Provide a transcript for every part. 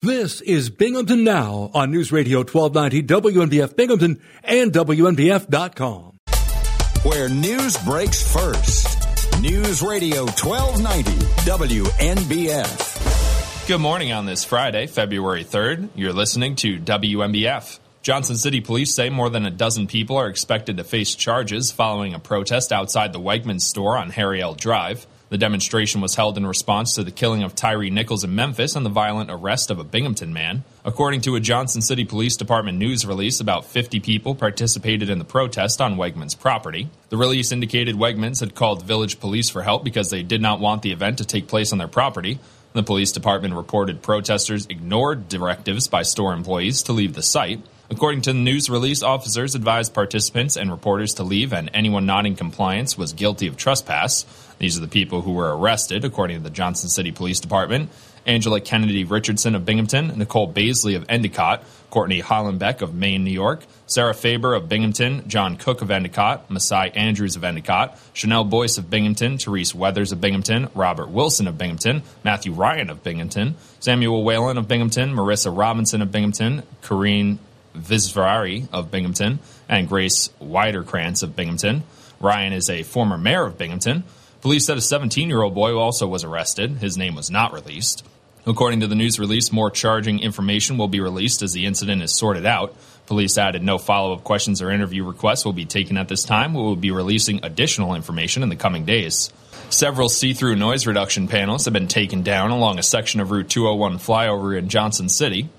This is Binghamton Now on News Radio 1290 WNBF Binghamton and WNBF.com. Where news breaks first. News Radio 1290 WNBF. Good morning on this Friday, February 3rd. You're listening to WNBF. Johnson City police say more than a dozen people are expected to face charges following a protest outside the Wegmans store on Harry L. Drive. The demonstration was held in response to the killing of Tyree Nichols in Memphis and the violent arrest of a Binghamton man. According to a Johnson City Police Department news release, about 50 people participated in the protest on Wegmans property. The release indicated Wegmans had called village police for help because they did not want the event to take place on their property. The police department reported protesters ignored directives by store employees to leave the site. According to the news release, officers advised participants and reporters to leave, and anyone not in compliance was guilty of trespass. These are the people who were arrested, according to the Johnson City Police Department. Angela Kennedy Richardson of Binghamton, Nicole Baisley of Endicott, Courtney Hollenbeck of Maine, New York, Sarah Faber of Binghamton, John Cook of Endicott, Masai Andrews of Endicott, Chanel Boyce of Binghamton, Therese Weathers of Binghamton, Robert Wilson of Binghamton, Matthew Ryan of Binghamton, Samuel Whalen of Binghamton, Marissa Robinson of Binghamton, Corrine Visvari of Binghamton, and Grace Widerkrantz of Binghamton. Ryan is a former mayor of Binghamton. Police said a 17 year old boy also was arrested. His name was not released. According to the news release, more charging information will be released as the incident is sorted out. Police added no follow up questions or interview requests will be taken at this time. We will be releasing additional information in the coming days. Several see through noise reduction panels have been taken down along a section of Route 201 flyover in Johnson City.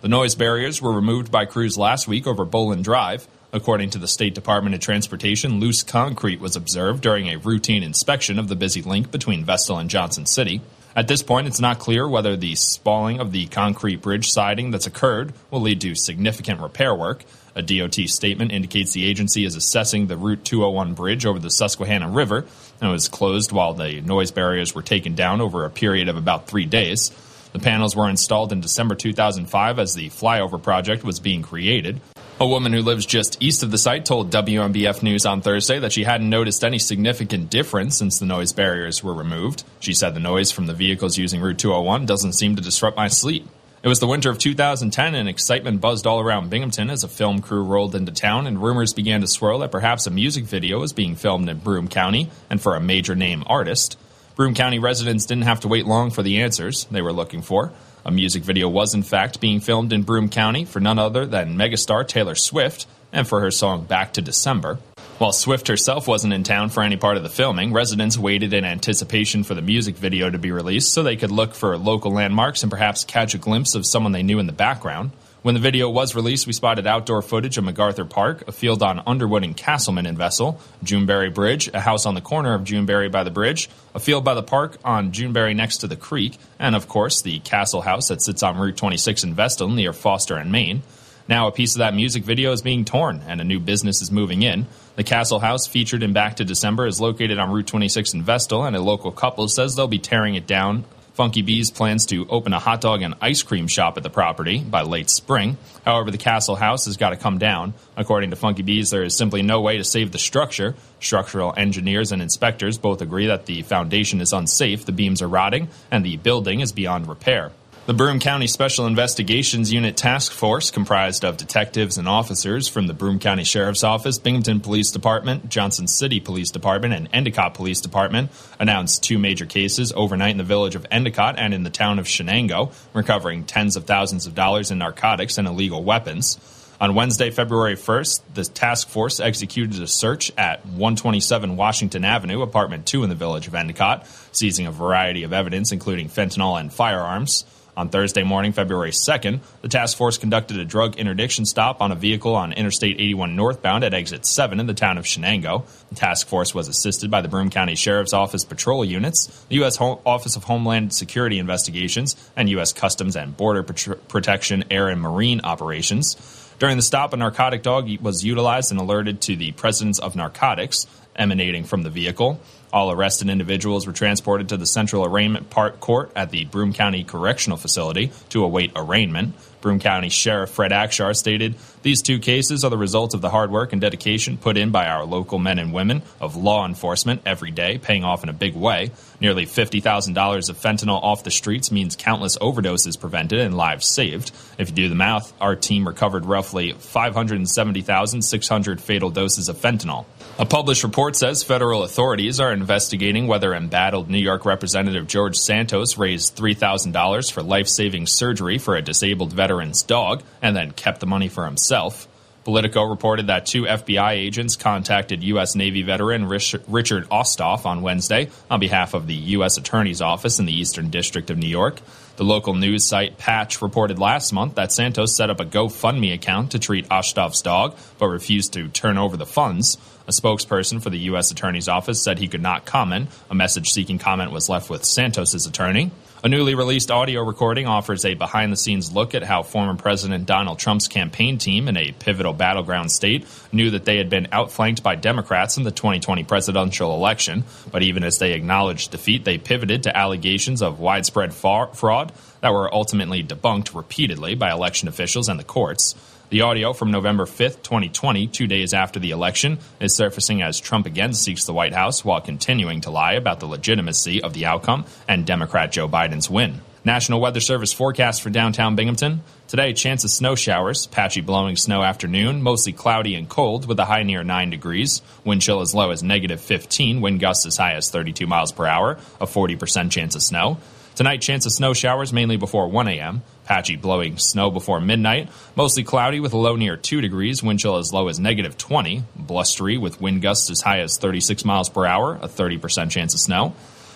The noise barriers were removed by crews last week over Boland Drive. According to the State Department of Transportation, loose concrete was observed during a routine inspection of the busy link between Vestal and Johnson City. At this point, it's not clear whether the spalling of the concrete bridge siding that's occurred will lead to significant repair work. A DOT statement indicates the agency is assessing the Route 201 bridge over the Susquehanna River and was closed while the noise barriers were taken down over a period of about three days. The panels were installed in December 2005 as the flyover project was being created. A woman who lives just east of the site told WNBF News on Thursday that she hadn't noticed any significant difference since the noise barriers were removed. She said the noise from the vehicles using Route 201 doesn't seem to disrupt my sleep. It was the winter of 2010 and excitement buzzed all around Binghamton as a film crew rolled into town and rumors began to swirl that perhaps a music video was being filmed in Broome County and for a major name artist. Broome County residents didn't have to wait long for the answers they were looking for. A music video was, in fact, being filmed in Broome County for none other than megastar Taylor Swift and for her song Back to December. While Swift herself wasn't in town for any part of the filming, residents waited in anticipation for the music video to be released so they could look for local landmarks and perhaps catch a glimpse of someone they knew in the background. When the video was released, we spotted outdoor footage of MacArthur Park, a field on Underwood and Castleman in Vestal, Juneberry Bridge, a house on the corner of Juneberry by the bridge, a field by the park on Juneberry next to the creek, and of course the Castle House that sits on Route 26 in Vestal near Foster and Main. Now, a piece of that music video is being torn and a new business is moving in. The Castle House, featured in Back to December, is located on Route 26 in Vestal, and a local couple says they'll be tearing it down Funky Bees plans to open a hot dog and ice cream shop at the property by late spring. However, the Castle House has got to come down. According to Funky Bees, there is simply no way to save the structure. Structural engineers and inspectors both agree that the foundation is unsafe, the beams are rotting, and the building is beyond repair. The Broome County Special Investigations Unit Task Force, comprised of detectives and officers from the Broome County Sheriff's Office, Binghamton Police Department, Johnson City Police Department, and Endicott Police Department, announced two major cases overnight in the village of Endicott and in the town of Shenango, recovering tens of thousands of dollars in narcotics and illegal weapons. On Wednesday, February 1st, the task force executed a search at 127 Washington Avenue, apartment 2 in the village of Endicott, seizing a variety of evidence, including fentanyl and firearms. On Thursday morning, February 2nd, the task force conducted a drug interdiction stop on a vehicle on Interstate 81 northbound at exit 7 in the town of Shenango. The task force was assisted by the Broome County Sheriff's Office patrol units, the U.S. Office of Homeland Security Investigations, and U.S. Customs and Border Pat- Protection Air and Marine Operations. During the stop, a narcotic dog was utilized and alerted to the presence of narcotics emanating from the vehicle. All arrested individuals were transported to the Central Arraignment Part Court at the Broome County Correctional Facility to await arraignment. Broome County Sheriff Fred Akshar stated, These two cases are the result of the hard work and dedication put in by our local men and women of law enforcement every day, paying off in a big way. Nearly $50,000 of fentanyl off the streets means countless overdoses prevented and lives saved. If you do the math, our team recovered roughly 570,600 fatal doses of fentanyl. A published report says federal authorities are investigating whether embattled New York Representative George Santos raised $3,000 for life saving surgery for a disabled veteran's dog and then kept the money for himself. Politico reported that two FBI agents contacted U.S. Navy veteran Richard Osthoff on Wednesday on behalf of the U.S. Attorney's Office in the Eastern District of New York. The local news site Patch reported last month that Santos set up a GoFundMe account to treat Osthoff's dog, but refused to turn over the funds. A spokesperson for the U.S. Attorney's Office said he could not comment. A message seeking comment was left with Santos's attorney. A newly released audio recording offers a behind the scenes look at how former President Donald Trump's campaign team in a pivotal battleground state knew that they had been outflanked by Democrats in the 2020 presidential election. But even as they acknowledged defeat, they pivoted to allegations of widespread fraud that were ultimately debunked repeatedly by election officials and the courts. The audio from November 5th, 2020, two days after the election, is surfacing as Trump again seeks the White House while continuing to lie about the legitimacy of the outcome and Democrat Joe Biden's win. National Weather Service forecast for downtown Binghamton. Today, chance of snow showers, patchy blowing snow afternoon, mostly cloudy and cold with a high near 9 degrees. Wind chill as low as negative 15, wind gusts as high as 32 miles per hour, a 40% chance of snow. Tonight, chance of snow showers mainly before 1 a.m. Patchy blowing snow before midnight. Mostly cloudy with a low near 2 degrees. Wind chill as low as negative 20. Blustery with wind gusts as high as 36 miles per hour. A 30% chance of snow.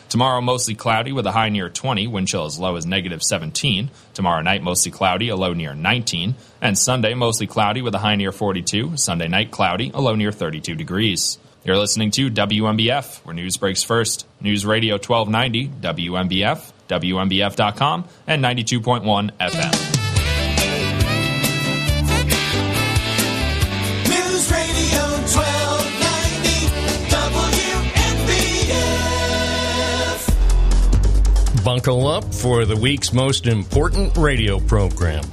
Tomorrow, mostly cloudy with a high near 20, wind chill as low as negative 17. Tomorrow night, mostly cloudy, a low near 19. And Sunday, mostly cloudy with a high near 42. Sunday night, cloudy, a low near 32 degrees. You're listening to WNBF, where news breaks first. News Radio 1290, WNBF, WNBF.com, and 92.1 FM. News Radio 1290 WNBF. Buckle up for the week's most important radio program.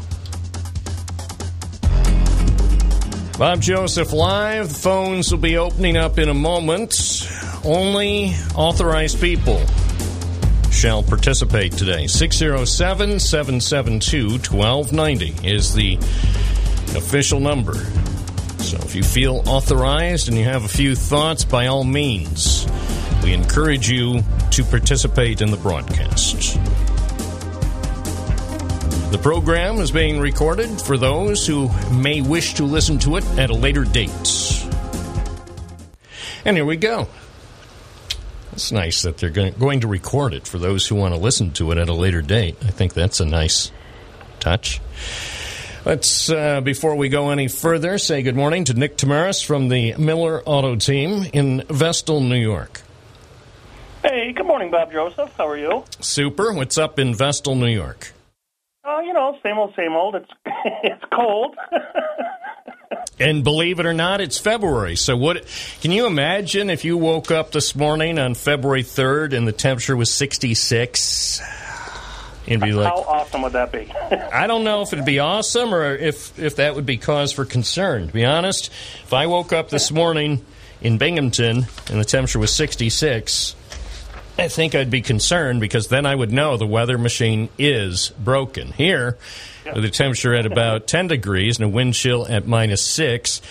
Bob Joseph Live. The phones will be opening up in a moment. Only authorized people shall participate today. 607 772 1290 is the official number. So if you feel authorized and you have a few thoughts, by all means, we encourage you to participate in the broadcast. The program is being recorded for those who may wish to listen to it at a later date. And here we go. It's nice that they're going to record it for those who want to listen to it at a later date. I think that's a nice touch. Let's, uh, before we go any further, say good morning to Nick Tamaris from the Miller Auto Team in Vestal, New York. Hey, good morning, Bob Joseph. How are you? Super. What's up in Vestal, New York? Uh, you know, same old, same old. It's it's cold. and believe it or not, it's February. So what? Can you imagine if you woke up this morning on February third and the temperature was sixty six? It'd be like, how awesome would that be? I don't know if it'd be awesome or if if that would be cause for concern. To be honest, if I woke up this morning in Binghamton and the temperature was sixty six. I think I'd be concerned because then I would know the weather machine is broken. Here, the temperature at about 10 degrees and a wind chill at minus 6,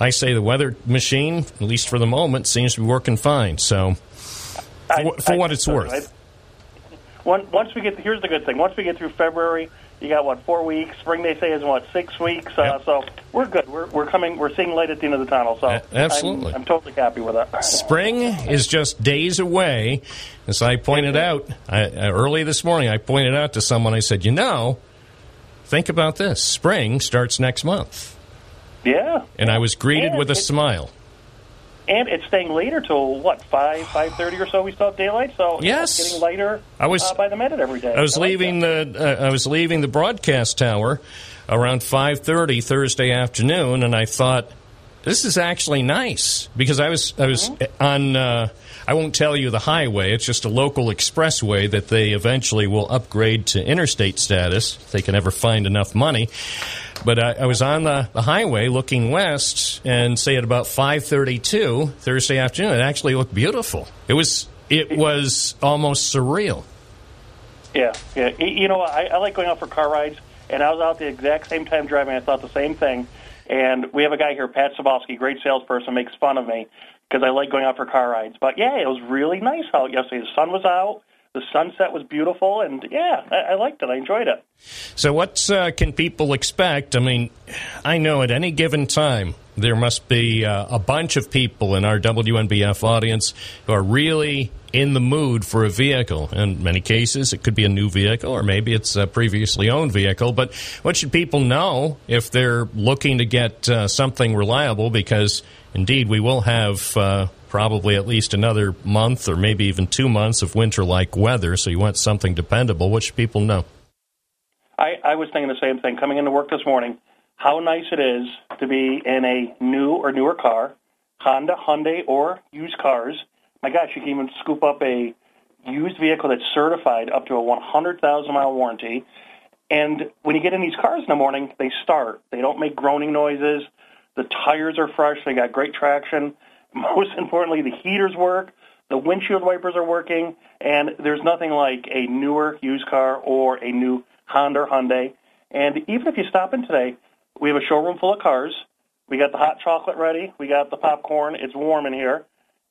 I say the weather machine, at least for the moment, seems to be working fine. So, for, I, for what it's worth. once we get, here's the good thing. Once we get through February, you got what four weeks. Spring they say is what six weeks. Uh. So we're good. We're, we're coming. We're seeing light at the end of the tunnel. So absolutely, I'm, I'm totally happy with that. Spring is just days away. As I pointed out I, uh, early this morning, I pointed out to someone. I said, you know, think about this. Spring starts next month. Yeah. And I was greeted and with a smile and it's staying later till what five five thirty or so. We still have daylight, so yes, it's getting later. I was uh, by the minute every day. I was I leaving like the uh, I was leaving the broadcast tower around five thirty Thursday afternoon, and I thought, this is actually nice because I was I was Mm-hmm. on. Uh, I won't tell you the highway. It's just a local expressway that they eventually will upgrade to interstate status if they can ever find enough money. But I, I was on the, the highway looking west, and say at about five thirty-two Thursday afternoon, it actually looked beautiful. It was it was almost surreal. Yeah, yeah. You know, I, I like going out for car rides, and I was out the exact same time driving. I thought the same thing. And we have a guy here, Pat Sabowski, great salesperson, makes fun of me because I like going out for car rides. But yeah, it was really nice out yesterday. The sun was out, the sunset was beautiful, and yeah, I, I liked it. I enjoyed it. So, what uh, can people expect? I mean, I know at any given time there must be uh, a bunch of people in our WNBF audience who are really in the mood for a vehicle. In many cases, it could be a new vehicle or maybe it's a previously owned vehicle. But what should people know if they're looking to get uh, something reliable? Because indeed, we will have. Uh, Probably at least another month or maybe even two months of winter like weather, so you want something dependable. What should people know? I, I was thinking the same thing coming into work this morning. How nice it is to be in a new or newer car, Honda, Hyundai, or used cars. My gosh, you can even scoop up a used vehicle that's certified up to a 100,000 mile warranty. And when you get in these cars in the morning, they start. They don't make groaning noises. The tires are fresh. They got great traction. Most importantly, the heaters work. The windshield wipers are working. And there's nothing like a newer used car or a new Honda or Hyundai. And even if you stop in today, we have a showroom full of cars. We got the hot chocolate ready. We got the popcorn. It's warm in here.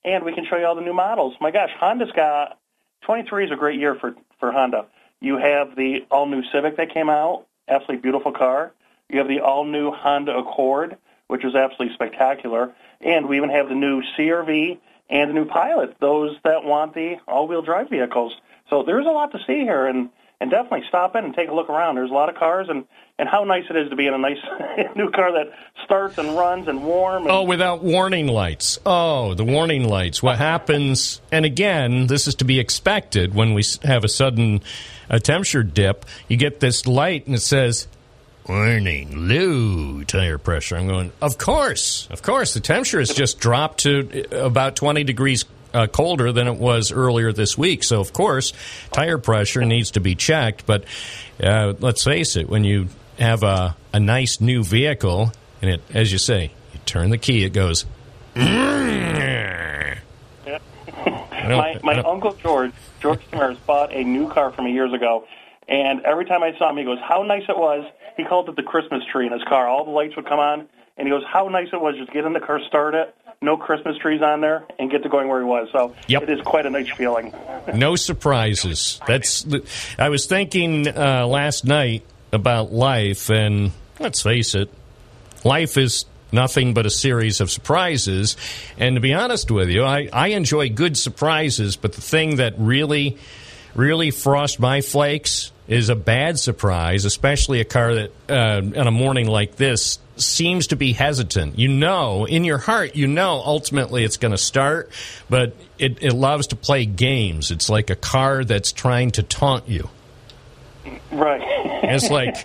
And we can show you all the new models. My gosh, Honda's got 23 is a great year for, for Honda. You have the all-new Civic that came out, absolutely beautiful car. You have the all-new Honda Accord, which is absolutely spectacular. And we even have the new CRV and the new Pilot, those that want the all-wheel drive vehicles. So there's a lot to see here, and, and definitely stop in and take a look around. There's a lot of cars, and, and how nice it is to be in a nice new car that starts and runs and warm. And, Oh, without warning lights. Oh, the warning lights. What happens? And again, this is to be expected when we have a sudden a temperature dip. You get this light and it says, Warning, low tire pressure. I'm going, of course, of course. The temperature has just dropped to about 20 degrees uh, colder than it was earlier this week. So, of course, tire pressure needs to be checked. But uh, let's face it, when you have a, a nice new vehicle, and it, as you say, you turn the key, it goes. Don't- my my uncle George, George Tamaris, bought a new car from me years ago, and every time I saw him, he goes, "How nice it was." He called it the Christmas tree in his car. All the lights would come on, and he goes, "How nice it was just get in the car, start it, no Christmas trees on there, and get to going where he was." So Yep. it is quite a nice feeling. no surprises. That's. I was thinking uh, last night about life, and let's face it, life is nothing but a series of surprises. And to be honest with you, I, I enjoy good surprises, but the thing that really, really frost my flakes is a bad surprise, especially a car that uh, on a morning like this seems to be hesitant. You know, in your heart, you know ultimately it's going to start, but it, it loves to play games. It's like a car that's trying to taunt you. Right. It's like,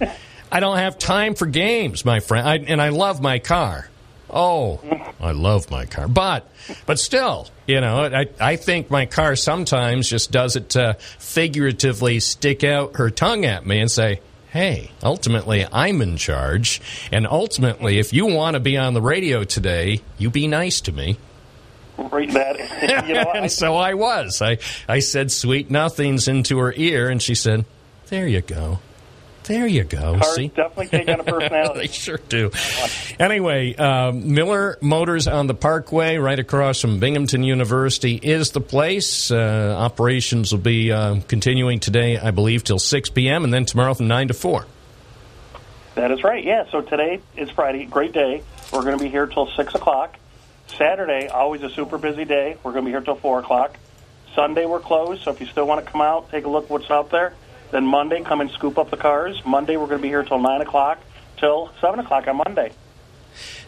I don't have time for games, my friend. I, and I love my car. Oh, I love my car. But, but still, you know, I, I think my car sometimes just does it to figuratively stick out her tongue at me and say, hey, ultimately, I'm in charge. And ultimately, if you want to be on the radio today, you be nice to me. Right. That. You know, I, and so I was. I, I said sweet nothings into her ear, and she said, there you go. There you go. cars See? definitely take on a they personality. sure do. Anyway, um, Miller Motors on the Parkway, right across from Binghamton University, is the place. Uh, operations will be uh, continuing today, I believe, till 6 p.m., and then tomorrow from 9 to 4. That is right. Yeah. So today is Friday. Great day. We're going to be here till six o'clock. Saturday, always a super busy day. We're going to be here till four o'clock. Sunday we're closed. So if you still want to come out, take a look what's out there. Then Monday, come and scoop up the cars. Monday we're going to be here till nine o'clock till seven o'clock on Monday.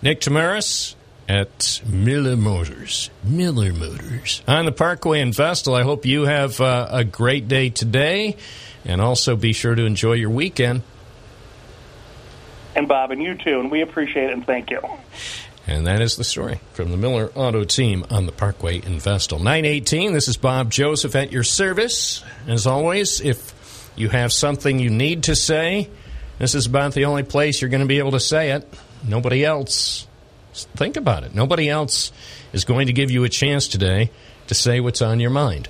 Nick Tamaris at Miller Motors. Miller Motors. On the Parkway in Vestal, I hope you have uh, a great day today, and also be sure to enjoy your weekend. And Bob and you too. And we appreciate it and thank you. And that is the story from the Miller Auto Team on the Parkway in Vestal. 918, this is Bob Joseph at your service. As always, if you have something you need to say, this is about the only place you're going to be able to say it. Nobody else. Think about it. Nobody else is going to give you a chance today to say what's on your mind.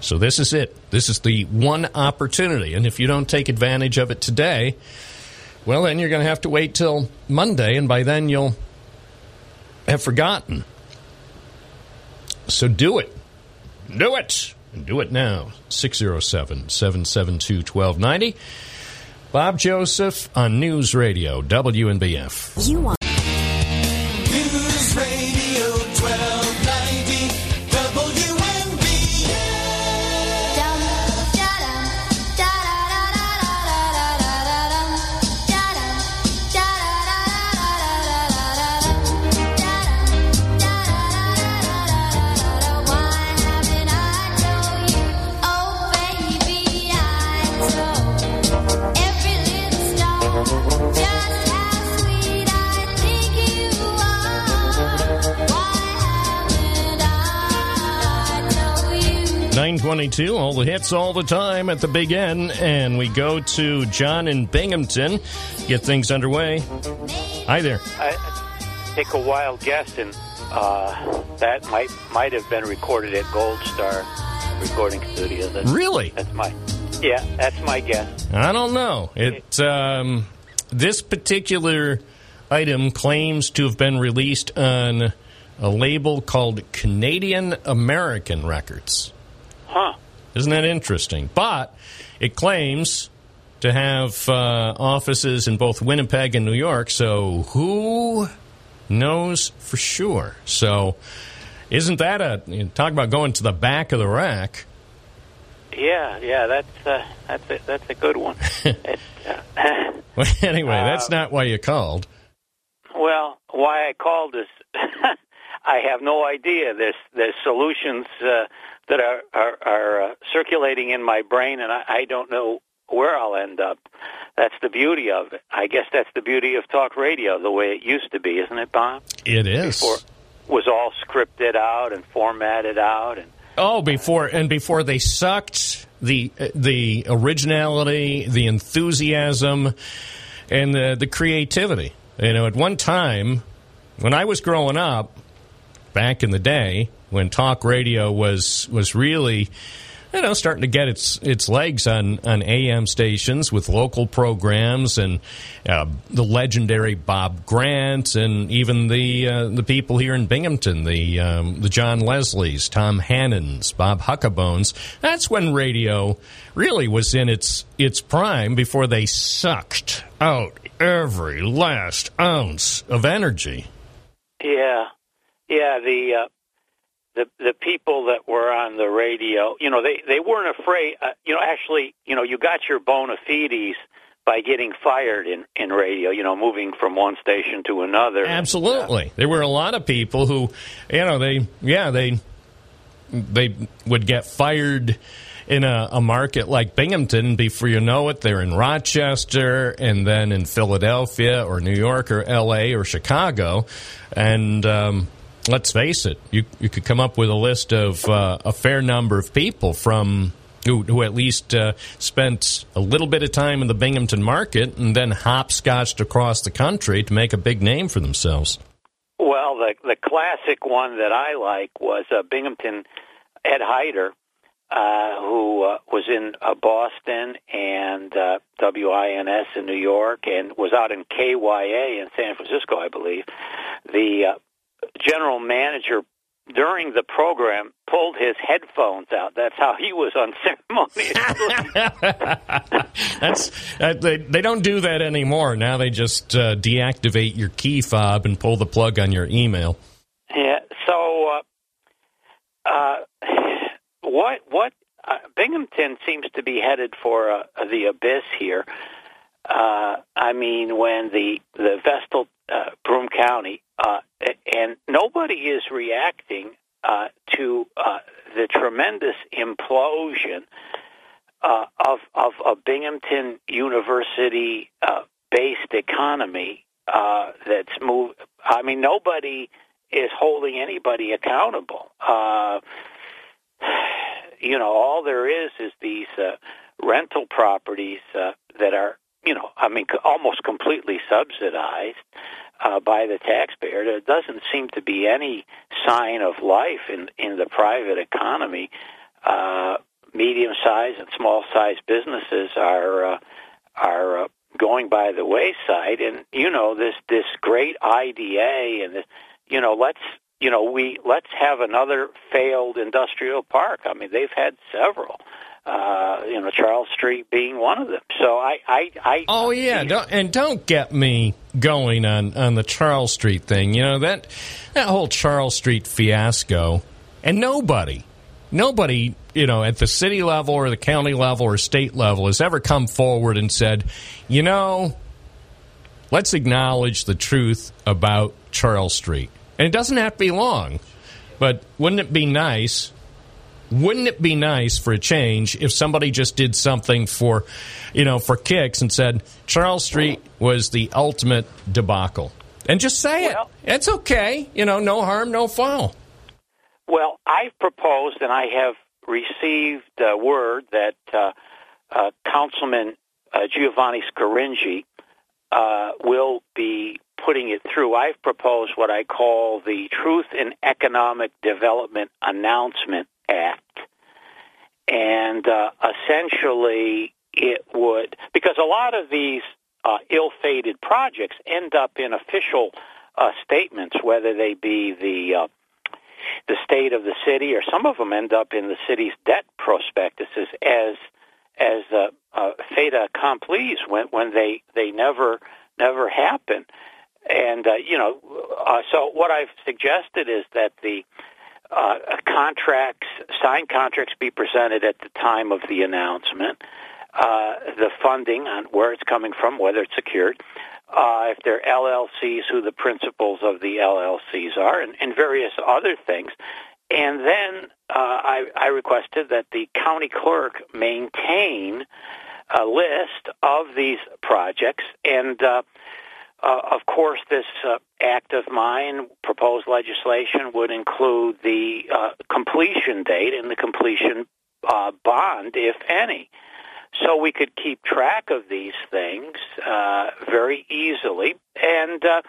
So this is it. This is the one opportunity. And if you don't take advantage of it today, well, then you're going to have to wait till Monday, and by then you'll have forgotten. So do it. Do it. And do it now. 607 772 1290. Bob Joseph on News Radio, WNBF. You want. 922, all the hits all the time at the big N. And we go to John in Binghamton, get things underway. Hi there. I take a wild guess, and uh, that might might have been recorded at Gold Star Recording Studio. That's, Really? That's my yeah. That's my guess. I don't know. It um, this particular item claims to have been released on a label called Canadian American Records. Huh? Isn't that interesting? But it claims to have uh, offices in both Winnipeg and New York. So who knows for sure? So isn't that a you know, talk about going to the back of the rack? Yeah, yeah. That's uh, that's a, that's a good one. It, uh, Well, anyway, that's Um, not why you called. well, why I called is I have no idea. There's there's solutions uh, that are are, are uh, circulating in my brain, and I, I don't know where I'll end up. That's the beauty of it. I guess that's the beauty of talk radio, the way it used to be, isn't it, Bob? It is. Before was all scripted out and formatted out, and Oh, before and before they sucked the the originality, the enthusiasm, and the the creativity. You know, at one time when I was growing up, back in the day when talk radio was was really you know starting to get its its legs on on AM stations with local programs and uh, the legendary Bob Grant and even the uh, the people here in Binghamton the um, the John Leslies, Tom Hannons, Bob Huckabones. That's when radio really was in its its prime before they sucked out every last ounce of energy. yeah, yeah. The uh, the the people that were on the radio, you know, they they weren't afraid. Uh, you know, actually, you know, you got your bona fides by getting fired in in radio. You know, moving from one station to another. Absolutely. There were a lot of people who, you know, they, yeah, they, they would get fired in a, a market like Binghamton. Before you know it, they're in Rochester and then in Philadelphia or New York or L.A. or Chicago. And, um, let's face it, you, you could come up with a list of uh, a fair number of people from who, who at least uh, spent a little bit of time in the Binghamton market and then hopscotched across the country to make a big name for themselves. Well, the the classic one that I like was uh, Binghamton Ed Hyder, uh, who uh, was in uh, Boston and WINS in New York, and was out in KYA in San Francisco, I believe. The general manager during the program pulled his headphones out. That's how he was unceremonious. That's uh, they, they don't do that anymore. Now they just uh, deactivate your key fob and pull the plug on your email. Yeah. So, uh, uh, what what uh, Binghamton seems to be headed for uh, the abyss here. Uh, I mean, when the the Vestal uh, Broome County uh, and nobody is reacting uh, to uh, the tremendous implosion uh, of of a Binghamton University uh, based economy uh, that's moved I mean, nobody is holding anybody accountable. Uh, you know, all there is is these uh, rental properties uh, that are, you know, I mean, almost completely subsidized uh, by the taxpayer. There doesn't seem to be any sign of life in in the private economy. Uh, medium-sized and small-sized businesses are uh, are uh, going by the wayside, and you know this this great IDA and this, you know, let's you know we let's have another failed industrial park. I mean, they've had several. Uh, you know, Charles Street being one of them. So I, I, I Oh yeah, don't, and don't get me going on on the Charles Street thing. You know that that whole Charles Street fiasco, and nobody, nobody, you know, at the city level or the county level or state level has ever come forward and said, you know, let's acknowledge the truth about Charles Street. And it doesn't have to be long, but wouldn't it be nice wouldn't it be nice for a change if somebody just did something for, you know, for kicks and said Charles Street was the ultimate debacle, and just say Well- it. It's okay, you know, no harm, no foul. Well, I've proposed, and I have received uh, word that uh, uh, Councilman uh, Giovanni Scaringi uh, will be putting it through. I've proposed what I call the Truth in Economic Development Announcement Act, and uh, essentially it would because a lot of these uh, ill-fated projects end up in official uh, statements, whether they be the uh, the state of the city, or some of them end up in the city's debt prospectuses as as uh, uh, fait accomplis when when they they never never happen. And uh, you know, uh, so what I've suggested is that the uh, contracts, signed contracts, be presented at the time of the announcement. Uh, the funding on where it's coming from, whether it's secured, uh, if they're LLCs, who the principals of the LLCs are, and, and various other things. And then uh, I, I requested that the county clerk maintain a list of these projects. And uh, of course, this uh, act of mine, proposed legislation, would include the uh, completion date and the completion uh, bond, if any. So we could keep track of these things uh, very easily. And uh,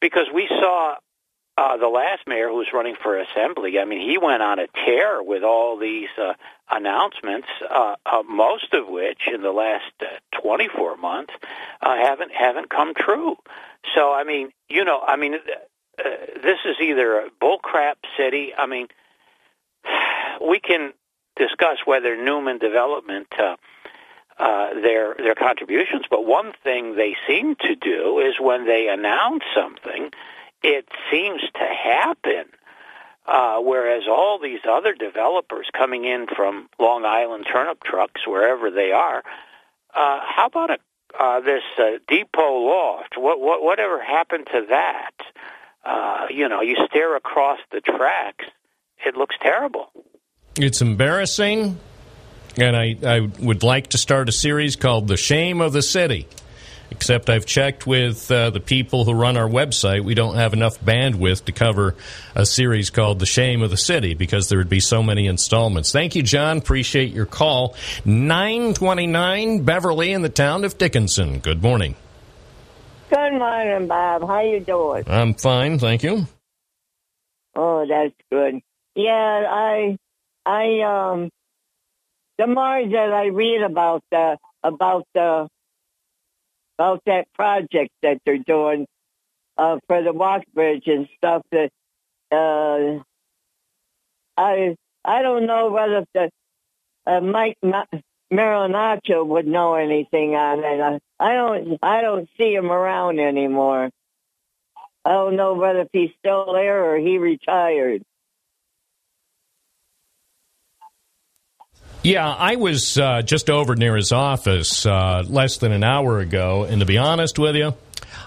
because we saw uh, the last mayor who was running for assembly, I mean, he went on a tear with all these uh, announcements, uh, uh, most of which in the last uh, 24 months uh, haven't haven't come true. So, I mean, you know, I mean, uh, this is either a bullcrap city. I mean, we can discuss whether Newman Development. Uh, uh, their their contributions, but one thing they seem to do is when they announce something, it seems to happen. Uh, whereas all these other developers coming in from Long Island turnip trucks, wherever they are, uh, how about a, uh, this uh, depot loft? What, what whatever happened to that? Uh, you know, you stare across the tracks, it looks terrible. It's embarrassing, and I, I would like to start a series called The Shame of the City. Except I've checked with uh, the people who run our website. We don't have enough bandwidth to cover a series called The Shame of the City because there would be so many installments. Thank you, John. Appreciate your call. 929 Beverly in the town of Dickinson. Good morning. Good morning, Bob. How you doing? I'm fine, thank you. Oh, that's good. Yeah, I, I, um, the more that I read about the about the about that project that they're doing uh, for the walk bridge and stuff, that uh, I I don't know whether the uh, Mike Ma- Marinaccio would know anything on it. I, I don't I don't see him around anymore. I don't know whether he's still there or he retired. Yeah, I was uh, just over near his office uh, less than an hour ago, and to be honest with you,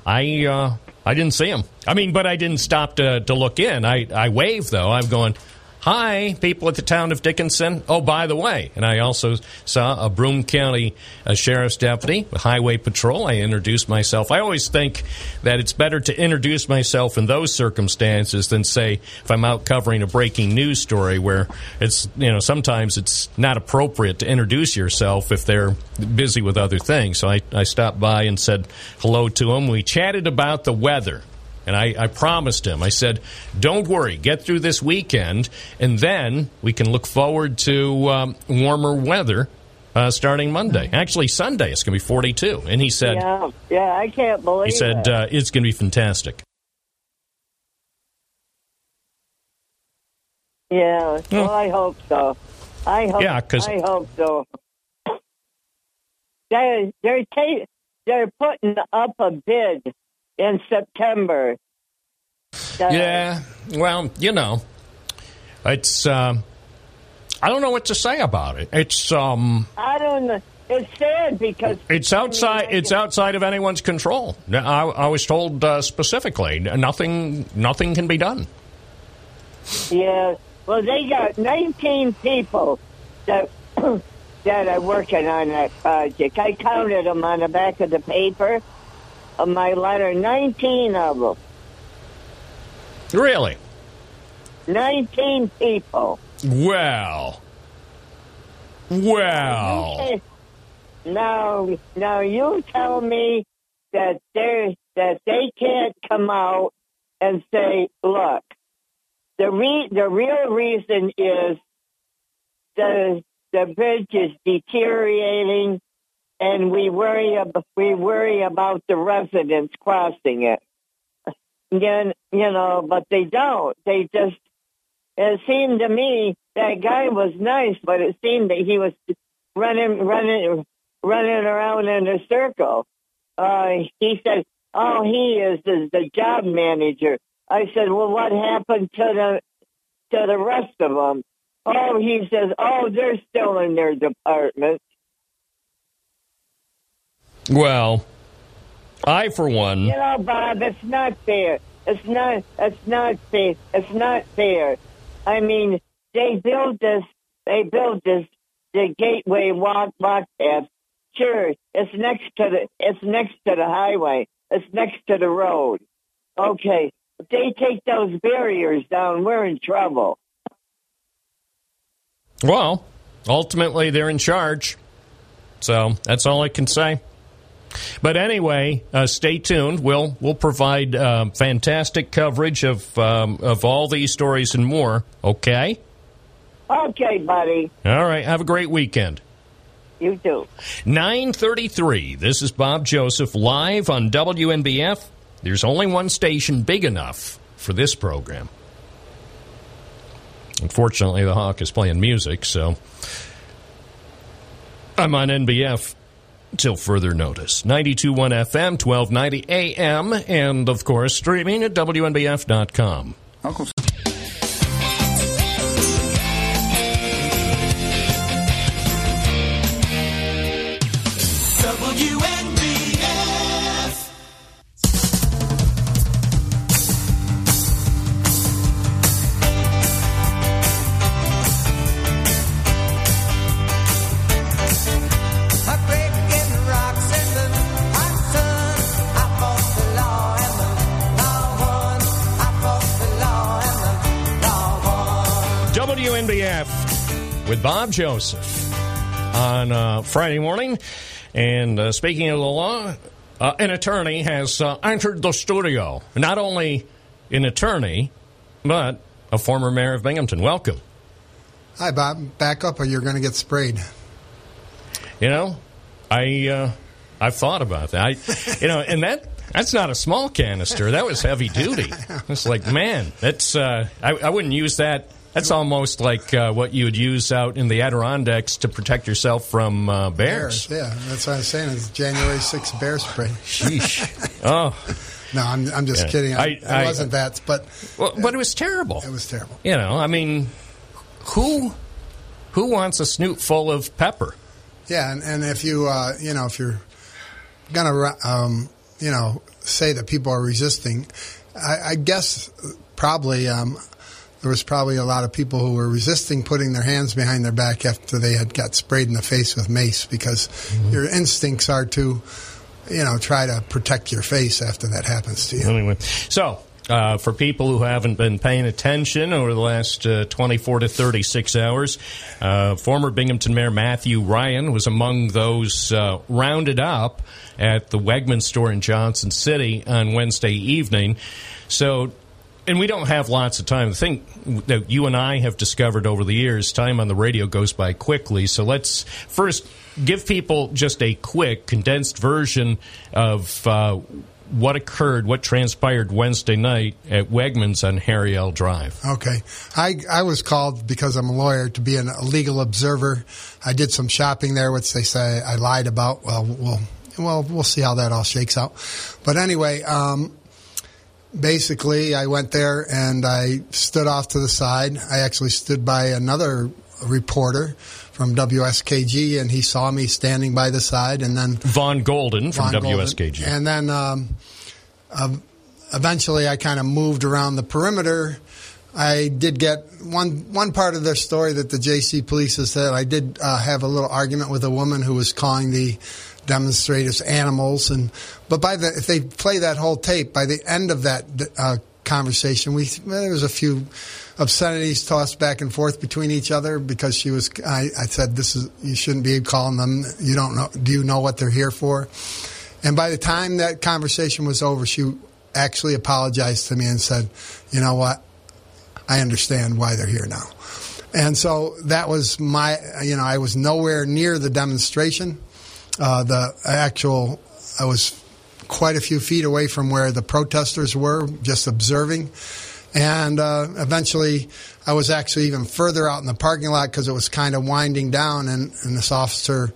I uh, I didn't see him. I mean, but I didn't stop to, to look in. I, I waved though. I'm going. Hi, people at the town of Dickinson. Oh, by the way, and I also saw a Broome County uh, Sheriff's deputy, Highway Patrol. I introduced myself. I always think that it's better to introduce myself in those circumstances than, say, if I'm out covering a breaking news story where it's, you know, sometimes it's not appropriate to introduce yourself if they're busy with other things. So I, I stopped by and said hello to him. We chatted about the weather. And I, I promised him, I said, don't worry, get through this weekend, and then we can look forward to um, warmer weather uh, starting Monday. Actually, Sunday, it's going to be 42. And he said, yeah, yeah, I can't believe he said it. uh, it's going to be fantastic. yeah, well, I hope so. I hope. Yeah, 'cause- I hope so. They they're ta- they're putting up a bid in September. The- Yeah, well, you know, it's. Um, I don't know what to say about it. It's um, I don't know. It's sad because it's outside. It's outside of anyone's control. I, I was told uh, specifically, nothing, nothing can be done. Yeah. Well, they got 19 people that that are working on that project. I counted them on the back of the paper of my letter. 19 of them. Really? 19 people. Well, well. Now, now you tell me that they that they can't come out and say, "Look, the re- the real reason is the the bridge is deteriorating, and we worry ab- we worry about the residents crossing it." Then you know, but they don't. They just. It seemed to me that guy was nice, but it seemed that he was running, running, running around in a circle. Uh, he said, "Oh, he is the, the job manager." I said, "Well, what happened to the to the rest of them?" Oh, he says, "Oh, they're still in their department." Well, I, for one, You know, Bob, it's not fair. It's not. It's not fair. It's not fair. I mean, they built this. They built this the gateway walk walk path. Sure, it's next to the. It's next to the highway. It's next to the road. Okay, if they take those barriers down, we're in trouble. well, ultimately they're in charge. So that's all I can say. But anyway, uh, stay tuned. We'll we'll provide uh, fantastic coverage of um, of all these stories and more. Okay. Okay, buddy. All right. Have a great weekend. You too. 933. This is Bob Joseph live on WNBF. There's only one station big enough for this program. Unfortunately, the Hawk is playing music, so I'm on NBF till further notice. 92.1 FM, 1290 AM, and of course, streaming at WNBF.com. Uncle Bob Joseph on uh, Friday morning. And uh, speaking of the law, uh, an attorney has uh, entered the studio. Not only an attorney, but a former mayor of Binghamton. Welcome. Hi, Bob. Back up or you're going to get sprayed. You know, I uh, I've thought about that. I, you know, and that that's not a small canister. That was heavy duty. It's like, man, that's uh, I, I wouldn't use that. That's almost like uh, what you would use out in the Adirondacks to protect yourself from uh, bears. Yeah, that's what I was saying. It's January 6th bear spray. Sheesh. Oh, No, I'm, I'm just Yeah. kidding. I, I- it I- wasn't that, but well, but it was terrible. it was terrible. You know, I mean, who who wants a snoot full of pepper? Yeah, and, and if you, uh, you know, if you're going to, um, you know, say that people are resisting, I, I guess probably um, there was probably a lot of people who were resisting putting their hands behind their back after they had got sprayed in the face with mace because your instincts are to, you know, try to protect your face after that happens to you. Anyway, so uh, for people who haven't been paying attention over the last uh, 24 to 36 hours, uh, former Binghamton Mayor Matthew Ryan was among those uh, rounded up at the Wegman store in Johnson City on Wednesday evening. So. And we don't have lots of time. The thing that you and I have discovered over the years, time on the radio goes by quickly. So let's first give people just a quick, condensed version of uh, what occurred, what transpired Wednesday night at Wegmans on Harry L. Drive. Okay. I, I was called because I'm a lawyer to be an, a legal observer. I did some shopping there, which they say I lied about. Well, we'll, well, we'll see how that all shakes out. But anyway, um, basically, I went there and I stood off to the side. I actually stood by another reporter from WSKG, and he saw me standing by the side, and then Vaughn Golden from Vaughn Golden. WSKG. And then um, um, eventually I kind of moved around the perimeter. I did get one one part of their story that the JC police has said. I did uh, have a little argument with a woman who was calling the demonstrators animals, and but by the if they play that whole tape, by the end of that uh, conversation, we there was a few obscenities tossed back and forth between each other because she was. I, I said, "This is you shouldn't be calling them. You don't know. Do you know what they're here for?" And by the time that conversation was over, she actually apologized to me and said, "You know what? I understand why they're here now." And so that was my. You know, I was nowhere near the demonstration. Uh, the actual, I was quite a few feet away from where the protesters were, just observing. And uh, eventually, I was actually even further out in the parking lot because it was kind of winding down. And, and this officer,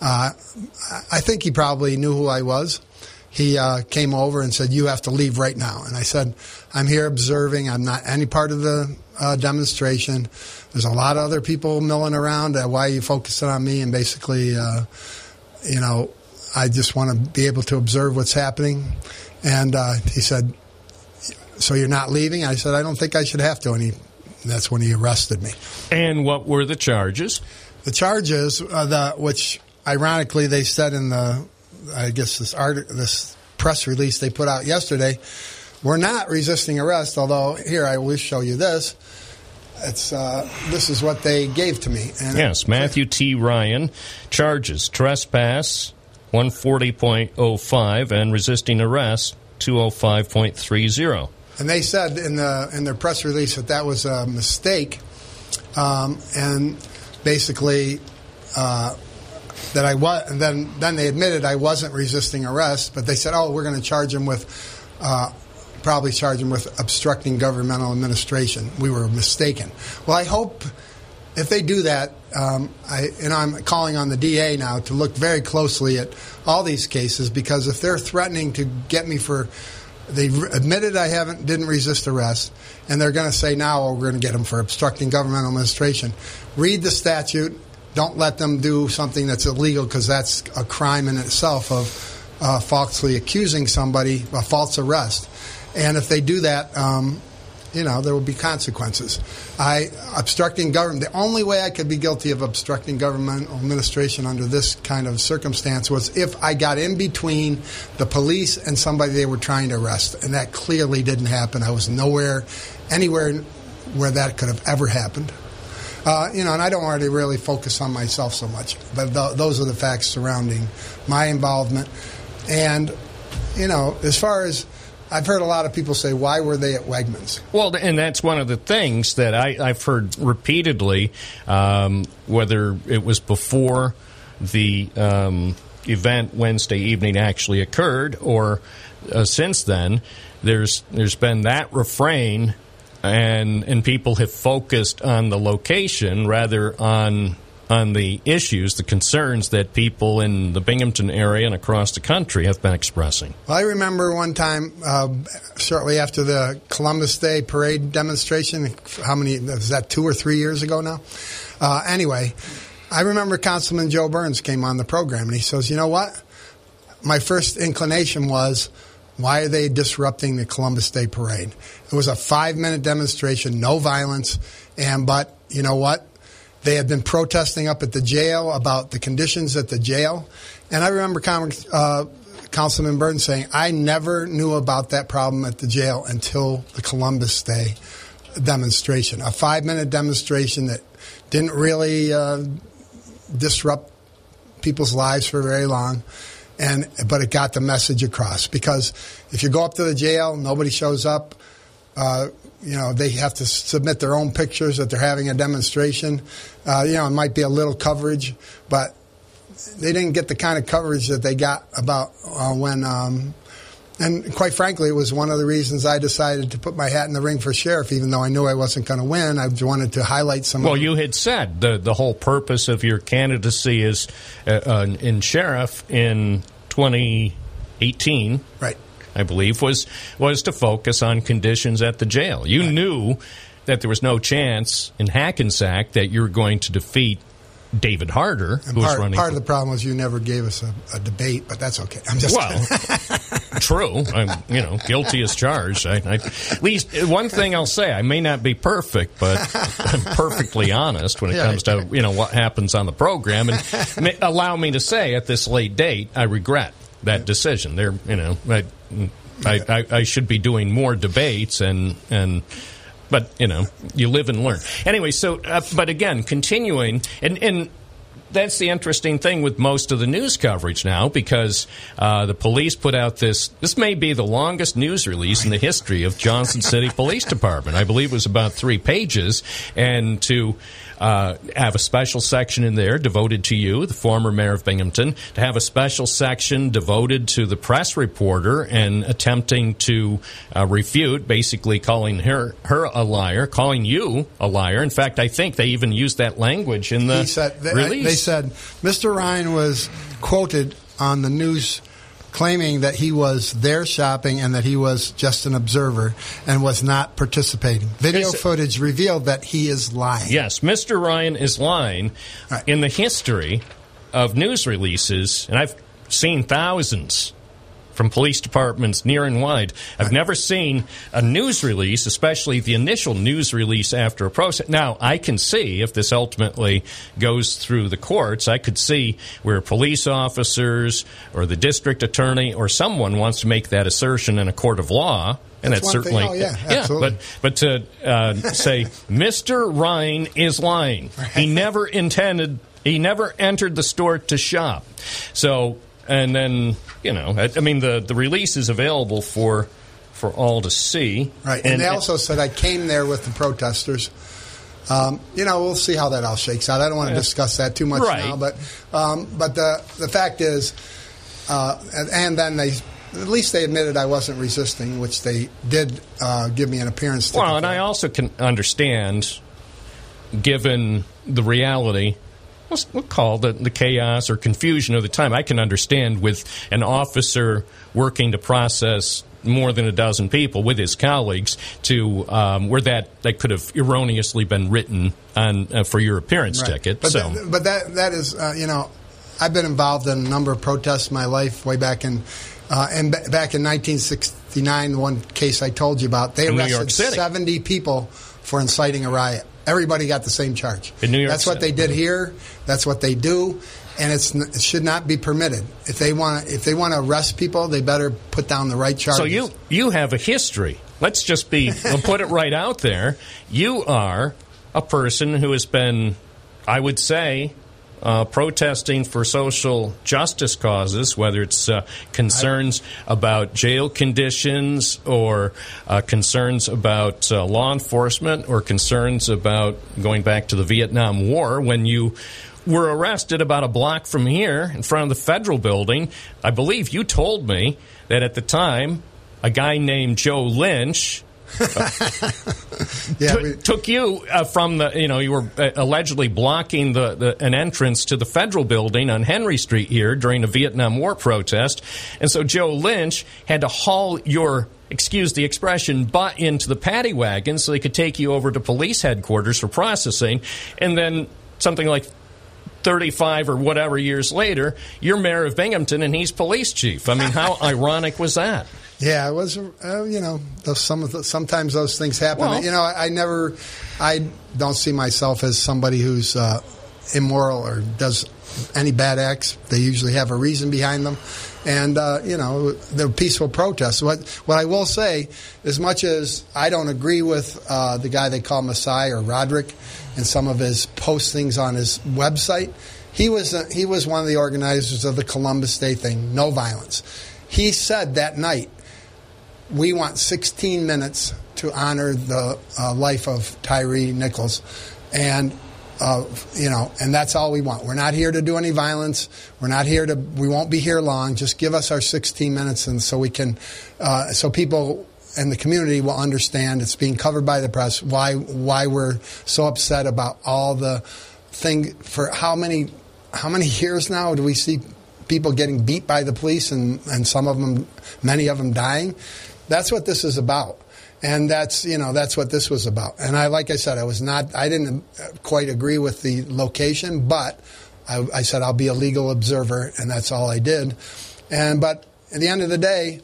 uh, I think he probably knew who I was. He uh, came over and said, "You have to leave right now." And I said, "I'm here observing. I'm not any part of the uh, demonstration. There's a lot of other people milling around. Uh, why are you focusing on me?" And basically, uh, you know, I just want to be able to observe what's happening. And uh, he said, "So you're not leaving?" I said, "I don't think I should have to." And he, that's when he arrested me. And what were the charges? The charges, uh, the which ironically they said in the, I guess this art, this press release they put out yesterday, we're not resisting arrest. Although here I will show you this. It's uh, this is what they gave to me. And Yes, Matthew T. Ryan charges trespass 140.05 and resisting arrest 205.30. And they said in the in their press release that that was a mistake, um, and basically uh, that I was. And then then they admitted I wasn't resisting arrest, but they said, "Oh, we're going to charge him with." Uh, Probably charge him with obstructing governmental administration. We were mistaken. Well, I hope if they do that, um, I, and I'm calling on the DA now to look very closely at all these cases because if they're threatening to get me for, they admitted I haven't didn't resist arrest, and they're going to say now oh, we're going to get them for obstructing governmental administration. Read the statute. Don't let them do something that's illegal because that's a crime in itself of uh, falsely accusing somebody, a false arrest. And if they do that, um, you know, there will be consequences. I obstructing government. The only way I could be guilty of obstructing governmental administration under this kind of circumstance was if I got in between the police and somebody they were trying to arrest, and that clearly didn't happen. I was nowhere, anywhere where that could have ever happened. Uh, you know, and I don't want to really focus on myself so much, but th- those are the facts surrounding my involvement. And you know, as far as I've heard a lot of people say, why were they at Wegmans? Well, and that's one of the things that I, I've heard repeatedly, um, whether it was before the um, event Wednesday evening actually occurred or uh, since then. There's there's been that refrain, and and people have focused on the location rather on on the issues, the concerns that people in the Binghamton area and across the country have been expressing. Well, I remember one time, uh, shortly after the Columbus Day parade demonstration. How many was that? Two or three years ago now. Uh, anyway, I remember Councilman Joe Burns came on the program and he says, "You know what? My first inclination was." Why are they disrupting the Columbus Day parade? It was a five minute demonstration, no violence, and but you know what? They had been protesting up at the jail about the conditions at the jail, and I remember uh, Councilman Burton saying, "I never knew about that problem at the jail until the Columbus Day demonstration, a five minute demonstration that didn't really uh, disrupt people's lives for very long." And but it got the message across because if you go up to the jail, nobody shows up. Uh, you know they have to submit their own pictures that they're having a demonstration. Uh, you know it might be a little coverage, but they didn't get the kind of coverage that they got about uh, when. Um, and quite frankly, it was one of the reasons I decided to put my hat in the ring for sheriff, even though I knew I wasn't going to win. I wanted to highlight some. Well, you had said the the whole purpose of your candidacy is uh, uh, in sheriff in 2018, right? I believe was was to focus on conditions at the jail. You knew that there was no chance in Hackensack that you were going to defeat David Harder, And who was part, running. part of the problem was you never gave us a, a debate, but that's okay. I'm just well, true. I'm, you know, guilty as charged. I, I, at least one thing I'll say: I may not be perfect, but I'm perfectly honest when it Yeah. comes to you know what happens on the program. And allow me to say, at this late date, I regret that decision. There, you know, I, I, I, I should be doing more debates and and. But you know, you live and learn. Anyway, so uh, but again, continuing and and that's the interesting thing with most of the news coverage now because uh, the police put out this. This may be the longest news release in the history of Johnson City Police Department. I believe it was about three pages, and to uh, have a special section in there devoted to you, the former mayor of Binghamton, to have a special section devoted to the press reporter and attempting to uh, refute, basically calling her her a liar, calling you a liar. In fact, I think they even used that language in the he said they, release. they said Mr. Ryan was quoted on the news claiming that he was there shopping and that he was just an observer and was not participating. Video Is it- footage revealed that he is lying. Yes, Mr. Ryan is lying in the history of news releases, and I've seen thousands from police departments near and wide. I've never seen a news release, especially the initial news release after a process. Now, I can see if this ultimately goes through the courts, I could see where police officers or the district attorney or someone wants to make that assertion in a court of law. And That's that's, certainly, Oh, yeah, absolutely. but but to uh, say Mr. Ryan is lying. He never intended. He never entered the store to shop. So and then you know, I, I mean, the the release is available for for all to see. Right, and, they also said I came there with the protesters. Um, you know, we'll see how that all shakes out. I don't want to Yeah. discuss that too much Right. now, but um, but the the fact is, uh, and, and then they at least they admitted I wasn't resisting, which they did uh, give me an appearance. Well, and I also can understand, given the reality, let's we'll call the, the chaos or confusion of the time. I can understand with an officer working to process more than a dozen people with his colleagues to um, where that, that could have erroneously been written on uh, for your appearance Right. ticket. But, so that, but that that is, uh, you know, I've been involved in a number of protests in my life. Way back in, uh, and ba- back in 1969, the one case I told you about, they In arrested 70 people for inciting a riot. Everybody got the same charge. In New York That's what City. they did here. That's what they do. And it's, it should not be permitted. If they want to, if they want to arrest people, they better put down the right charges. So you you have a history. Let's just be we'll put it right out there. You are a person who has been, I would say, uh, protesting for social justice causes, whether it's uh, concerns about jail conditions or uh, concerns about uh, law enforcement or concerns about going back to the Vietnam War when you were arrested about a block from here in front of the federal building. I believe you told me that at the time a guy named Joe Lynch Yeah, took- we- took you uh, from the you know you were uh, allegedly blocking the, the an entrance to the federal building on Henry Street here during a Vietnam War protest, and so Joe Lynch had to haul your excuse the expression butt into the paddy wagon so they could take you over to police headquarters for processing, and then something like 35 or whatever years later, you're mayor of Binghamton and he's police chief. I mean, how ironic was that? Yeah, it was. Uh, you know, those, some of the, sometimes those things happen. Well- you know, I, I never, I don't see myself as somebody who's uh, immoral or does any bad acts. They usually have a reason behind them, and uh, you know, they're peaceful protests. What what I will say, as much as I don't agree with uh, the guy they call Messiah or Roderick, and some of his postings on his website, he was uh, he was one of the organizers of the Columbus Day thing, no violence. He said that night we want 16 minutes to honor the uh, life of Tyree Nichols, and uh, you know, and that's all we want. We're not here to do any violence. We're not here to. We won't be here long. Just give us our 16 minutes, and so we can, uh, so people and the community will understand. It's being covered by the press. Why why we're so upset about all the thing for how many how many years now do we see people getting beat by the police and, and some of them many of them dying that's what this is about. And that's you know that's what this was about. And i like i said i was not i didn't quite agree with the location but i, I said i'll be a legal observer and that's all i did. And but at the end of the day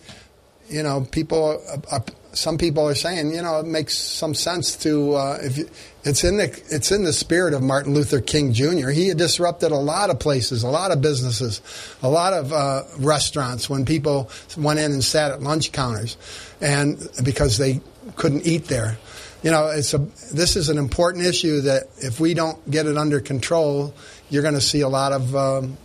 you know, people, uh, uh, some people are saying, you know, it makes some sense to uh, if you, it's in the it's in the spirit of Martin Luther King Jr. He disrupted a lot of places, a lot of businesses, a lot of uh, restaurants when people went in and sat at lunch counters, and because they couldn't eat there. You know, it's a this is an important issue that if we don't get it under control, you're going to see a lot of. Um,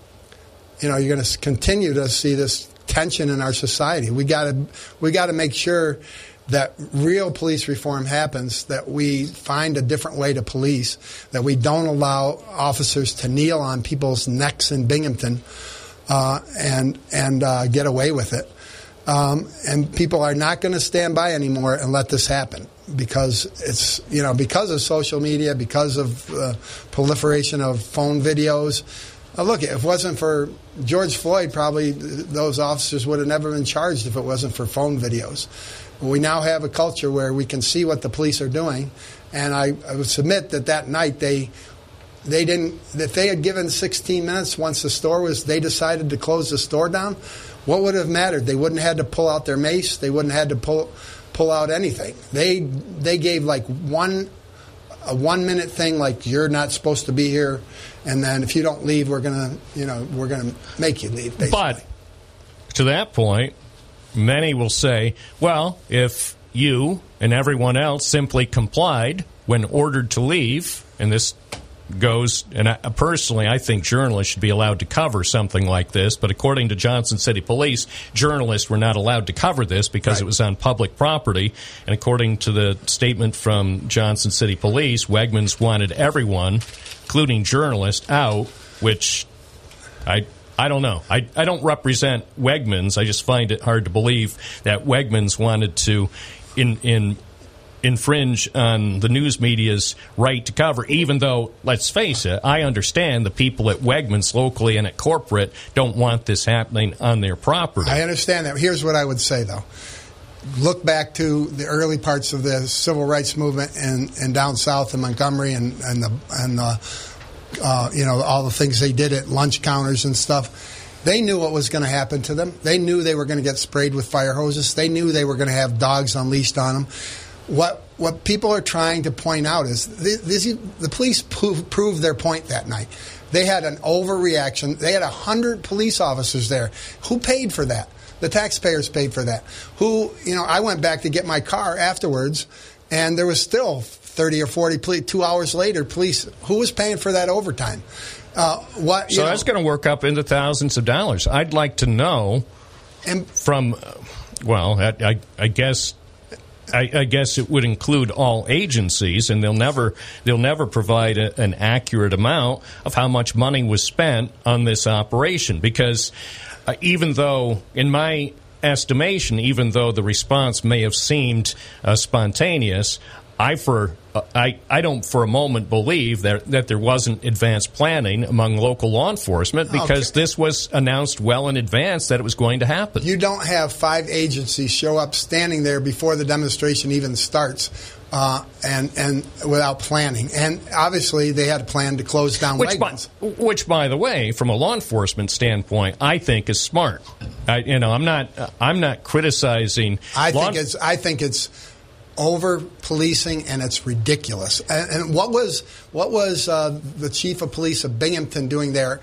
you know, you're going to continue to see this tension in our society. We got to we got to make sure that real police reform happens, that we find a different way to police, that we don't allow officers to kneel on people's necks in Binghamton uh, and and uh, get away with it. Um, and people are not going to stand by anymore and let this happen because it's you know because of social media, because of uh, proliferation of phone videos. Uh, look, if it wasn't for George Floyd, probably those officers would have never been charged if it wasn't for phone videos. We now have a culture where we can see what the police are doing, and I, I would submit that that night they they didn't if they had given 16 minutes once the store was they decided to close the store down what would have mattered? They wouldn't have had to pull out their mace. They wouldn't have had to pull pull out anything. They they gave like one a one minute thing like you're not supposed to be here and then if you don't leave we're gonna you know we're gonna make you leave basically. But to that point, many will say, well, if you and everyone else simply complied when ordered to leave, and this goes, and I, personally, I think journalists should be allowed to cover something like this, but according to Johnson City Police, journalists were not allowed to cover this because it was on public property. And according to the statement from Johnson City Police, Wegmans wanted everyone, including journalists, out, which I I don't know. I, I don't represent Wegmans. I just find it hard to believe that Wegmans wanted to in in infringe on the news media's right to cover, even though, let's face it, I understand the people at Wegmans locally and at corporate don't want this happening on their property. I understand that. Here's what I would say, though. Look back to the early parts of the civil rights movement and, and down south in Montgomery and, and the and the uh, you know all the things they did at lunch counters and stuff. They knew what was going to happen to them. They knew they were going to get sprayed with fire hoses. They knew they were going to have dogs unleashed on them. What what people are trying to point out is th- this, the police pro- proved their point that night. They had an overreaction. They had a hundred police officers there. Who paid for that? The taxpayers paid for that. Who you know? I went back to get my car afterwards, and there was still thirty or forty. Police, two hours later, police. Who was paying for that overtime? Uh, what? So know, that's going to work up into thousands of dollars. I'd like to know from, uh, well, I, I, I guess. I, I guess it would include all agencies, and they'll never they'll never provide a, an accurate amount of how much money was spent on this operation. Because uh, even though, in my estimation, even though the response may have seemed uh, spontaneous, I for I, I don't for a moment believe that that there wasn't advanced planning among local law enforcement because this was announced well in advance that it was going to happen. You don't have five agencies show up standing there before the demonstration even starts uh, and and without planning. And obviously, they had a plan to close down Which by, which, by the way, from a law enforcement standpoint, I think is smart. I, you know, I'm not. I'm not criticizing. I law- think it's I think it's over policing and it's ridiculous. And, and what was what was uh, the chief of police of Binghamton doing there?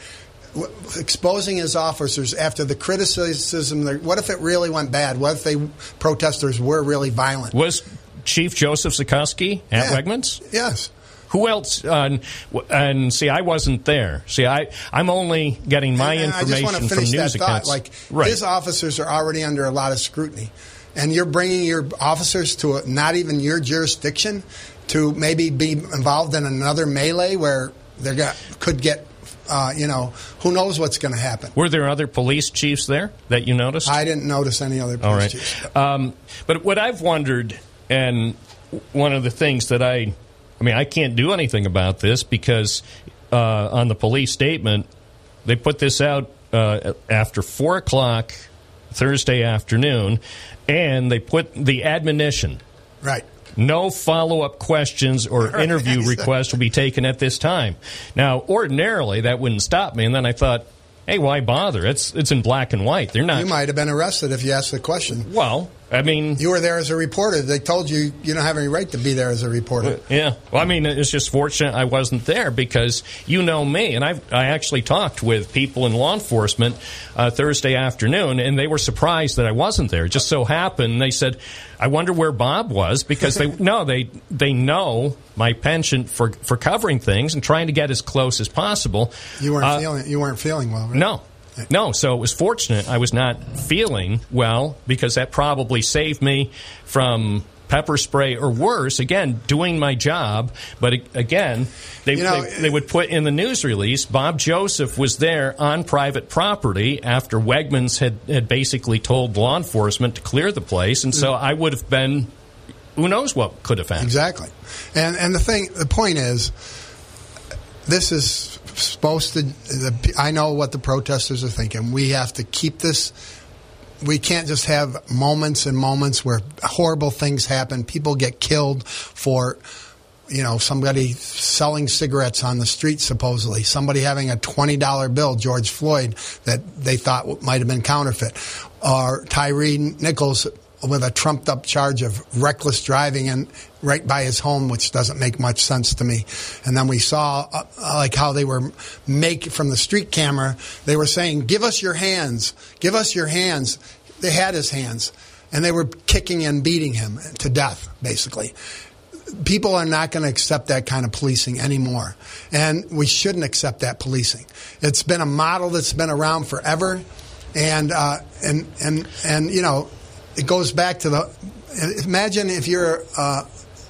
Exposing his officers after the criticism. What if it really went bad? What if they protesters were really violent? was Chief Joseph Zikuski at Yeah. Wegmans. Yes. Who else? Uh, and see, I wasn't there. See, I I'm only getting my And I just information want to from finish news that thought. accounts. Like right. his officers are already under a lot of scrutiny, and you're bringing your officers to a, not even your jurisdiction to maybe be involved in another melee where they got could get, uh, you know, who knows what's going to happen. Were there other police chiefs there that you noticed? I didn't notice any other police All right. chiefs. Um, but what I've wondered, and one of the things that I, I mean, I can't do anything about this because uh, on the police statement, they put this out uh, after four o'clock Thursday afternoon, and they put the admonition. Right. No follow up questions or interview requests will be taken at this time. Now, ordinarily, that wouldn't stop me, and then I thought, hey, why bother? It's, it's in black and white. They're not. You might have been arrested if you asked the question. Well, I mean, You were there as a reporter. They told you you don't have any right to be there as a reporter. Yeah. Well, I mean, it's just fortunate I wasn't there because you know me, and I I actually talked with people in law enforcement uh, Thursday afternoon, and they were surprised that I wasn't there. It just so happened they said, "I wonder where Bob was," because they no they they know my penchant for for covering things and trying to get as close as possible. You weren't Uh, feeling you weren't feeling well. Right? no. No, so it was fortunate I was not feeling well because that probably saved me from pepper spray or worse, again, doing my job. But again, they, You know, they, they would put in the news release Bob Joseph was there on private property after Wegmans had, had basically told law enforcement to clear the place. And so I would have been, who knows what could have happened. Exactly. And and the thing, the point is, this is supposed to. The, I know what the protesters are thinking. We have to keep this. We can't just have moments and moments where horrible things happen. People get killed for, you know, somebody selling cigarettes on the street, supposedly. Somebody having a $20 bill, George Floyd, that they thought might have been counterfeit. Or Tyree Nichols with a trumped up charge of reckless driving and right by his home, which doesn't make much sense to me. And then we saw uh, like how they were make from the street camera. They were saying, "Give us your hands, give us your hands." They had his hands, and they were kicking and beating him to death, basically. People are not going to accept that kind of policing anymore, and we shouldn't accept that policing. It's been a model that's been around forever, and uh, and and and you know, it goes back to the. Imagine if you're uh,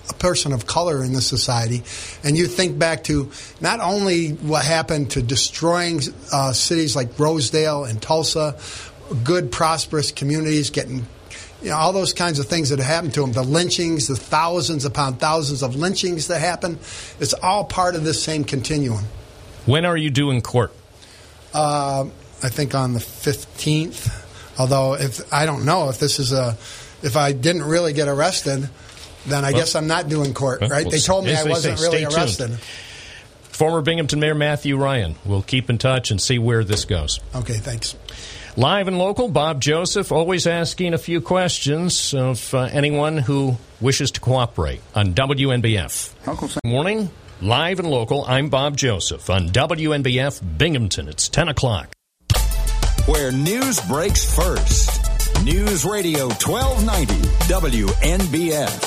a person of color in this society, and you think back to not only what happened to destroying uh, cities like Rosedale and Tulsa, good prosperous communities getting you know, all those kinds of things that have happened to them, the lynchings, the thousands upon thousands of lynchings that happen, it's all part of this same continuum. When are you due in court? Uh, I think on the 15th, although if I don't know if this is a, if I didn't really get arrested, then I Well- guess I'm not doing court, Well, right? well, they told me I wasn't say, really stay tuned. arrested. Former Binghamton Mayor Matthew Ryan. We'll keep in touch and see where this goes. Okay, thanks. Live and local, Bob Joseph always asking a few questions of uh, anyone who wishes to cooperate on WNBF. Good morning, live and local. I'm Bob Joseph on WNBF Binghamton. It's 10 o'clock. Where news breaks first. News Radio 1290 WNBF.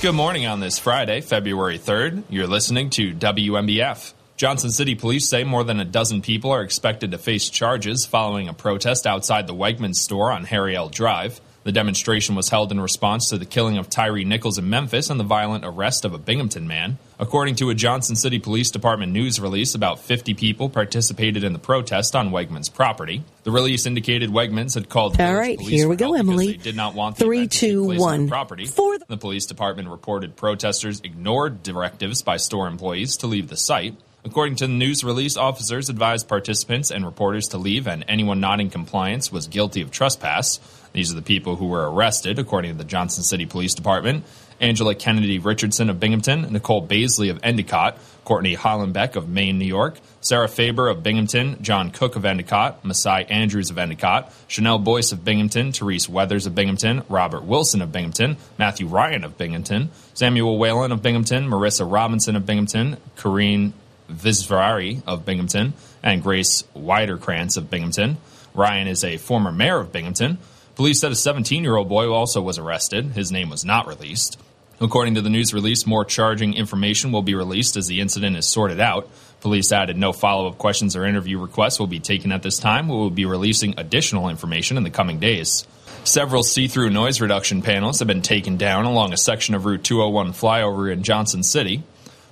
Good morning on this Friday, February 3rd. You're listening to WNBF. Johnson City police say more than a dozen people are expected to face charges following a protest outside the Wegmans store on Harry L. Drive. The demonstration was held in response to the killing of Tyree Nichols in Memphis and the violent arrest of a Binghamton man. According to a Johnson City Police Department news release, about 50 people participated in the protest on Wegmans property. The release indicated Wegmans had called All right, police here we go, Emily. They did not want the Three, event to take two, one. property. the police department reported protesters ignored directives by store employees to leave the site. According to the news release, officers advised participants and reporters to leave, and anyone not in compliance was guilty of trespass. These are the people who were arrested, according to the Johnson City Police Department. Angela Kennedy Richardson of Binghamton, Nicole Baisley of Endicott, Courtney Hollenbeck of Maine, New York, Sarah Faber of Binghamton, John Cook of Endicott, Masai Andrews of Endicott, Chanel Boyce of Binghamton, Therese Weathers of Binghamton, Robert Wilson of Binghamton, Matthew Ryan of Binghamton, Samuel Whalen of Binghamton, Marissa Robinson of Binghamton, Corrine Visvari of Binghamton, and Grace Widerkrantz of Binghamton. Ryan is a former mayor of Binghamton. Police said a 17 year old boy also was arrested. His name was not released. According to the news release, more charging information will be released as the incident is sorted out. Police added no follow up questions or interview requests will be taken at this time. We will be releasing additional information in the coming days. Several see through noise reduction panels have been taken down along a section of Route 201 flyover in Johnson City.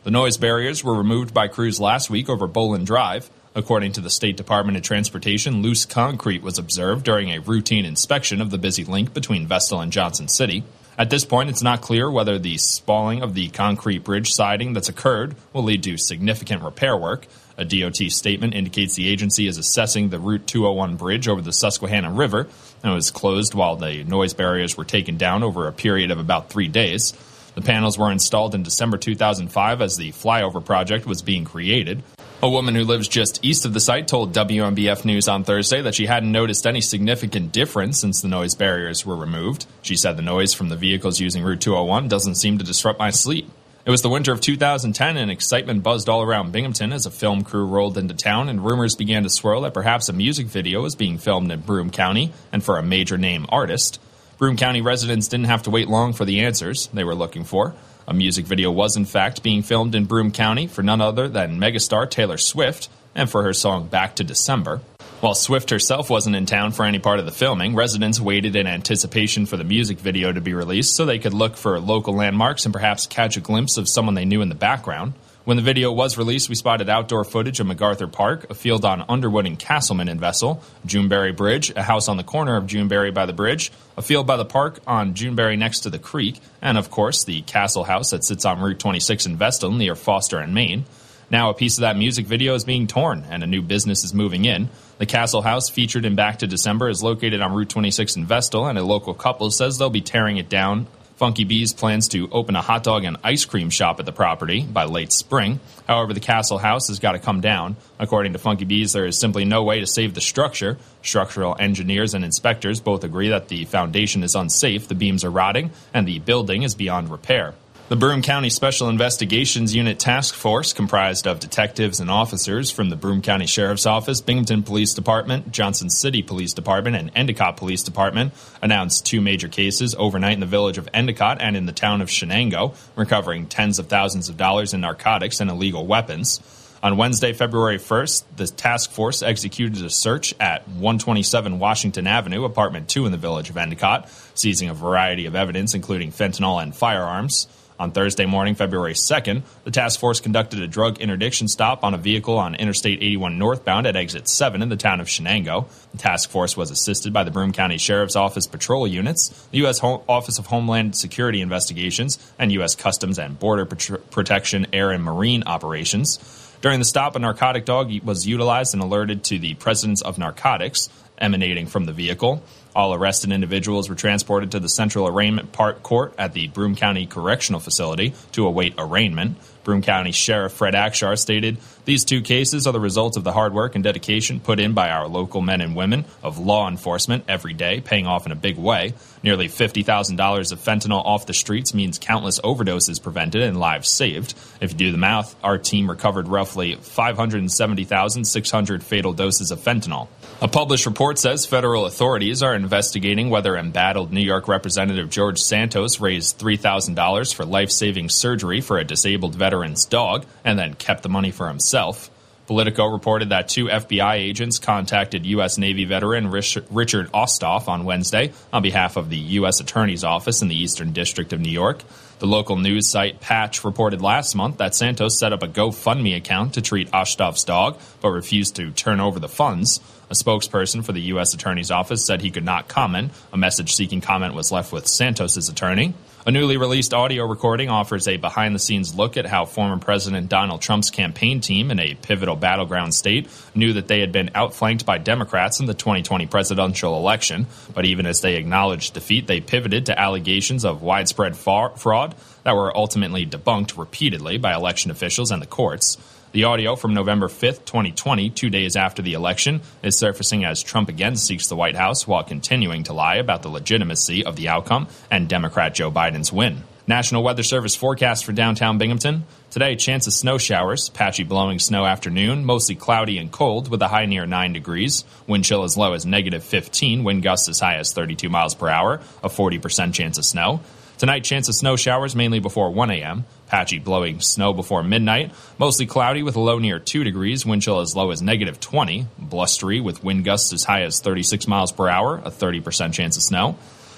The noise barriers were removed by crews last week over Boland Drive. According to the State Department of Transportation, loose concrete was observed during a routine inspection of the busy link between Vestal and Johnson City. At this point, it's not clear whether the spalling of the concrete bridge siding that's occurred will lead to significant repair work. A DOT statement indicates the agency is assessing the Route 201 bridge over the Susquehanna River and was closed while the noise barriers were taken down over a period of about three days. The panels were installed in December 2005 as the flyover project was being created. A woman who lives just east of the site told WNBF News on Thursday that she hadn't noticed any significant difference since the noise barriers were removed. She said the noise from the vehicles using Route 201 doesn't seem to disrupt my sleep. It was the winter of 2010, and excitement buzzed all around Binghamton as a film crew rolled into town, and rumors began to swirl that perhaps a music video was being filmed in Broome County and for a major name artist. Broome County residents didn't have to wait long for the answers they were looking for. A music video was, in fact, being filmed in Broome County for none other than megastar Taylor Swift and for her song Back to December. While Swift herself wasn't in town for any part of the filming, residents waited in anticipation for the music video to be released so they could look for local landmarks and perhaps catch a glimpse of someone they knew in the background. When the video was released, we spotted outdoor footage of MacArthur Park, a field on Underwood and Castleman in Vestal, Juneberry Bridge, a house on the corner of Juneberry by the bridge, a field by the park on Juneberry next to the creek, and of course the Castle House that sits on Route 26 in Vestal near Foster and Maine. Now, a piece of that music video is being torn, and a new business is moving in. The Castle House, featured in Back to December, is located on Route 26 in Vestal, and a local couple says they'll be tearing it down. Funky Bees plans to open a hot dog and ice cream shop at the property by late spring. However, the Castle House has got to come down. According to Funky Bees, there is simply no way to save the structure. Structural engineers and inspectors both agree that the foundation is unsafe, the beams are rotting, and the building is beyond repair. The Broome County Special Investigations Unit Task Force, comprised of detectives and officers from the Broome County Sheriff's Office, Binghamton Police Department, Johnson City Police Department, and Endicott Police Department, announced two major cases overnight in the village of Endicott and in the town of Shenango, recovering tens of thousands of dollars in narcotics and illegal weapons. On Wednesday, February 1st, the task force executed a search at 127 Washington Avenue, apartment 2 in the village of Endicott, seizing a variety of evidence, including fentanyl and firearms. On Thursday morning, February 2nd, the task force conducted a drug interdiction stop on a vehicle on Interstate 81 northbound at exit 7 in the town of Shenango. The task force was assisted by the Broome County Sheriff's Office patrol units, the U.S. Office of Homeland Security Investigations, and U.S. Customs and Border Pat- Protection Air and Marine Operations. During the stop, a narcotic dog was utilized and alerted to the presence of narcotics emanating from the vehicle. All arrested individuals were transported to the Central Arraignment Part Court at the Broome County Correctional Facility to await arraignment. Broome County Sheriff Fred Akshar stated, These two cases are the result of the hard work and dedication put in by our local men and women of law enforcement every day, paying off in a big way. Nearly $50,000 of fentanyl off the streets means countless overdoses prevented and lives saved. If you do the math, our team recovered roughly 570,600 fatal doses of fentanyl. A published report says federal authorities are investigating whether embattled New York Representative George Santos raised $3,000 for life saving surgery for a disabled veteran's dog and then kept the money for himself. Politico reported that two FBI agents contacted U.S. Navy veteran Richard Osthoff on Wednesday on behalf of the U.S. Attorney's Office in the Eastern District of New York. The local news site Patch reported last month that Santos set up a GoFundMe account to treat Osthoff's dog, but refused to turn over the funds. A spokesperson for the U.S. Attorney's Office said he could not comment. A message seeking comment was left with Santos's attorney. A newly released audio recording offers a behind the scenes look at how former President Donald Trump's campaign team in a pivotal battleground state knew that they had been outflanked by Democrats in the 2020 presidential election. But even as they acknowledged defeat, they pivoted to allegations of widespread fraud that were ultimately debunked repeatedly by election officials and the courts. The audio from November 5th, 2020, two days after the election, is surfacing as Trump again seeks the White House while continuing to lie about the legitimacy of the outcome and Democrat Joe Biden's win. National Weather Service forecast for downtown Binghamton. Today, chance of snow showers, patchy blowing snow afternoon, mostly cloudy and cold with a high near 9 degrees. Wind chill as low as negative 15, wind gusts as high as 32 miles per hour, a 40% chance of snow. Tonight, chance of snow showers mainly before 1 a.m. Patchy blowing snow before midnight. Mostly cloudy with a low near 2 degrees. Wind chill as low as negative 20. Blustery with wind gusts as high as 36 miles per hour. A 30% chance of snow.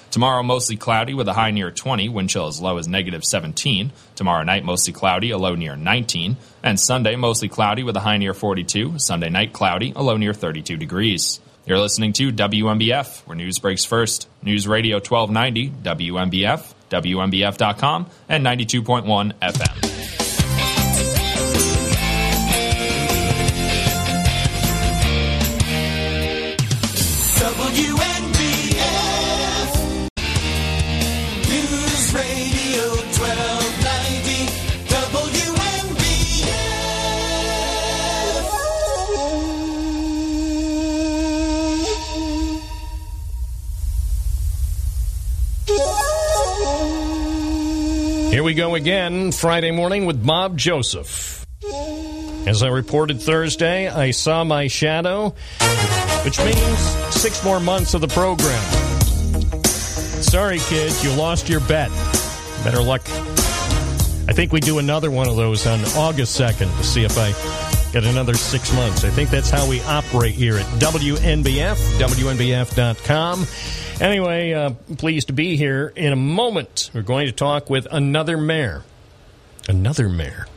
Tomorrow, mostly cloudy with a high near 20. Wind chill as low as negative 17. Tomorrow night, mostly cloudy, a low near 19. And Sunday, mostly cloudy with a high near 42. Sunday night, cloudy, a low near 32 degrees. You're listening to WNBF, where news breaks first. News Radio 1290, WNBF, WNBF.com, and 92.1 FM. Go again, Friday morning with Bob Joseph. As I reported Thursday, I saw my shadow, which means six more months of the program. Sorry, kids, you lost your bet. Better luck. I think we do another one of those on August 2nd to see if I get another six months. I think that's how we operate here at WNBF, WNBF.com. Anyway, uh, pleased to be here. In a moment, we're going to talk with another mayor. Another mayor.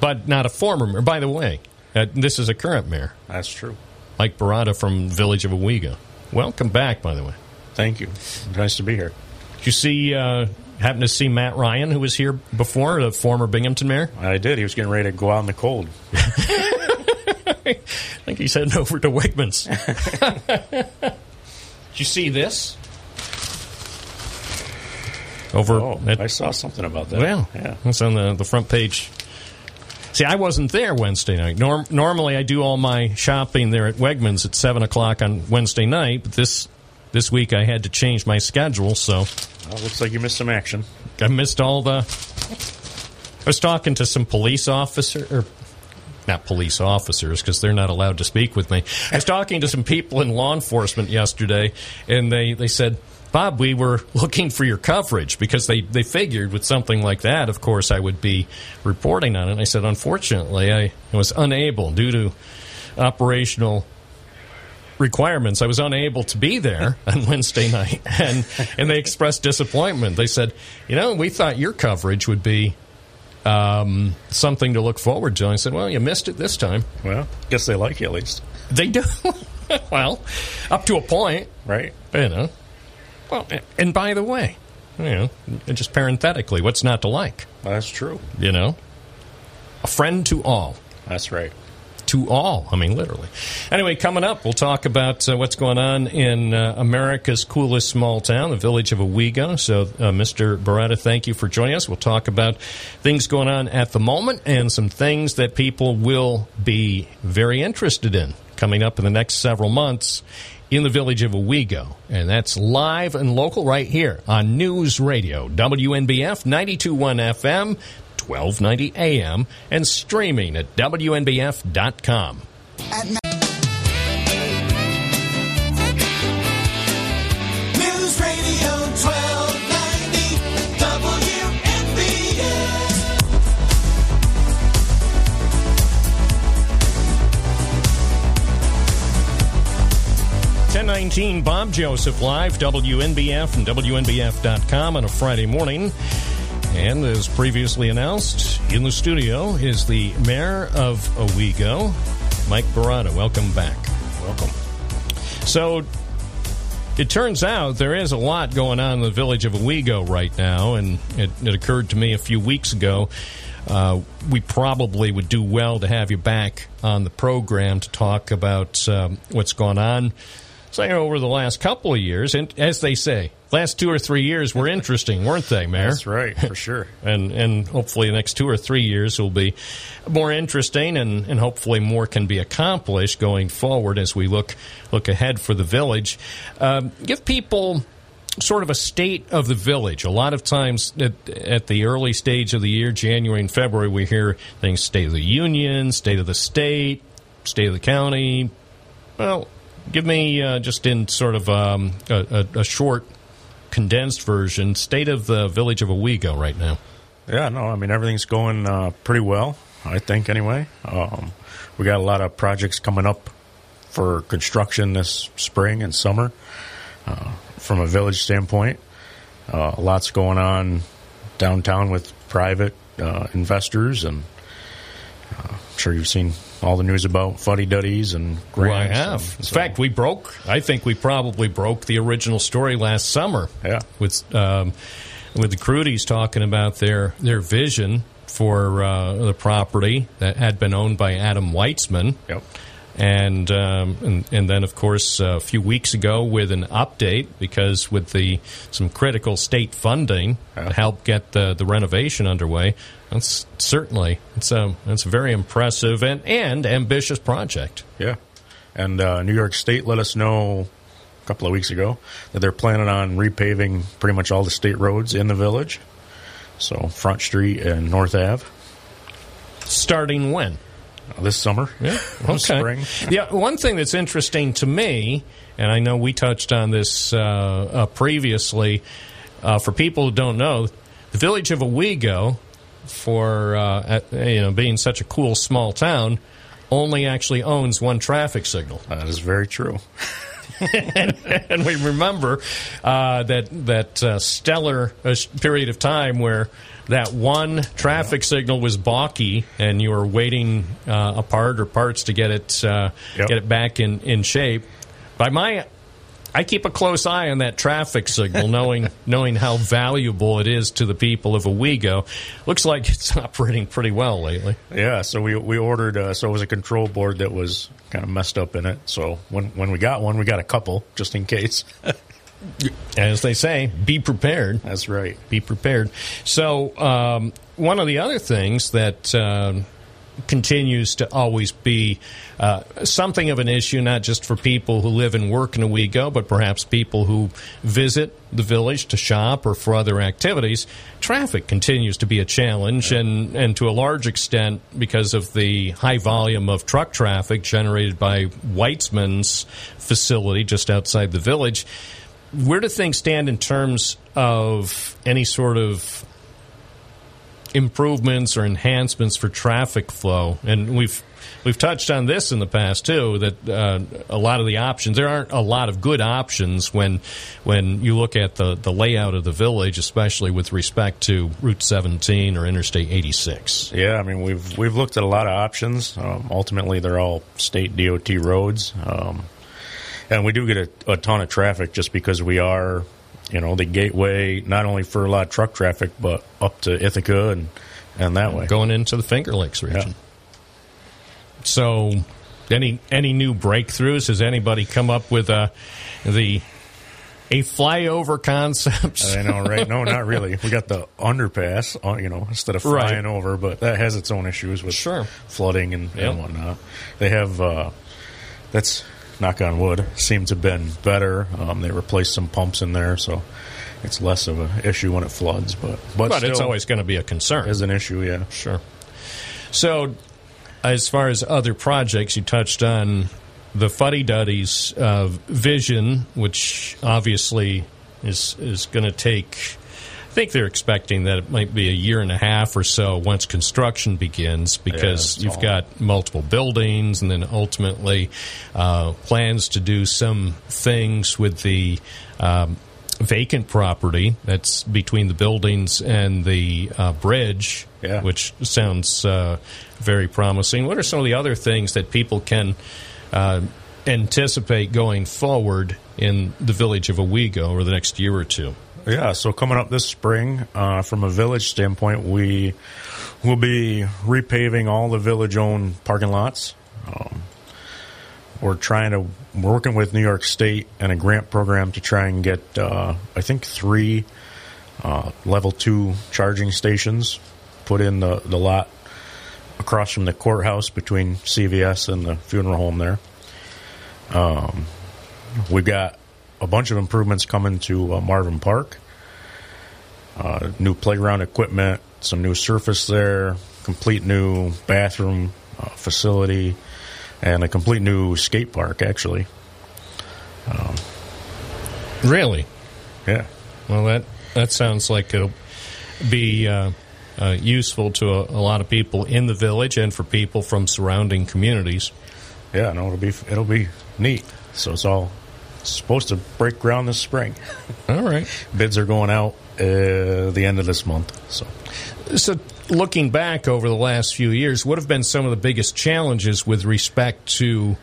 But not a former mayor. By the way, uh, this is a current mayor. That's true. Mike Baratta from Village of Owego. Welcome back, by the way. Thank you. Nice to be here. Did you see, uh, happen to see Matt Ryan, who was here before, the former Binghamton mayor? I did. He was getting ready to go out in the cold. I think he's heading over to Wegmans. Did you see this? Over Oh, at- I saw something about that. Well, yeah. it's on the, the front page. See, I wasn't there Wednesday night. Norm, normally, I do all my shopping there at Wegmans at seven o'clock on Wednesday night, but this this week I had to change my schedule, so Well, looks like you missed some action. I missed all the. I was talking to some police officer or not police officers because they're not allowed to speak with me. I was talking to some people in law enforcement yesterday, and they they said. Bob, we were looking for your coverage because they, they figured with something like that, of course, I would be reporting on it. And I said, unfortunately, I was unable due to operational requirements. I was unable to be there on Wednesday night, and and they expressed disappointment. They said, "You know, we thought your coverage would be um, something to look forward to." And I said, "Well, you missed it this time." Well, guess they like you at least. They do. well, up to a point, right? You know. Well, and by the way, you know, just parenthetically, what's not to like? That's true. You know, a friend to all. That's right. To all. I mean, literally. Anyway, coming up, we'll talk about uh, what's going on in uh, America's coolest small town, the village of Owego. So, uh, Mr. Baratta, thank you for joining us. We'll talk about things going on at the moment and some things that people will be very interested in coming up in the next several months in the village of Owego. And that's live and local right here on News Radio, WNBF 921 FM, 1290 AM, and streaming at WNBF.com. News Radio 1290 WNBF. 1019 Bob Joseph Live, WNBF and WNBF.com on a Friday morning. And as previously announced, in the studio is the mayor of Owego, Mike Baratta. Welcome back. Welcome. So it turns out there is a lot going on in the village of Owego right now, and it, it occurred to me a few weeks ago. Uh, we probably would do well to have you back on the program to talk about um, what's gone on, say, over the last couple of years. And as they say, last two or three years were interesting, weren't they, Mayor? That's right, for sure. and and hopefully the next two or three years will be more interesting and, and hopefully more can be accomplished going forward as we look look ahead for the village. Um, give people sort of a state of the village. A lot of times at, at the early stage of the year, January and February, we hear things State of the Union, State of the State, State of the County. Well, give me uh, just in sort of um, a, a, a short, condensed version, state of the village of Owego right now. Yeah, no, I mean everything's going uh, pretty well. I think anyway. Um, we got a lot of projects coming up for construction this spring and summer. Uh, from a village standpoint, uh, lots going on downtown with private uh, investors, and uh, I'm sure you've seen all the news about fuddy duddies and Well, I have. and In so- fact, we broke. I think we probably broke the original story last summer. Yeah. With um, with the Crudies talking about their their vision for uh, the property that had been owned by Adam Weitzman. Yep. And, um, and and then of course a few weeks ago with an update because with the some critical state funding to help get the, the renovation underway that's certainly it's a it's a very impressive and, and ambitious project Yeah. And uh, New York State let us know a couple of weeks ago that they're planning on repaving pretty much all the state roads in the village. So Front Street and North Ave. starting when Uh, this summer. Yeah. Okay. Spring. Yeah. One thing that's interesting to me, and I know we touched on this uh, uh, previously, uh, for people who don't know, the village of Owego, for uh, you know being such a cool small town, only actually owns one traffic signal. That is very true. and, and we remember uh, that that uh, stellar uh, period of time where that one traffic signal was balky, and you were waiting uh, part or parts to get it uh, Yep. get it back in in shape. By my I keep a close eye on that traffic signal, knowing knowing how valuable it is to the people of Owego. Looks like it's operating pretty well lately. Yeah, so we we ordered. Uh, so it was a control board that was kind of messed up in it. So when when we got one, we got a couple just in case. As they say, be prepared. That's right. Be prepared. So, um, one of the other things that um continues to always be uh, something of an issue, not just for people who live and work in Owego, but perhaps people who visit the village to shop or for other activities. Traffic continues to be a challenge, and, and to a large extent because of the high volume of truck traffic generated by Weitzman's facility just outside the village. Where do things stand in terms of any sort of improvements or enhancements for traffic flow? And we've we've touched on this in the past too. That uh, a lot of the options there aren't a lot of good options when when you look at the the layout of the village, especially with respect to Route 17 or Interstate 86. Yeah, I mean we've we've looked at a lot of options. Um, ultimately, they're all state DOT roads, um, and we do get a, a ton of traffic just because we are, you know, the gateway not only for a lot of truck traffic, but up to Ithaca and and that way. going into the Finger Lakes region. So, any any new breakthroughs? Has anybody come up with uh, the a flyover concept? I know, right? No, not really. We got the underpass, uh, you know, instead of Right. flying over, but that has its own issues with Sure. flooding and, Yep. and whatnot. They have uh, that's knock on wood seems to have been better. Um, they replaced some pumps in there, so it's less of an issue when it floods. But but, but it's always going to be a concern. is an issue. Yeah, Sure. So, as far as other projects, you touched on the Fuddy Duddies uh, vision, which obviously is is going to take think they're expecting that it might be a year and a half or so once construction begins because it's you've all- got multiple buildings and then ultimately uh, plans to do some things with the um, vacant property that's between the buildings and the uh, bridge, which sounds uh, very promising. What are some of the other things that people can uh, anticipate going forward in the village of Owego over the next year or two? Yeah, so coming up this spring, uh, from a village standpoint, we will be repaving all the village-owned parking lots. Um, we're trying to we're working with New York State and a grant program to try and get, uh, I think, three uh, level two charging stations put in the, the lot across from the courthouse between CVS and the funeral home there. Um, we've got a bunch of improvements coming to uh, Marvin Park. Uh, new playground equipment, some new surface there, complete new bathroom uh, facility, and a complete new skate park, actually. Um, Really? Yeah. Well, that that sounds like it'll be uh, uh, useful to a, a lot of people in the village and for people from surrounding communities. Yeah, no, it'll be it'll be neat. So it's all supposed to break ground this spring. All right. Bids are going out uh, the end of this month. So So, looking back over the last few years, what have been some of the biggest challenges with respect to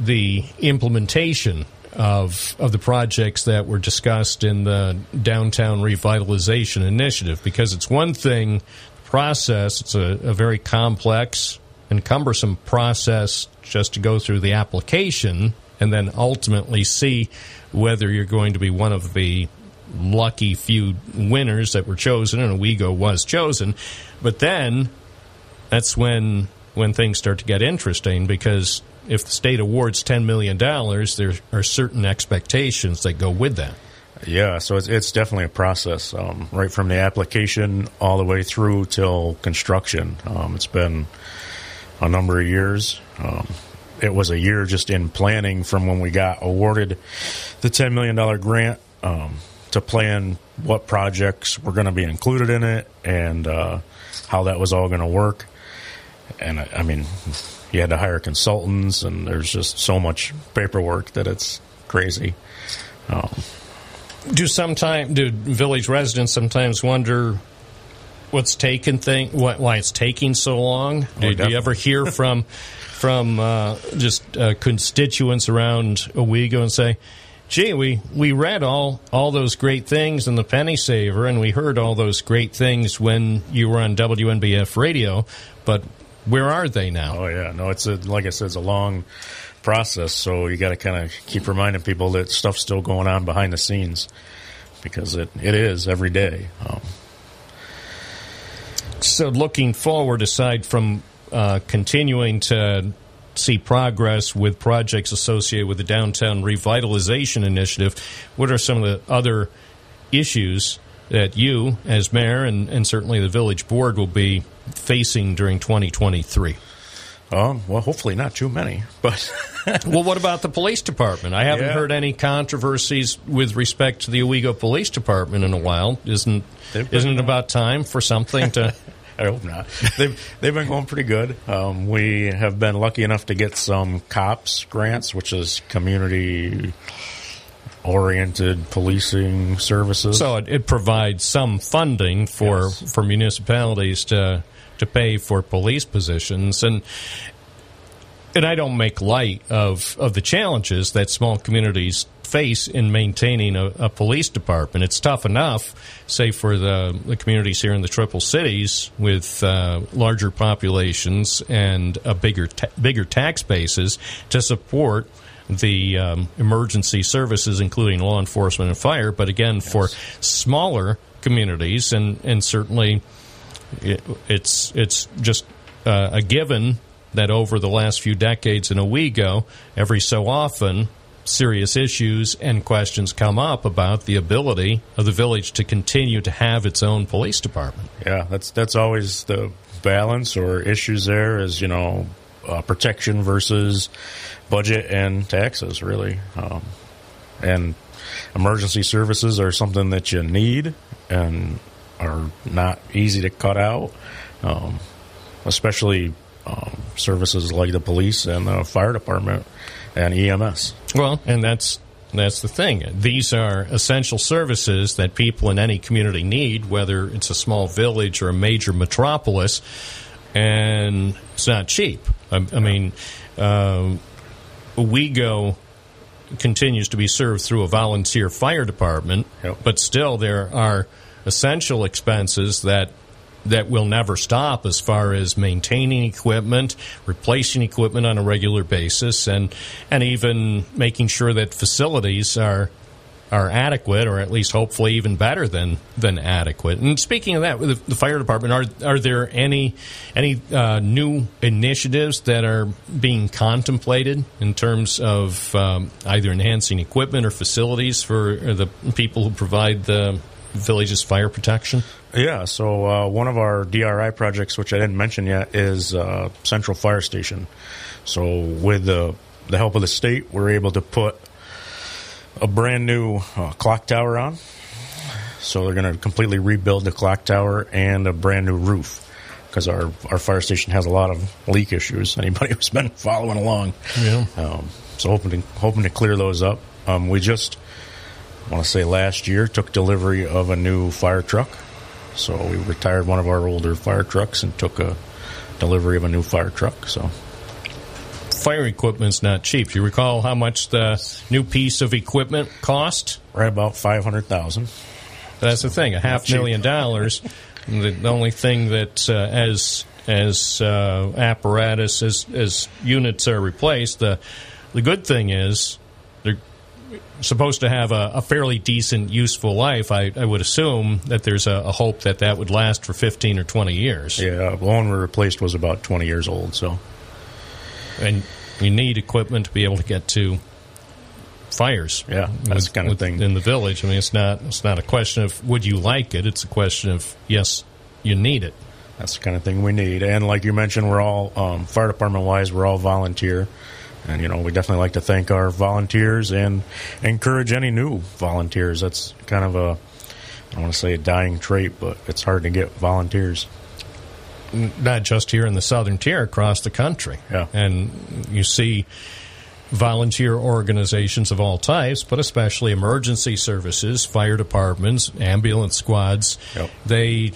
the implementation of of the projects that were discussed in the downtown revitalization initiative? Because it's one thing process; it's a, a very complex and cumbersome process just to go through the application and then ultimately see whether you're going to be one of the lucky few winners that were chosen, and Owego was chosen. But then that's when when things start to get interesting because if the state awards ten million dollars, there are certain expectations that go with that. Yeah, so it's, it's definitely a process, um, right from the application all the way through till construction. Um, it's been a number of years. Um, it was a year just in planning from when we got awarded the $10 million grant um, to plan what projects were going to be included in it and uh, how that was all going to work. And I, I mean, you had to hire consultants, and there's just so much paperwork that it's crazy. Um, Do sometime do village residents sometimes wonder what's taking thing why, why it's taking so long? Do, do you ever hear from from uh, just uh, constituents around Owego and say, "Gee, we we read all all those great things in the Penny Saver, and we heard all those great things when you were on WNBF radio, but where are they now?" Oh yeah, no, it's a like I said, it's a long process. So you got to kind of keep reminding people that stuff's still going on behind the scenes because it, it is every day. Um, So, looking forward, aside from uh, continuing to see progress with projects associated with the downtown revitalization initiative, what are some of the other issues that you, as mayor, and, and certainly the village board, will be facing during 2023? Um, well, hopefully not too many, but well, what about the police department? I haven't Yeah. heard any controversies with respect to the Owego Police Department in a while. Isn't been- isn't it about time for something to? I hope not. They've they've been going pretty good. Um, we have been lucky enough to get some cops grants, which is community oriented policing services. So it, it provides some funding for for municipalities to to pay for police positions and and I don't make light of of the challenges that small communities face in maintaining a, a police department. It's tough enough, say for the the communities here in the Triple Cities with uh, larger populations and a bigger ta- bigger tax bases to support the um, emergency services, including law enforcement and fire. But again, for smaller communities, and and certainly it, it's it's just uh, a given that over the last few decades in Owego, every so often, serious issues and questions come up about the ability of the village to continue to have its own police department. Yeah, that's that's always the balance or issues there is you know uh, protection versus budget and taxes really, um, and emergency services are something that you need and are not easy to cut out, um, especially um, services like the police and the fire department and EMS. Well, and that's that's the thing. These are essential services that people in any community need, whether it's a small village or a major metropolis, and it's not cheap. I, I mean, um, Owego continues to be served through a volunteer fire department, but still there are essential expenses that that will never stop as far as maintaining equipment, replacing equipment on a regular basis, and and even making sure that facilities are are adequate, or at least hopefully even better than than adequate. And speaking of that, with the fire department, are are there any any uh, new initiatives that are being contemplated in terms of um, either enhancing equipment or facilities for the people who provide the village's fire protection? Yeah, so uh, one of our DRI projects, which I didn't mention yet, is uh, Central Fire Station. So, with the, the help of the state, we're able to put a brand new uh, clock tower on. So, they're going to completely rebuild the clock tower and a brand new roof because our, our fire station has a lot of leak issues. Anybody who's been following along. Yeah. Um, so, hoping to, hoping to clear those up. Um, we just, I want to say last year, took delivery of a new fire truck. So we retired one of our older fire trucks and took a delivery of a new fire truck. So Fire equipment's not cheap. Do you recall how much the new piece of equipment cost? Right about five hundred thousand. That's the thing, a half million dollars. the, only thing that uh, as as uh, apparatus as as units are replaced, the the good thing is supposed to have a, a fairly decent, useful life. I, I would assume that there's a, a hope that that would last for fifteen or twenty years. Yeah, the one we replaced was about twenty years old. So and you need equipment to be able to get to fires. Yeah, that's the kind of thing. in the village. I mean, it's not it's not a question of would you like it. It's a question of yes, you need it. that's the kind of thing we need. And like you mentioned, we're all um, fire department wise, we're all volunteer. And you know, we definitely like to thank our volunteers and encourage any new volunteers. That's kind of a I don't want to say a dying trait, but it's hard to get volunteers. Not just here in the southern tier, across the country. Yeah. and you see volunteer organizations of all types, but especially emergency services, fire departments, ambulance squads. Yep. They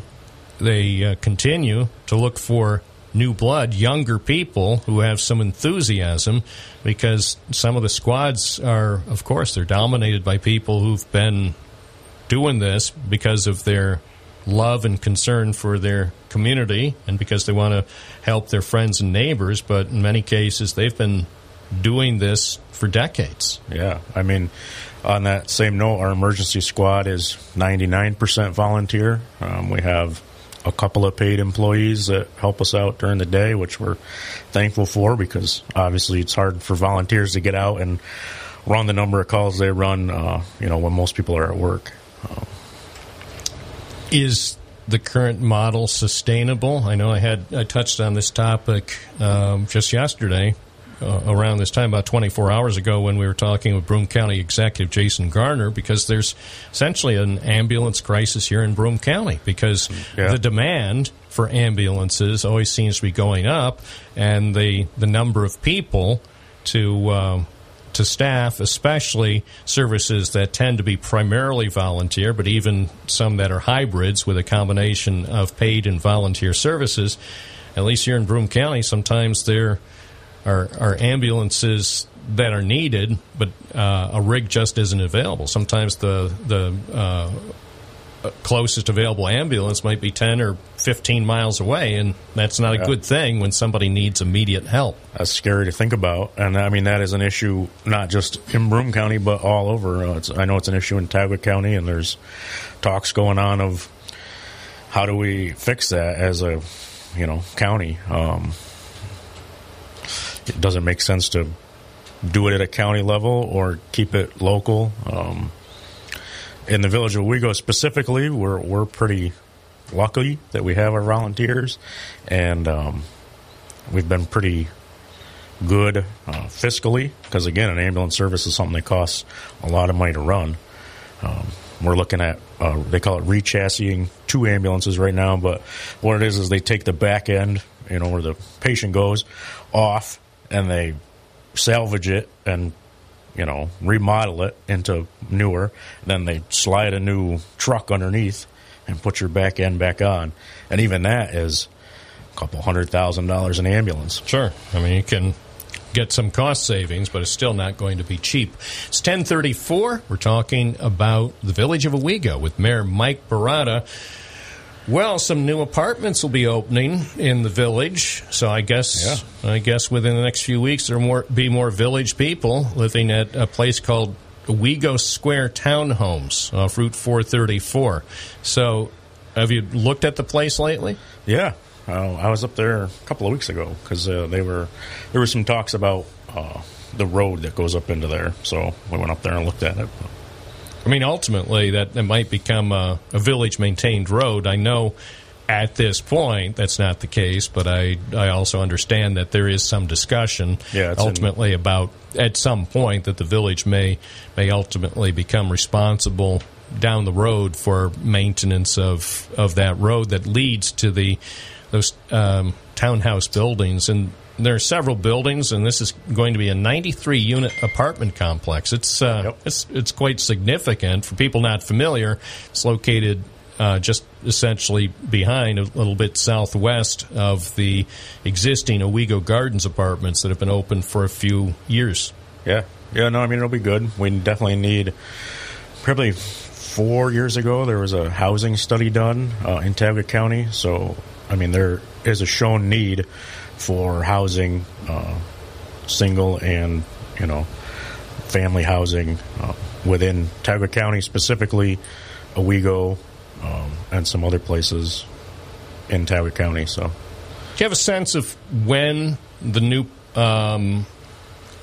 they uh, continue to look for new blood, younger people who have some enthusiasm, because some of the squads are, of course, they're dominated by people who've been doing this because of their love and concern for their community and because they want to help their friends and neighbors. But in many cases, they've been doing this for decades. Yeah, I mean, on that same note, our emergency squad is 99% volunteer. Um, we have a couple of paid employees that help us out during the day, which we're thankful for because obviously it's hard for volunteers to get out and run the number of calls they run, uh, you know, when most people are at work. Is the current model sustainable? I know I had I touched on this topic um, just yesterday, uh, around this time, about 24 hours ago, when we were talking with Broome County Executive Jason Garnar, because there's essentially an ambulance crisis here in Broome County because Yeah. the demand for ambulances always seems to be going up, and the the number of people to um, to staff, especially services that tend to be primarily volunteer, but even some that are hybrids with a combination of paid and volunteer services. At least here in Broome County, sometimes there are, are ambulances that are needed, but uh, a rig just isn't available. Sometimes the the uh, closest available ambulance might be 10 or 15 miles away, and that's not a good thing when somebody needs immediate help. That's scary to think about, and I mean that is an issue not just in Broome County but all over. Uh, it's, I know it's an issue in Tioga County, and there's talks going on of how do we fix that as a you know county. Um, it doesn't make sense to do it at a county level or keep it local. Um, in the village of Owego specifically, we're we're pretty lucky that we have our volunteers, and um, we've been pretty good uh, fiscally because again, an ambulance service is something that costs a lot of money to run. Um, we're looking at uh, they call it rechassing two ambulances right now, but what it is is they take the back end, you know, where the patient goes, off, and they salvage it and you know remodel it into newer. Then they slide a new truck underneath and put your back end back on, and even that is a couple hundred thousand dollars an ambulance. Sure. I mean, you can get some cost savings, but it's still not going to be cheap. It's 1034. We're talking about the village of Owego with Mayor Mike Baratta. Well, some new apartments will be opening in the village, so I guess I guess within the next few weeks there will more, be more village people living at a place called Owego Square Townhomes off Route 434. So, have you looked at the place lately? Yeah, uh, I was up there a couple of weeks ago because uh, they were there were some talks about uh, the road that goes up into there. So we went up there and looked at it. I mean, ultimately, that, that might become a, a village maintained road. I know at this point that's not the case, but I, I also understand that there is some discussion Yeah, it's in- ultimately about at some point that the village may may ultimately become responsible down the road for maintenance of, of that road that leads to the those um, townhouse buildings and there are several buildings, and this is going to be a 93 unit apartment complex. It's uh, it's it's quite significant for people not familiar. It's located uh, just essentially behind, a little bit southwest of the existing Owego Gardens apartments that have been open for a few years. Yeah, yeah. No, I mean it'll be good. We definitely need. Probably four years ago, there was a housing study done uh, in Tioga County. So, I mean, there is a shown need for housing, uh, single and you know, family housing uh, within Tioga County, specifically Owego, um, and some other places in Tioga County. So, Do you have a sense of when the new um,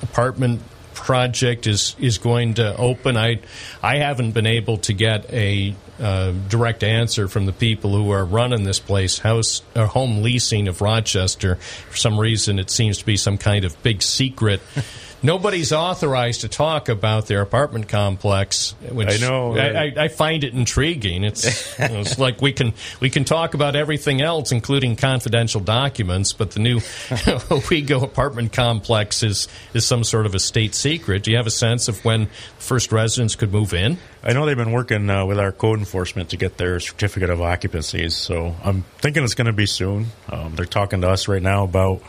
apartment project is is going to open? I I haven't been able to get a uh, direct answer from the people who are running this place, house or home leasing of Rochester. For some reason, it seems to be some kind of big secret. Nobody's authorized to talk about their apartment complex. Which I know. I, I, I find it intriguing. It's, you know, it's like we can we can talk about everything else, including confidential documents, but the new Owego apartment complex is is some sort of a state secret. Do you have a sense of when first residents could move in? I know they've been working uh, with our code enforcement to get their certificate of occupancies, so I'm thinking it's going to be soon. Um, they're talking to us right now about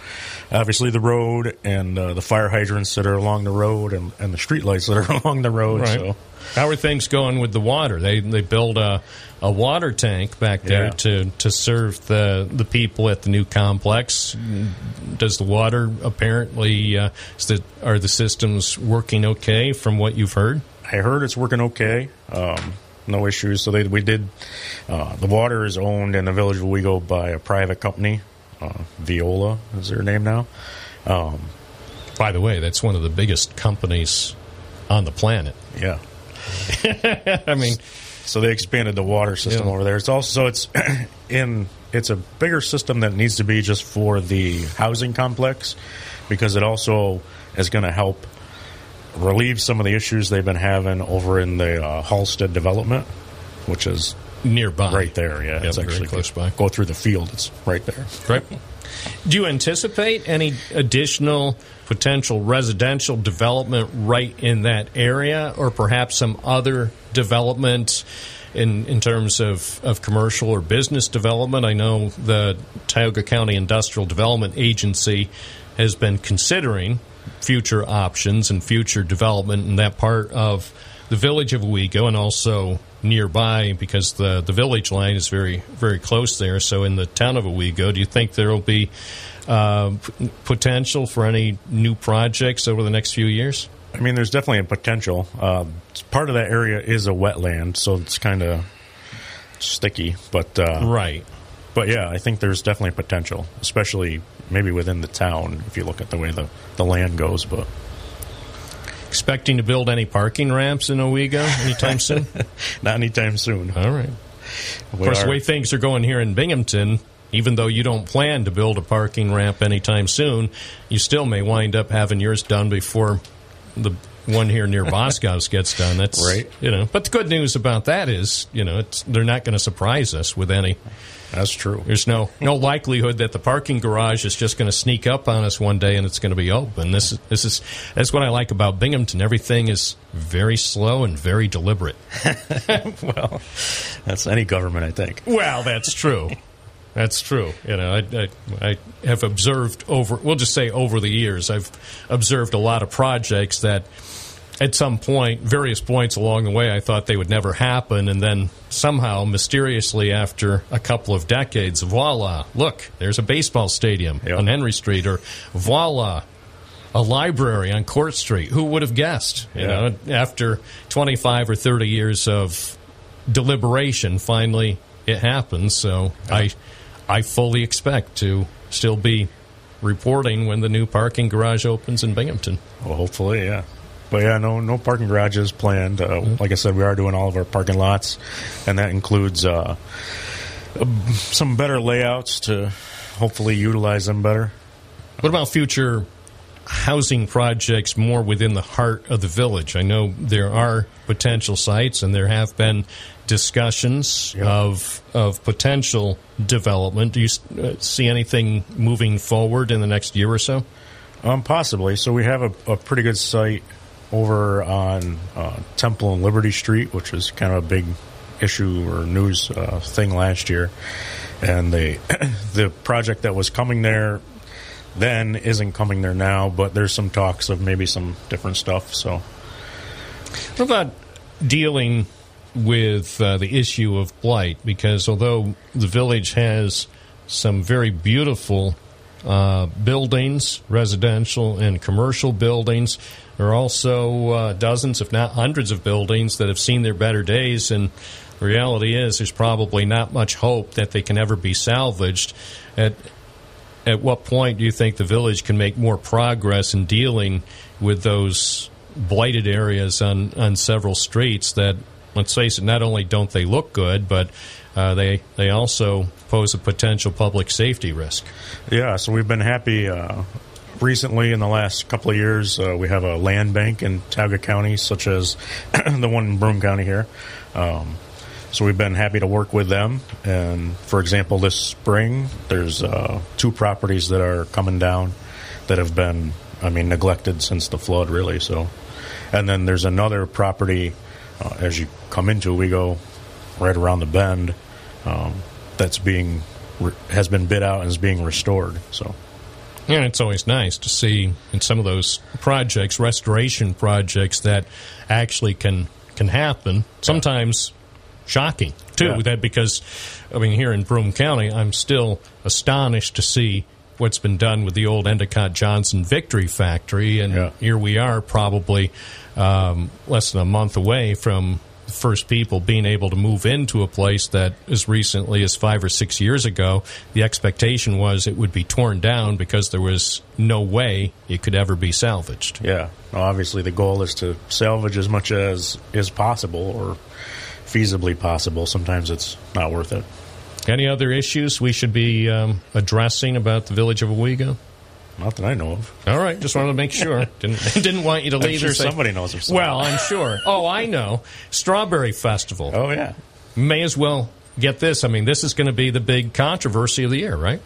obviously the road and uh, the fire hydrants that are along the road and, and the street lights that are along the road. Right. So How are things going with the water? They they build a, a water tank back there Yeah. to, to serve the the people at the new complex. Does the water apparently uh, is the, are the systems working okay from what you've heard? I heard it's working okay. Um, no issues. So they, we did. Uh, the water is owned in the village of Owego by a private company. Uh, Veolia is their name now. Um, By the way, that's one of the biggest companies on the planet. Yeah. I mean, so they expanded the water system Yeah. over there. It's also so it's in it's a bigger system that needs to be just for the housing complex because it also is going to help relieve some of the issues they've been having over in the uh, Halstead development, which is nearby, right there. Yeah, Yep, it's actually close by. Go through the field. It's right there. Right. Do you anticipate any additional potential residential development right in that area, or perhaps some other development in in terms of, of commercial or business development? I know the Tioga County Industrial Development Agency has been considering future options and future development in that part of the village of Owego and also nearby because the, the village line is very very close there. So in the town of Owego, do you think there will be uh, p- potential for any new projects over the next few years? I mean, there's definitely a potential. Uh, part of that area is a wetland, so it's kind of sticky. But uh, right. But yeah, I think there's definitely potential, especially maybe within the town if you look at the way the, the land goes. But Expecting to build any parking ramps in Owego anytime soon? Not anytime soon. All right. Of We course, the way things are going here in Binghamton, even though you don't plan to build a parking ramp anytime soon, you still may wind up having yours done before the one here near Boscov's gets done. That's Right. You know, but the good news about that is, you know, it's, they're not going to surprise us with any. That's true. There's no no likelihood that the parking garage is just going to sneak up on us one day and it's going to be open. This is this is that's what I like about Binghamton. Everything is very slow and very deliberate. well, that's any government, I think. Well, that's true. That's true. You know, I, I, I have observed over, we'll just say over the years, I've observed a lot of projects that at some point, various points along the way, I thought they would never happen. And then somehow, mysteriously, after a couple of decades, voila, look, there's a baseball stadium on Henry Street, or voila, a library on Court Street. Who would have guessed? You Yeah. know, after 25 or 30 years of deliberation, finally it happens. So I, I fully expect to still be reporting when the new parking garage opens in Binghamton. Well, hopefully, yeah. But yeah, no, no parking garages planned. Uh, Like I said, we are doing all of our parking lots, and that includes uh, some better layouts to hopefully utilize them better. What about future housing projects more within the heart of the village? I know there are potential sites, and there have been discussions of of potential development. Do you uh, see anything moving forward in the next year or so? Um, possibly. So we have a, a pretty good site over on uh, Temple and Liberty Street, which was kind of a big issue or news uh, thing last year. And the the project that was coming there then isn't coming there now, but there's some talks of maybe some different stuff. So What about dealing with uh, the issue of blight? Because although the village has some very beautiful uh, buildings, residential and commercial buildings, there are also uh, dozens, if not hundreds, of buildings that have seen their better days. And the reality is, there's probably not much hope that they can ever be salvaged. At at what point do you think the village can make more progress in dealing with those blighted areas on, on several streets that, let's face it, not only don't they look good, but uh, they they also pose a potential public safety risk. Yeah, so we've been happy uh, recently in the last couple of years. Uh, we have a land bank in Tioga County, such as the one in Broome County here. Um, so we've been happy to work with them. And for example, this spring, there's uh, two properties that are coming down that have been, I mean, neglected since the flood, really. So, and then there's another property uh, as you come into, Owego right around the bend. Um, that's being has been bid out and is being restored. So And it's always nice to see in some of those projects, restoration projects, that actually can can happen. Sometimes shocking too. Yeah. That because I mean, here in Broome County, I'm still astonished to see what's been done with the old Endicott Johnson Victory Factory, and here we are, probably um, less than a month away from first people being able to move into a place that as recently as five or six years ago the expectation was it would be torn down because there was no way it could ever be salvaged yeah, well, obviously the goal is to salvage as much as is possible or feasibly possible. Sometimes it's not worth it. any other issues we should be um, addressing about the village of Owego? Not that I know of. All right, just wanted to make sure. Didn't didn't want you to leave. sure somebody knows of something. Well, I'm sure. Oh, I know. Strawberry Festival. Oh yeah. May as well get this. I mean, this is going to be the big controversy of the year, right?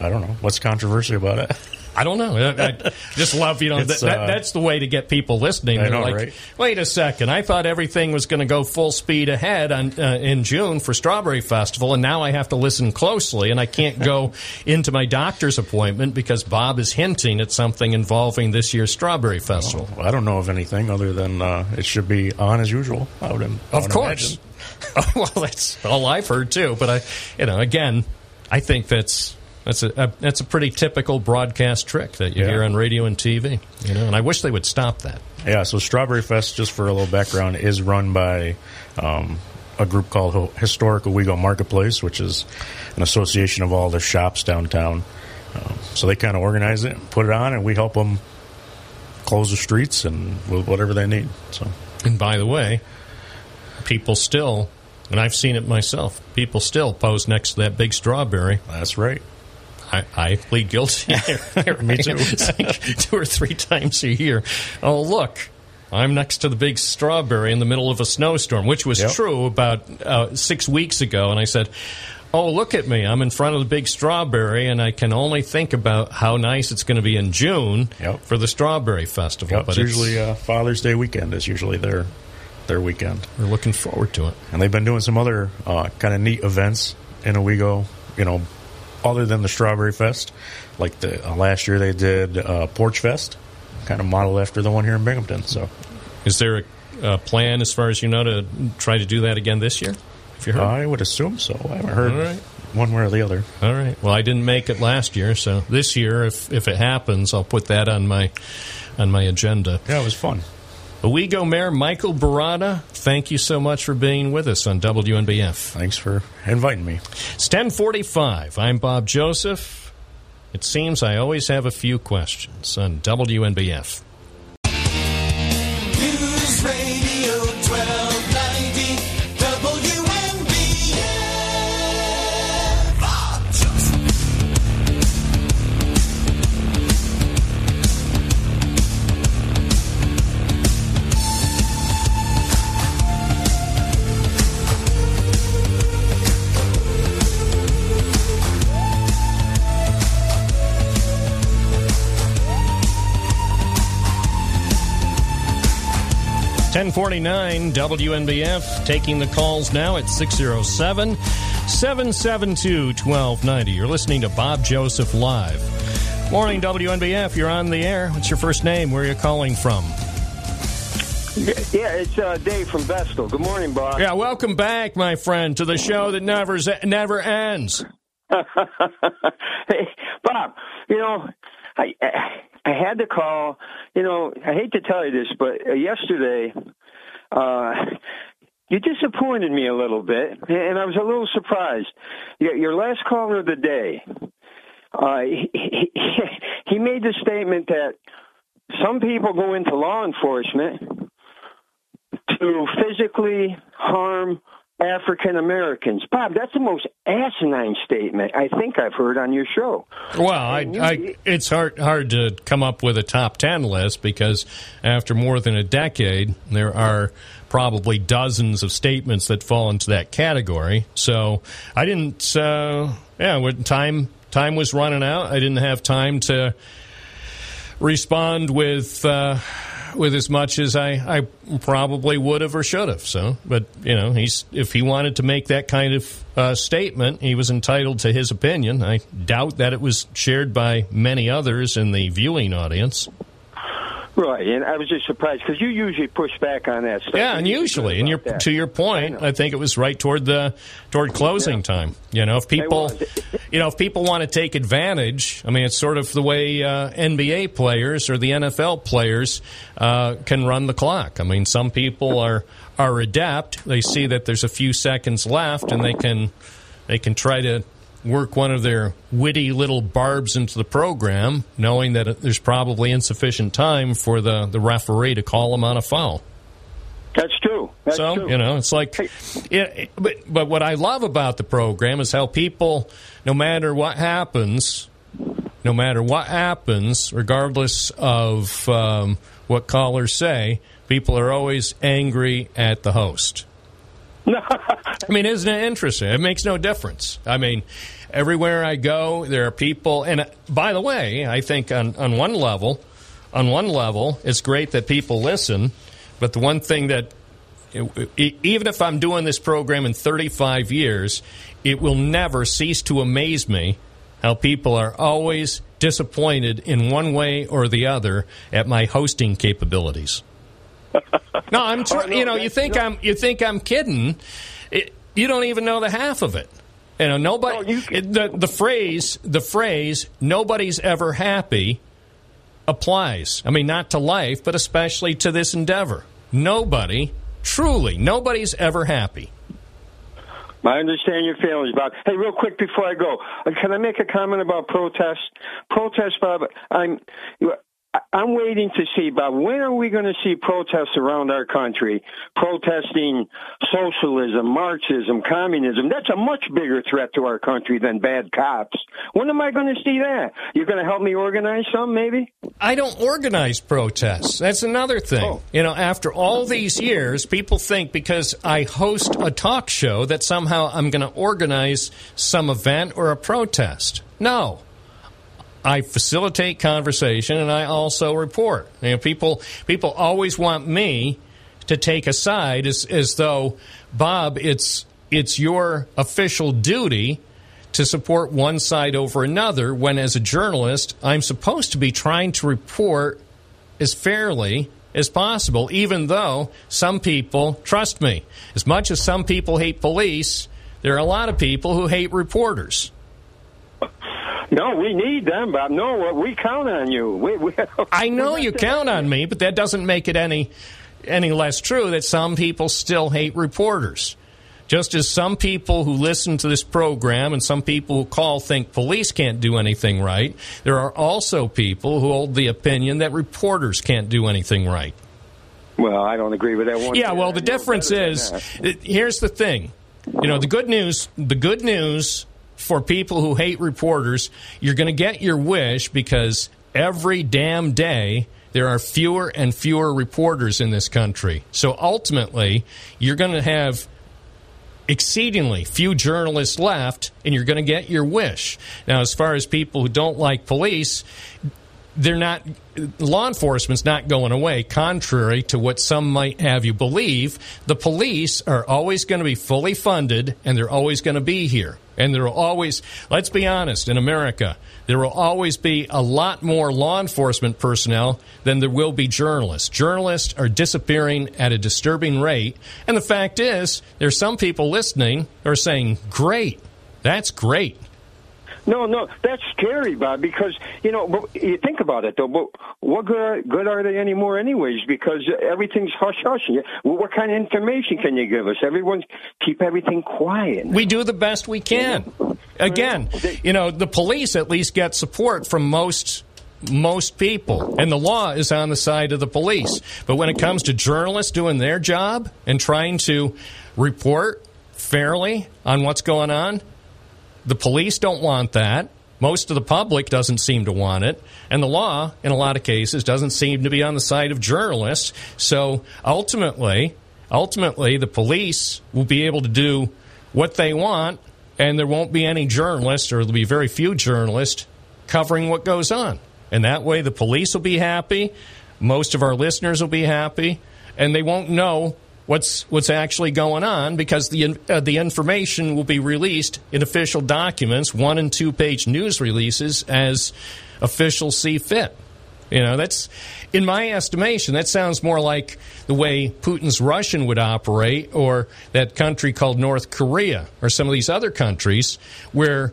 I don't know what's controversial about it. I don't know. I, I just love, you know, that, that, uh, that's the way to get people listening. They're know, like, right? wait a second. I thought everything was going to go full speed ahead on, uh, in June for Strawberry Festival, and now I have to listen closely, and I can't go into my doctor's appointment because Bob is hinting at something involving this year's Strawberry Festival. Well, I don't know of anything other than uh, it should be on as usual. I would, I Of course. well, that's all I've heard too. But I, you know, again, I think that's that's a, a that's a pretty typical broadcast trick that you Yeah. hear on radio and TV. You know, and I wish they would stop that. Yeah, so Strawberry Fest, just for a little background, is run by um, a group called Historic Owego Marketplace, which is an association of all the shops downtown. Um, so they kind of organize it, and put it on, and we help them close the streets and with whatever they need. So And by the way, people still, and I've seen it myself, people still pose next to that big strawberry. that's right. I, I plead guilty. Me too. Like two or three times a year. Oh, look. I'm next to the big strawberry in the middle of a snowstorm, which was Yep. true about uh, six weeks ago. And I said, Oh, look at me. I'm in front of the big strawberry, and I can only think about how nice it's going to be in June Yep. for the Strawberry Festival. Yep, but it's usually uh, Father's Day weekend is usually their their weekend. we're looking forward to it. And they've been doing some other uh, kind of neat events in Owego, you know, other than the Strawberry Fest. Like the uh, last year they did uh, Porch Fest, kind of modeled after the one here in Binghamton. So Is there a, a plan, as far as you know, to try to do that again this year? Have you heard? I would assume so. I haven't heard right. one way or the other. All right. Well, I didn't make it last year, so this year, if if it happens, I'll put that on my on my agenda. Yeah, it was fun. Owego Mayor Michael Baratta, thank you so much for being with us on WNBF. Thanks for inviting me. It's ten forty five. I'm Bob Joseph. It seems I always have a few questions on WNBF. 1049 WNBF. Taking the calls now at 607 772 1290. You're listening to Bob Joseph Live. Morning, WNBF. You're on the air. What's your first name? Where are you calling from? Yeah, it's uh, Dave from Vestal. Good morning, Bob. Yeah, welcome back, my friend, to the show that never never ends. hey, Bob, you know, I, I, had to call. You know, I hate to tell you this, but uh, yesterday, uh, you disappointed me a little bit, and I was a little surprised. Your, your last caller of the day, uh, he, he, he made the statement that some people go into law enforcement to physically harm African Americans. Bob, that's the most asinine statement I think I've heard on your show. Well, I, I, it's hard hard to come up with a top ten list because after more than a decade, there are probably dozens of statements that fall into that category. So I didn't. Uh, yeah, when time time was running out, I didn't have time to respond with. Uh, with as much as I, I probably would have or should have. So, but you know, he's if he wanted to make that kind of uh, statement, he was entitled to his opinion. I doubt that it was shared by many others in the viewing audience. Right, and I was just surprised because you usually push back on that stuff. Yeah, and usually, and your, that. to your point, I, think it was right toward the toward closing time. You know, if people, you know, if people want to take advantage, I mean, it's sort of the way uh, NBA players or the NFL players uh, can run the clock. I mean, some people are are adept. They see that there's a few seconds left, and they can they can try to work one of their witty little barbs into the program, knowing that there's probably insufficient time for the, the referee to call them on a foul. That's true. That's so true. you know, it's like, yeah, but but what I love about the program is how people, no matter what happens, no matter what happens, regardless of um, what callers say, people are always angry at the host. I mean, isn't it interesting? It makes no difference. I mean, everywhere I go, there are people. And uh, by the way, I think on, on one level, on one level, it's great that people listen. But the one thing that, even if I'm doing this program in 35 years, it will never cease to amaze me how people are always disappointed in one way or the other at my hosting capabilities. No, I'm. Tr- Oh, no, you know, you think no. I'm. You think I'm kidding? It, you don't even know the half of it. You know, nobody. it- the the phrase the phrase nobody's ever happy applies. I mean, not to life, but especially to this endeavor. Nobody, truly, nobody's ever happy. I understand your feelings, Bob. Hey, real quick before I go, uh, can I make a comment about protest? Protest, Bob. I'm. I'm waiting to see, Bob. When are we going to see protests around our country protesting socialism, Marxism, communism? That's a much bigger threat to our country than bad cops. When am I going to see that? You're going to help me organize some, maybe? I don't organize protests. That's another thing. Oh. You know, after all these years, people think because I host a talk show that somehow I'm going to organize some event or a protest. No. I facilitate conversation and I also report. You know, people people always want me to take a side as as though Bob, it's it's your official duty to support one side over another when as a journalist I'm supposed to be trying to report as fairly as possible even though some people trust me as much as some people hate police there are a lot of people who hate reporters No, we need them, Bob. No, we count on you. We, we, I know you count on me, but that doesn't make it any any less true that some people still hate reporters. Just as some people who listen to this program and some people who call think police can't do anything right, there are also people who hold the opinion that reporters can't do anything right. Well, I don't agree with that one. Yeah, well, the difference is here's the thing. You know, the good news, the good news for people who hate reporters, you're going to get your wish because every damn day there are fewer and fewer reporters in this country. So ultimately, you're going to have exceedingly few journalists left and you're going to get your wish. Now, as far as people who don't like police, they're not law enforcement's not going away contrary to what some might have you believe. The police are always going to be fully funded and they're always going to be here. And there will always let's be honest in america there will always be a lot more law enforcement personnel than there will be journalists. Journalists are disappearing at a disturbing rate. And the fact is there's some people listening are saying great. That's great No, no, that's scary, Bob. Because you know, you think about it though. But what good are, good are they anymore, anyways? Because everything's hush hush. What kind of information can you give us? Everyone keep everything quiet. We do the best we can. Again, you know, the police at least get support from most most people, and the law is on the side of the police. But when it comes to journalists doing their job and trying to report fairly on what's going on, the police don't want that. Most of the public doesn't seem to want it. And the law, in a lot of cases, doesn't seem to be on the side of journalists. So ultimately, ultimately, the police will be able to do what they want, and there won't be any journalists, or there'll be very few journalists covering what goes on. And that way, the police will be happy, most of our listeners will be happy, and they won't know what's what's actually going on because the uh, the information will be released in official documents, one and two page news releases as officials see fit. You know, that's in my estimation, that sounds more like the way Putin's Russian would operate or that country called North Korea or some of these other countries where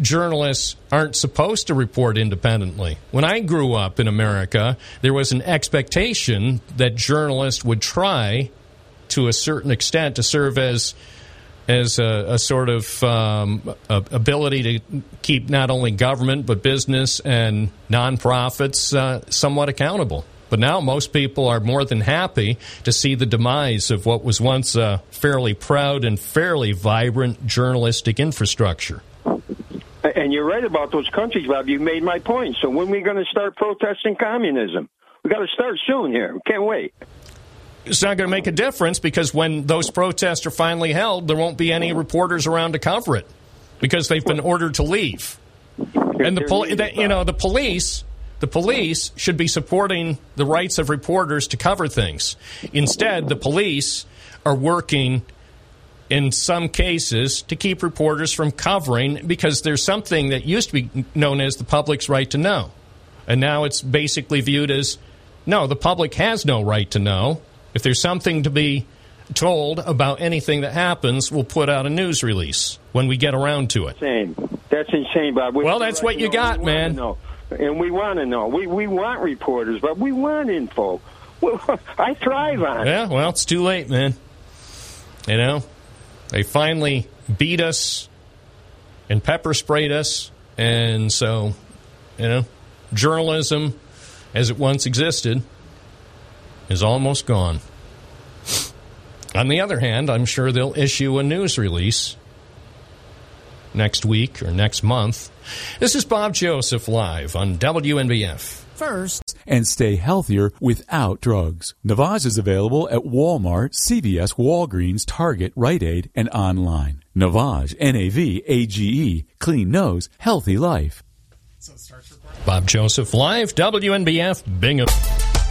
journalists aren't supposed to report independently. When I grew up in America, there was an expectation that journalists would try to a certain extent to serve as as a, a sort of um, a- ability to keep not only government but business and nonprofits uh, somewhat accountable. But now most people are more than happy to see the demise of what was once a fairly proud and fairly vibrant journalistic infrastructure. And you're right about those countries, Bob. You made my point. So when are we going to start protesting communism? We got to start soon here. We can't wait. It's not going to make a difference because when those protests are finally held, there won't be any reporters around to cover it because they've been ordered to leave. And the pol- that, you know the police, the police should be supporting the rights of reporters to cover things. Instead, the police are working in some cases to keep reporters from covering because there's something that used to be known as the public's right to know. And now it's basically viewed as no, the public has no right to know. If there's something to be told about anything that happens, we'll put out a news release when we get around to it. Insane. That's insane, Bob. We- Well, that's what you know, got, we man. And we want to know. We we want reporters, but we want info. I thrive on it. Yeah, well, it's too late, man. You know, they finally beat us and pepper sprayed us, and so, you know, journalism as it once existed, is almost gone. On the other hand, I'm sure they'll issue a news release next week or next month. This is Bob Joseph live on WNBF. First, and stay healthier without drugs. Navage is available at Walmart, CVS, Walgreens, Target, Rite Aid, and online. Navage, N-A-V-A-G-E, E, clean nose, healthy life. Bob Joseph live, WNBF, Bingham.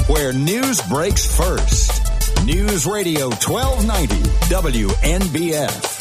Where news breaks first. News Radio 1290 WNBF.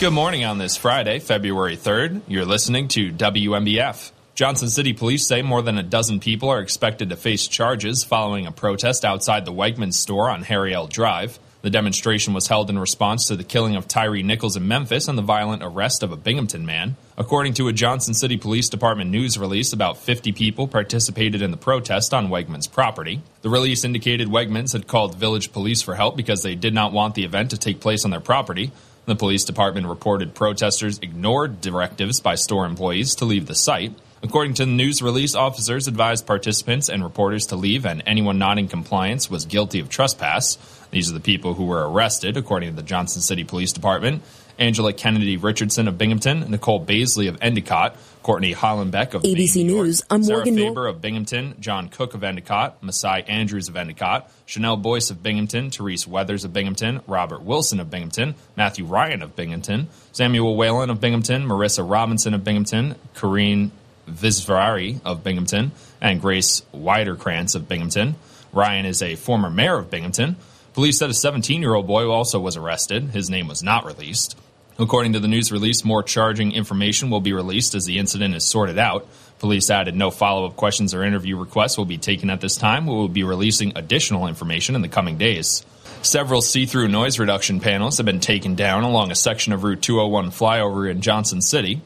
Good morning on this Friday, February 3rd. You're listening to WNBF. Johnson City police say more than a dozen people are expected to face charges following a protest outside the Wegmans store on Harry L. Drive. The demonstration was held in response to the killing of Tyre Nichols in Memphis and the violent arrest of a Binghamton man. According to a Johnson City Police Department news release, about 50 people participated in the protest on Wegmans property. The release indicated Wegmans had called village police for help because they did not want the event to take place on their property. The police department reported protesters ignored directives by store employees to leave the site. According to the news release, officers advised participants and reporters to leave, and anyone not in compliance was guilty of trespass. These are the people who were arrested, according to the Johnson City Police Department. Angela Kennedy Richardson of Binghamton, Nicole Baisley of Endicott, Courtney Hollenbeck of ABC New York, I'm Sarah Morgan Nor- Faber of Binghamton, John Cook of Endicott, Masai Andrews of Endicott, Chanel Boyce of Binghamton, Therese Weathers of Binghamton, Robert Wilson of Binghamton, Matthew Ryan of Binghamton, Samuel Whalen of Binghamton, Marissa Robinson of Binghamton, Corrine Visvarari of Binghamton, and Grace Widerkrantz of Binghamton. Ryan is a former mayor of Binghamton. Police said a 17 year old boy also was arrested. His name was not released. According to the news release, more charging information will be released as the incident is sorted out. Police added no follow up questions or interview requests will be taken at this time. We will be releasing additional information in the coming days. Several see through noise reduction panels have been taken down along a section of Route 201 flyover in Johnson City.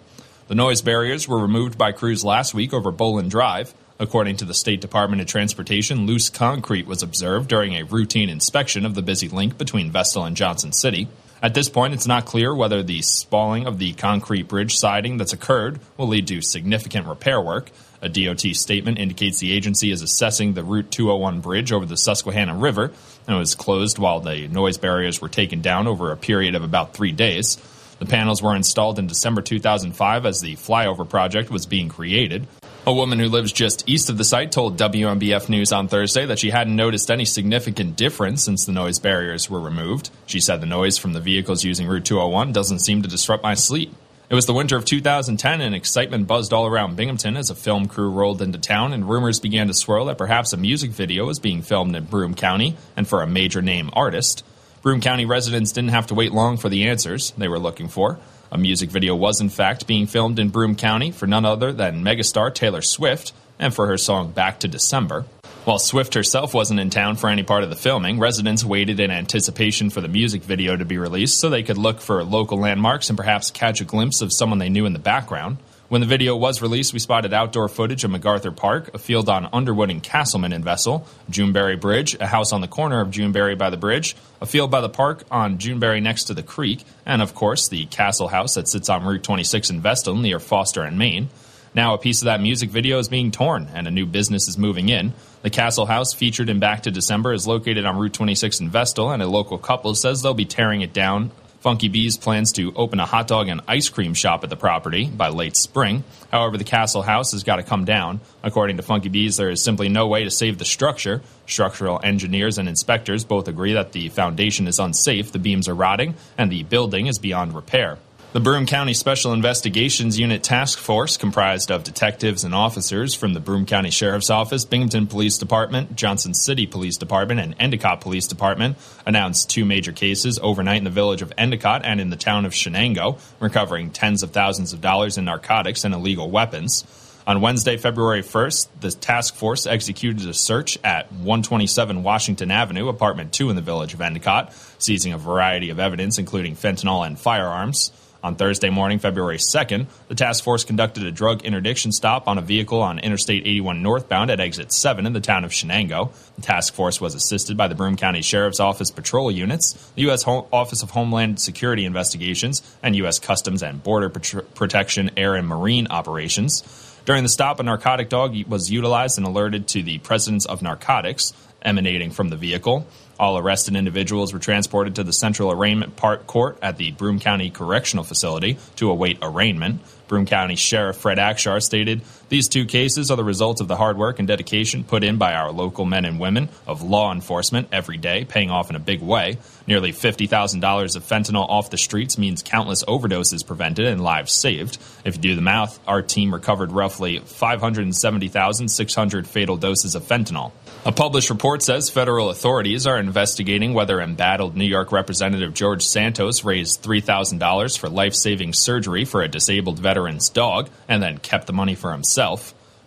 The noise barriers were removed by crews last week over Boland Drive. According to the State Department of Transportation, loose concrete was observed during a routine inspection of the busy link between Vestal and Johnson City. At this point, it's not clear whether the spalling of the concrete bridge siding that's occurred will lead to significant repair work. A DOT statement indicates the agency is assessing the Route 201 bridge over the Susquehanna River and it was closed while the noise barriers were taken down over a period of about three days. The panels were installed in December 2005 as the flyover project was being created. A woman who lives just east of the site told WNBF News on Thursday that she hadn't noticed any significant difference since the noise barriers were removed. She said the noise from the vehicles using Route 201 doesn't seem to disrupt my sleep. It was the winter of 2010 and excitement buzzed all around Binghamton as a film crew rolled into town and rumors began to swirl that perhaps a music video was being filmed in Broome County and for a major name artist. Broome County residents didn't have to wait long for the answers they were looking for. A music video was, in fact, being filmed in Broome County for none other than megastar Taylor Swift and for her song Back to December. While Swift herself wasn't in town for any part of the filming, residents waited in anticipation for the music video to be released so they could look for local landmarks and perhaps catch a glimpse of someone they knew in the background. When the video was released, we spotted outdoor footage of MacArthur Park, a field on Underwood and Castleman in Vestal, Juneberry Bridge, a house on the corner of Juneberry by the bridge, a field by the park on Juneberry next to the creek, and of course the Castle House that sits on Route 26 in Vestal near Foster and Maine. Now, a piece of that music video is being torn, and a new business is moving in. The Castle House, featured in Back to December, is located on Route 26 in Vestal, and a local couple says they'll be tearing it down Funky Bees plans to open a hot dog and ice cream shop at the property by late spring. However, the Castle House has got to come down. According to Funky Bees, there is simply no way to save the structure. Structural engineers and inspectors both agree that the foundation is unsafe, the beams are rotting, and the building is beyond repair. The Broome County Special Investigations Unit Task Force, comprised of detectives and officers from the Broome County Sheriff's Office, Binghamton Police Department, Johnson City Police Department, and Endicott Police Department, announced two major cases overnight in the village of Endicott and in the town of Shenango, recovering tens of thousands of dollars in narcotics and illegal weapons. On Wednesday, February 1st, the task force executed a search at 127 Washington Avenue, apartment 2 in the village of Endicott, seizing a variety of evidence, including fentanyl and firearms. On Thursday morning, February 2nd, the task force conducted a drug interdiction stop on a vehicle on Interstate 81 northbound at exit 7 in the town of Shenango. The task force was assisted by the Broome County Sheriff's Office patrol units, the U.S. Office of Homeland Security Investigations, and U.S. Customs and Border Pat- Protection Air and Marine Operations. During the stop, a narcotic dog was utilized and alerted to the presence of narcotics emanating from the vehicle. All arrested individuals were transported to the Central Arraignment Part Court at the Broome County Correctional Facility to await arraignment. Broome County Sheriff Fred Akshar stated, These two cases are the result of the hard work and dedication put in by our local men and women of law enforcement every day, paying off in a big way. Nearly $50,000 of fentanyl off the streets means countless overdoses prevented and lives saved. If you do the math, our team recovered roughly 570,600 fatal doses of fentanyl. A published report says federal authorities are investigating whether embattled New York Representative George Santos raised $3,000 for life saving surgery for a disabled veteran's dog and then kept the money for himself.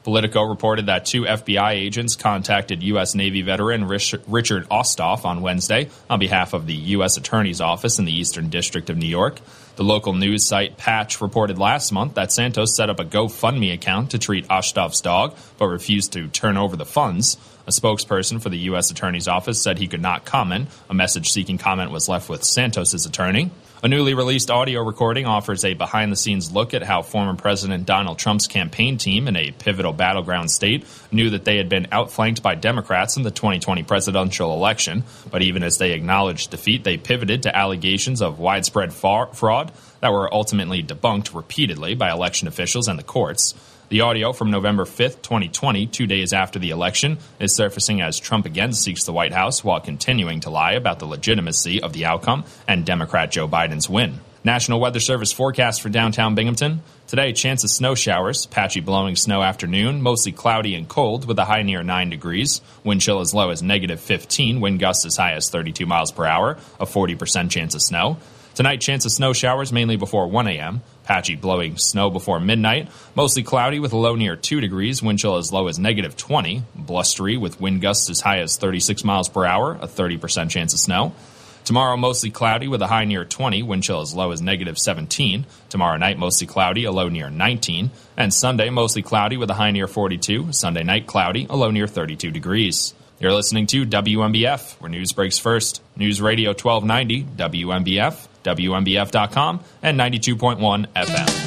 Politico reported that two FBI agents contacted U.S. Navy veteran Rich- Richard Osthoff on Wednesday on behalf of the U.S. Attorney's Office in the Eastern District of New York. The local news site Patch reported last month that Santos set up a GoFundMe account to treat Osthoff's dog, but refused to turn over the funds. A spokesperson for the U.S. Attorney's Office said he could not comment. A message seeking comment was left with Santos's attorney. A newly released audio recording offers a behind the scenes look at how former President Donald Trump's campaign team in a pivotal battleground state knew that they had been outflanked by Democrats in the 2020 presidential election. But even as they acknowledged defeat, they pivoted to allegations of widespread fraud that were ultimately debunked repeatedly by election officials and the courts. The audio from November 5th, 2020, two days after the election, is surfacing as Trump again seeks the White House while continuing to lie about the legitimacy of the outcome and Democrat Joe Biden's win. National Weather Service forecast for downtown Binghamton. Today, chance of snow showers, patchy blowing snow afternoon, mostly cloudy and cold with a high near 9 degrees. Wind chill as low as negative 15, wind gusts as high as 32 miles per hour, a 40% chance of snow. Tonight, chance of snow showers mainly before 1 a.m. Patchy blowing snow before midnight. Mostly cloudy with a low near 2 degrees. Wind chill as low as negative 20. Blustery with wind gusts as high as 36 miles per hour. A 30% chance of snow. Tomorrow, mostly cloudy with a high near 20. Wind chill as low as negative 17. Tomorrow night, mostly cloudy, a low near 19. And Sunday, mostly cloudy with a high near 42. Sunday night, cloudy, a low near 32 degrees. You're listening to WNBF, where news breaks first. News Radio 1290, WNBF, WNBF.com, and 92.1 FM.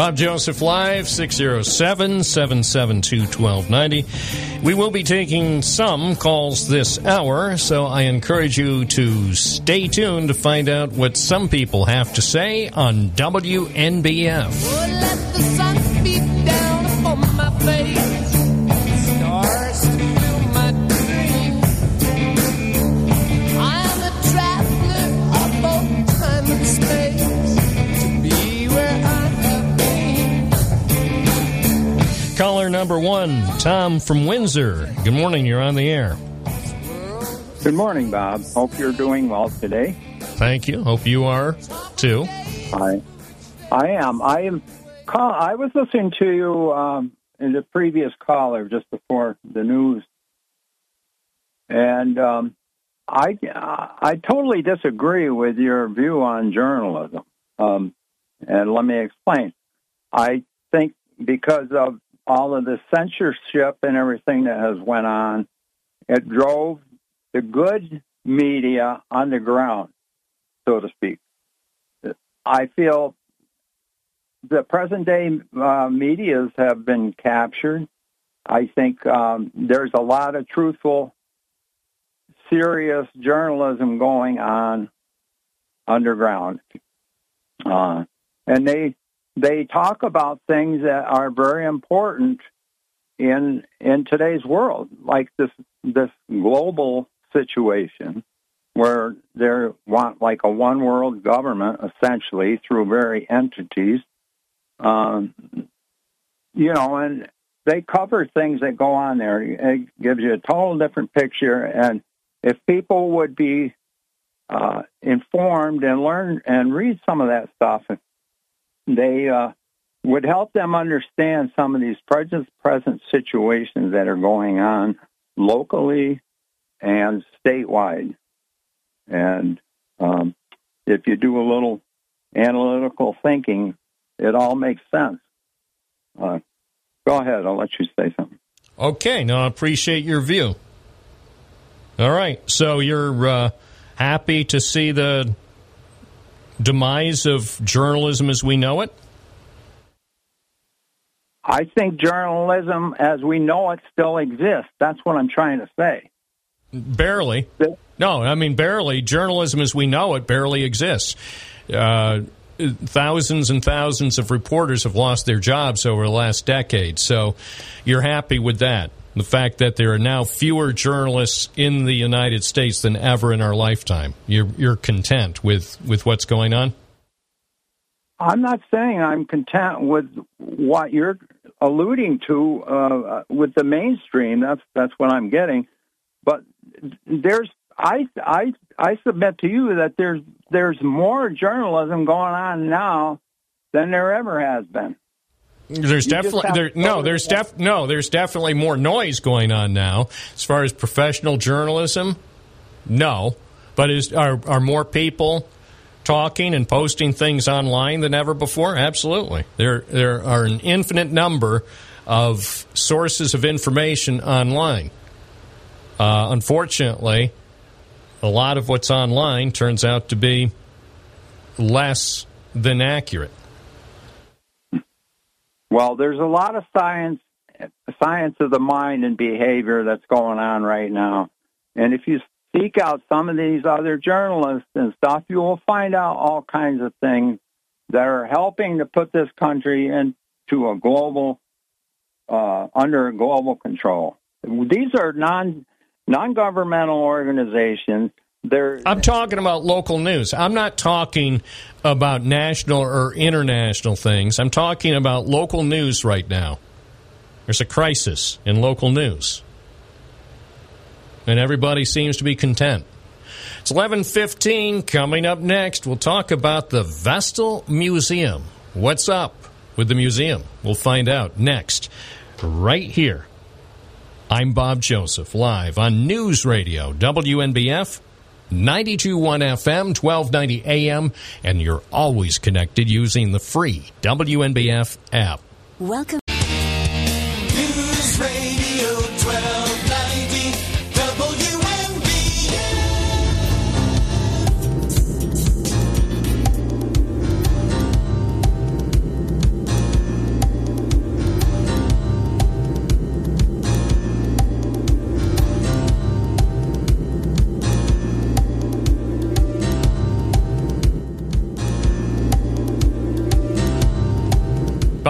Bob Joseph Live, 607 772 1290. We will be taking some calls this hour, so I encourage you to stay tuned to find out what some people have to say on WNBF. Let Caller number one, Tom from Windsor. Good morning, you're on the air. Good morning, Bob. Hope you're doing well today. Thank you. Hope you are too. I, I am. I am. Call, I was listening to you um, in the previous caller just before the news, and um, I I totally disagree with your view on journalism. Um, and let me explain. I think because of all of the censorship and everything that has went on, it drove the good media underground, so to speak. I feel the present day uh, medias have been captured. I think um, there's a lot of truthful, serious journalism going on underground, uh, and they they talk about things that are very important in in today's world, like this this global situation where they want like a one world government essentially through very entities. Um, you know, and they cover things that go on there. It gives you a total different picture. And if people would be uh, informed and learn and read some of that stuff, they uh, would help them understand some of these present present situations that are going on locally and statewide. And um, if you do a little analytical thinking, it all makes sense. Uh, go ahead. I'll let you say something. Okay, now I appreciate your view. All right, so you're uh, happy to see the demise of journalism as we know it? I think journalism as we know it still exists. That's what I'm trying to say. Barely. No, I mean, barely. Journalism as we know it barely exists. Uh, thousands and thousands of reporters have lost their jobs over the last decade. So you're happy with that. The fact that there are now fewer journalists in the United States than ever in our lifetime. You're, you're content with, with what's going on? I'm not saying I'm content with what you're alluding to uh, with the mainstream. That's that's what I'm getting. But there's I I I submit to you that there's there's more journalism going on now than there ever has been. There's You definitely there, no. There's def no. There's definitely more noise going on now as far as professional journalism. No, but is are are more people talking and posting things online than ever before? Absolutely. There there are an infinite number of sources of information online. Uh, unfortunately, a lot of what's online turns out to be less than accurate. Well, there's a lot of science science of the mind and behavior that's going on right now. And if you seek out some of these other journalists and stuff, you will find out all kinds of things that are helping to put this country into a global uh, under global control. These are non non governmental organizations. I'm talking about local news. I'm not talking about national or international things. I'm talking about local news right now. There's a crisis in local news. And everybody seems to be content. It's 11:15 coming up next. We'll talk about the Vestal Museum. What's up with the museum? We'll find out next right here. I'm Bob Joseph live on News Radio WNBF 921 FM, 1290 AM, and you're always connected using the free WNBF app. Welcome.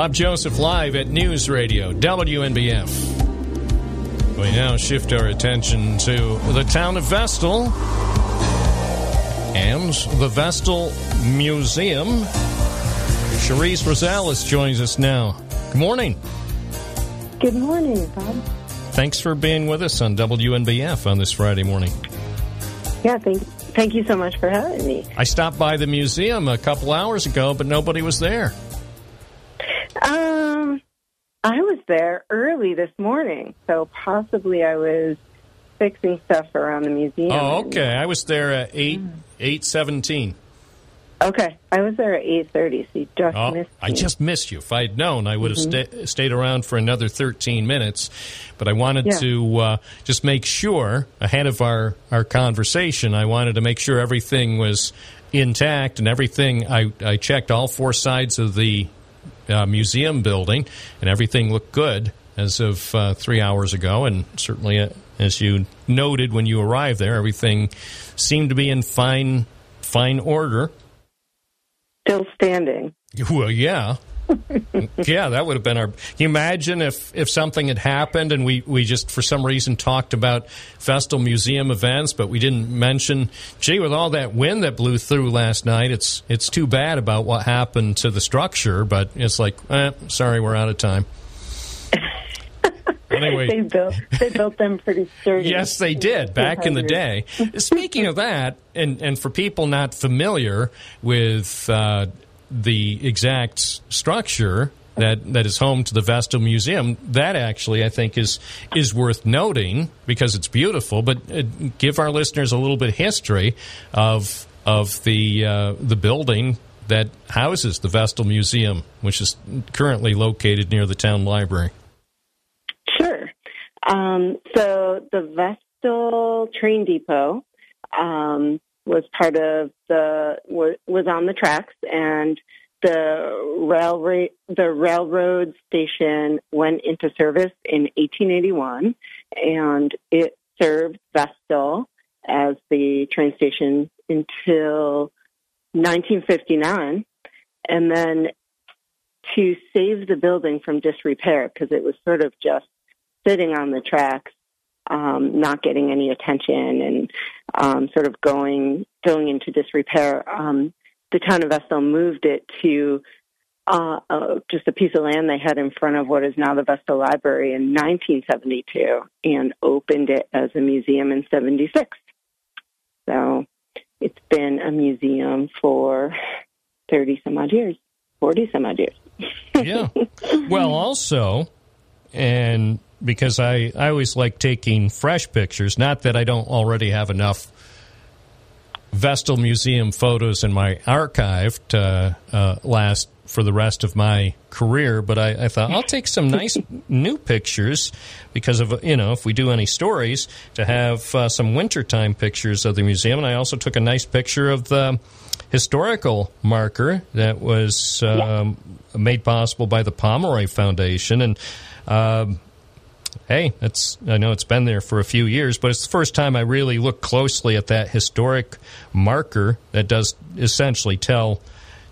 Bob Joseph live at News Radio WNBF. We now shift our attention to the town of Vestal and the Vestal Museum. Cherise Rosales joins us now. Good morning. Good morning, Bob. Thanks for being with us on WNBF on this Friday morning. Yeah, thank thank you so much for having me. I stopped by the museum a couple hours ago, but nobody was there. There early this morning, so possibly I was fixing stuff around the museum. Oh, okay. I was there at eight eight seventeen. Okay, I was there at eight thirty, so you just Oh, missed. I just missed you. If I'd known, I would have Mhm. sta- stayed around for another 13 minutes. But I wanted Yeah. to uh, just make sure, ahead of our, our conversation, I wanted to make sure everything was intact and everything. I, I checked all four sides of the uh, museum building, and everything looked good as of uh, three hours ago. And certainly, uh, as you noted when you arrived there, everything seemed to be in fine, fine order. Still standing. Well, yeah. Yeah, that would have been our. Can you imagine if, if something had happened and we, we just for some reason talked about Vestal Museum events, but we didn't mention, gee, with all that wind that blew through last night, it's it's too bad about what happened to the structure. But it's like, eh, sorry, we're out of time. Anyway. they built they built them pretty sturdy. Yes, they did back in the day. Speaking of that, and, and for people not familiar with uh, the exact structure that, that is home to the Vestal Museum, that actually I think is is worth noting because it's beautiful. But uh, give our listeners a little bit of history of of the uh, the building that houses the Vestal Museum, which is currently located near the town library. Sure. Um, so the Vestal train depot um, was part of the was, on the tracks, and the railroad the railroad station went into service in 1881, and it served Vestal as the train station until 1959, and then to save the building from disrepair because it was sort of just sitting on the tracks, um, not getting any attention, and um, sort of going going into disrepair. Um, the town of Vestal moved it to uh, uh, just a piece of land they had in front of what is now the Vestal Library in 1972, and opened it as a museum in '76. So it's been a museum for 30 some odd years, 40 some odd years. yeah. Well, also, and because I, I always like taking fresh pictures, not that I don't already have enough Vestal Museum photos in my archive to uh, last for the rest of my career, but I, I thought I'll take some nice new pictures because of, you know, if we do any stories, to have uh, some wintertime pictures of the museum. And I also took a nice picture of the historical marker that was um, made possible by the Pomeroy Foundation. And um, hey, it's I know it's been there for a few years, but it's the first time I really looked closely at that historic marker that does essentially tell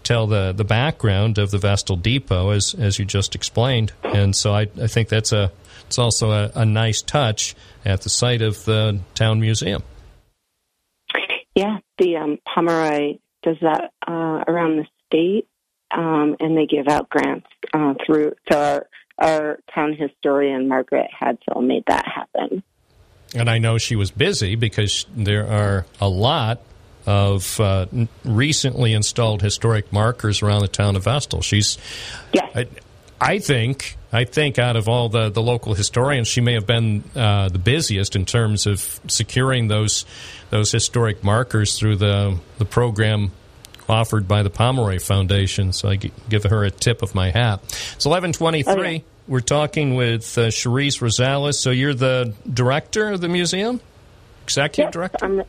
tell the, the background of the Vestal Depot as as you just explained. And so I, I think that's a it's also a, a nice touch at the site of the town museum. Yeah, the um, Pomeroy does that uh, around the state, um, and they give out grants uh, through. So our our town historian Margaret Hadsell made that happen. And I know she was busy because there are a lot of uh, recently installed historic markers around the town of Vestal. She's, I, I think, I think out of all the, the local historians, she may have been uh, the busiest in terms of securing those those historic markers through the the program offered by the Pomeroy Foundation. So I give her a tip of my hat. It's eleven twenty three. Okay. We're talking with uh, Cherise Rosales. So you're the director of the museum, executive Yes, director. I'm the,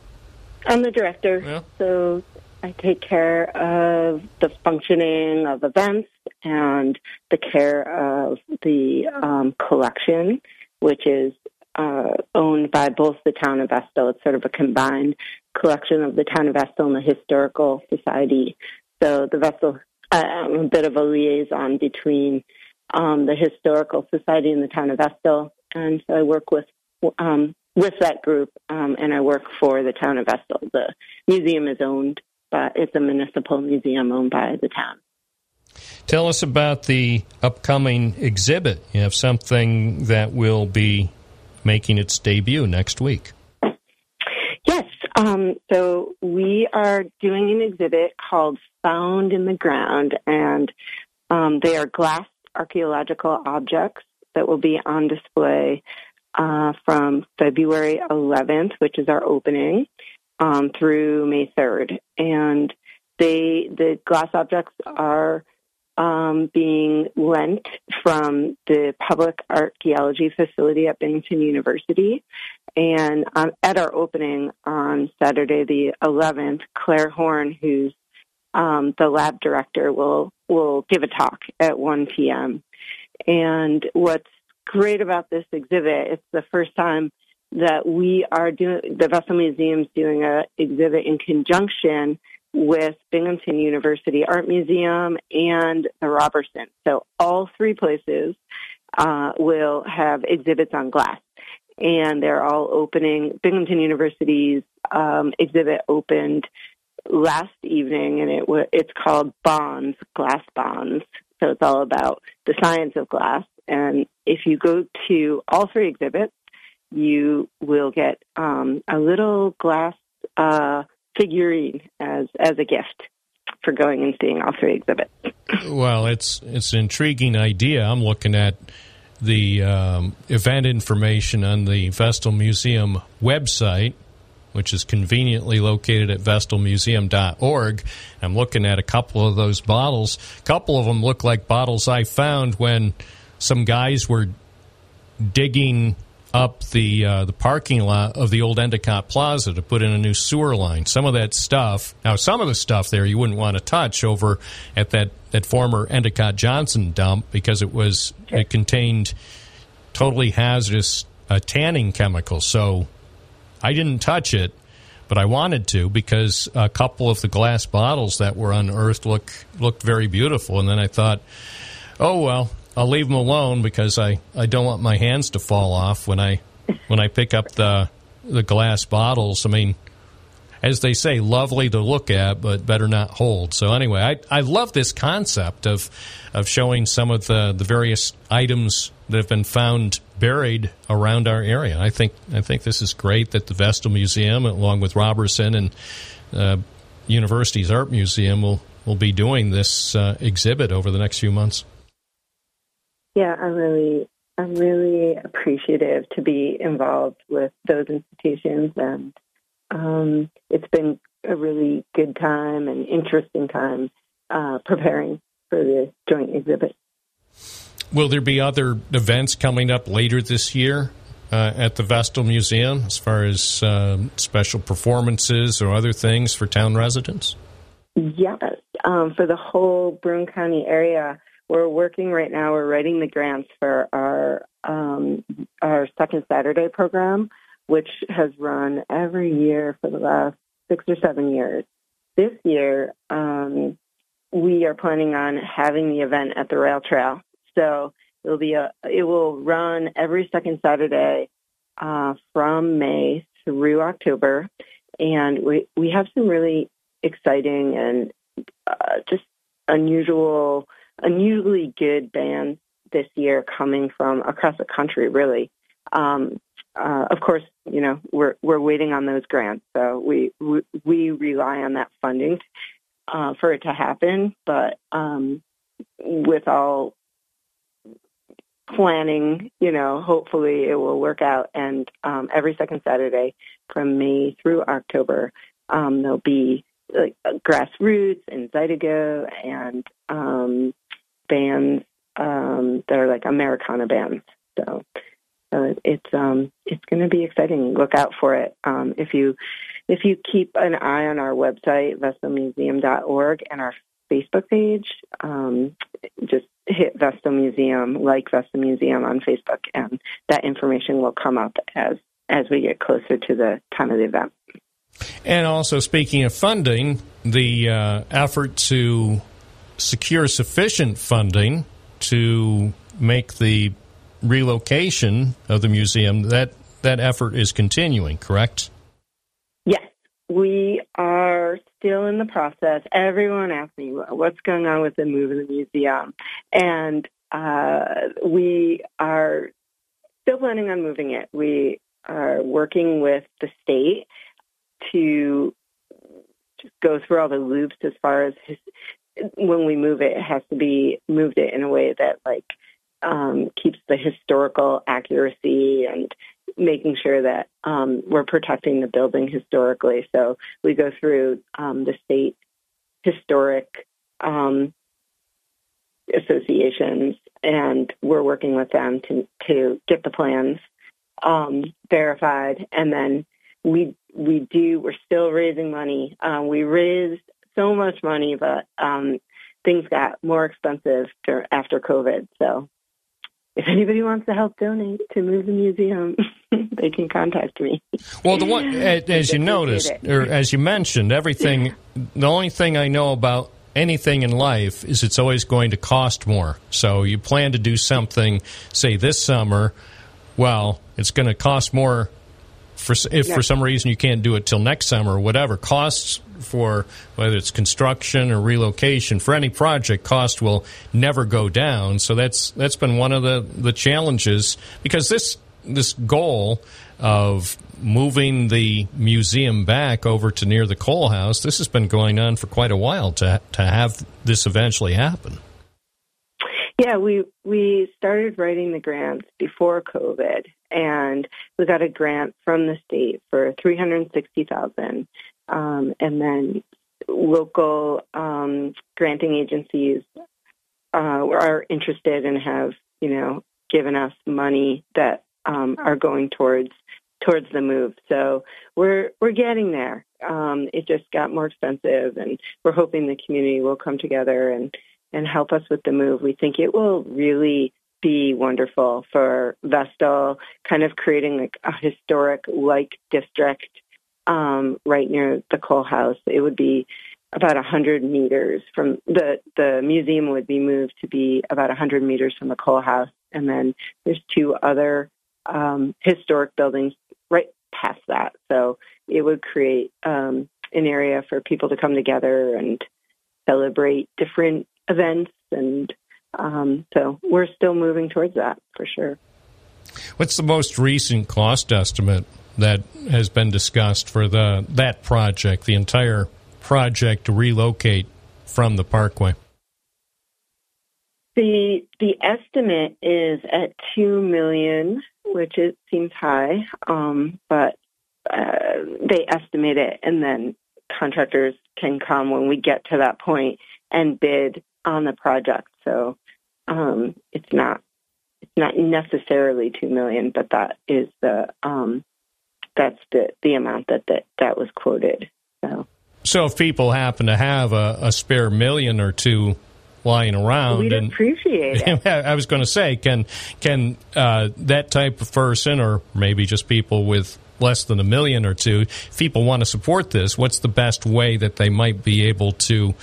I'm the director, so I take care of the functioning of events and the care of the um, collection, which is uh, owned by both the town of Vestal. It's sort of a combined collection of the town of Vestal and the Historical Society. So the Vestal, I'm a bit of a liaison between um, the Historical Society and the town of Vestal, and so I work with um, with that group, um, and I work for the town of Vestal. The museum is owned, but it's a municipal museum owned by the town. Tell us about the upcoming exhibit. You have something that will be making its debut next week. Yes. Um, so we are doing an exhibit called Found in the Ground, and um, they are glass archaeological objects that will be on display uh, from February 11th, which is our opening, um, through May 3rd. And they the glass objects are um, being lent from the public archaeology facility at Binghamton University. And um, at our opening on Saturday the 11th, Claire Horn, who's um, the lab director, will will give a talk at 1 p.m. And what's great about this exhibit, it's the first time that we are doing the Vestal Museum's doing a exhibit in conjunction with Binghamton University Art Museum and the Roberson. So all three places uh, will have exhibits on glass, and they're all opening. Binghamton University's um, exhibit opened last evening, and it wa it's called Bonds, Glass Bonds. So it's all about the science of glass. And if you go to all three exhibits, you will get um, a little glass uh, figurine as as a gift for going and seeing all three exhibits. Well, it's it's an intriguing idea. I'm looking at the um, event information on the Vestal Museum website, which is conveniently located at vestalmuseum.org. I'm looking at a couple of those bottles. A couple of them look like bottles I found when some guys were digging up the uh, the parking lot of the old Endicott Plaza to put in a new sewer line. Some of that stuff. Now, some of the stuff there you wouldn't want to touch over at that that former Endicott Johnson dump because it was it contained totally hazardous uh, tanning chemicals. So I didn't touch it, but I wanted to because a couple of the glass bottles that were unearthed look looked very beautiful. And then I thought, oh well, I'll leave them alone because I, I don't want my hands to fall off when I when I pick up the the glass bottles. I mean, as they say, lovely to look at, but better not hold. So anyway, I I love this concept of of showing some of the, the various items that have been found buried around our area. I think I think this is great that the Vestal Museum, along with Roberson and uh, University's Art Museum, will will be doing this uh, exhibit over the next few months. Yeah, I'm really, I'm really appreciative to be involved with those institutions, and um, it's been a really good time and interesting time uh, preparing for the joint exhibit. Will there be other events coming up later this year uh, at the Vestal Museum as far as um special performances or other things for town residents? Yes, um, for the whole Broome County area, we're working right now. We're writing the grants for our um, our Second Saturday program, which has run every year for the last six or seven years. This year, um, we are planning on having the event at the rail trail. So it'll be a it will run every second Saturday uh, from May through October, and we we have some really exciting and uh, just unusual, unusually good bands this year coming from across the country. Really, um, uh, of course, you know we're we're waiting on those grants, so we we, we rely on that funding uh, for it to happen. But um, with all planning, you know, hopefully it will work out. And um, every second Saturday from May through October, um, there'll be like uh, grassroots and Zydeco and um, bands um, that are like Americana bands. So, so it's um, it's going to be exciting. Look out for it. Um, if you if you keep an eye on our website, vestalmuseum.org, and our Facebook page, um, just hit Vestal Museum, like Vestal Museum on Facebook, and that information will come up as as we get closer to the time of the event. And also, speaking of funding, the uh, effort to secure sufficient funding to make the relocation of the museum that that effort is continuing. Correct? Yes, we are still in the process. Everyone asks me what's going on with the move of the museum, and uh, we are still planning on moving it. We are working with the state to just go through all the loops as far as his, when we move it, it has to be moved it in a way that like um, keeps the historical accuracy and making sure that um, we're protecting the building historically. So we go through um, the state historic um, associations, and we're working with them to to get the plans um, verified, and then we we do. We're still raising money. Um, we raised so much money, but um, things got more expensive after COVID. So if anybody wants to help donate to move the museum, they can contact me. Well, the one as, as you noticed or as you mentioned, everything. the only thing I know about anything in life is it's always going to cost more. So you plan to do something, say this summer. Well, it's going to cost more. For, if Yeah. for some reason you can't do it till next summer or whatever, costs for whether it's construction or relocation for any project, cost will never go down. So that's that's been one of the, the challenges because this this goal of moving the museum back over to near the coal house, this has been going on for quite a while to to have this eventually happen. Yeah, we we started writing the grants before COVID, and we got a grant from the state for three hundred sixty thousand, um, and then local um, granting agencies uh, are interested and have you know given us money that um, are going towards towards the move. So we're we're getting there. Um, it just got more expensive, and we're hoping the community will come together and and help us with the move. We think it will really be wonderful for Vestal, kind of creating like a historic like district um, right near the coal house. It would be about 100 meters from the the museum would be moved to be about 100 meters from the coal house and then there's two other um, historic buildings right past that so it would create um, an area for people to come together and celebrate different events and um, so we're still moving towards that for sure What's the most recent cost estimate that has been discussed for the that project, the entire project to relocate from the Parkway? The the estimate is at two million, which it seems high, um, but uh, they estimate it, and then contractors can come when we get to that point and bid on the project. So um, it's not it's not necessarily two million, but that is the um, that's the the amount that that, that was quoted. So So if people happen to have a, a spare million or two lying around, we'd and appreciate it. I was going to say, can can uh, that type of person, or maybe just people with less than a million or two, if people want to support this, what's the best way that they might be able to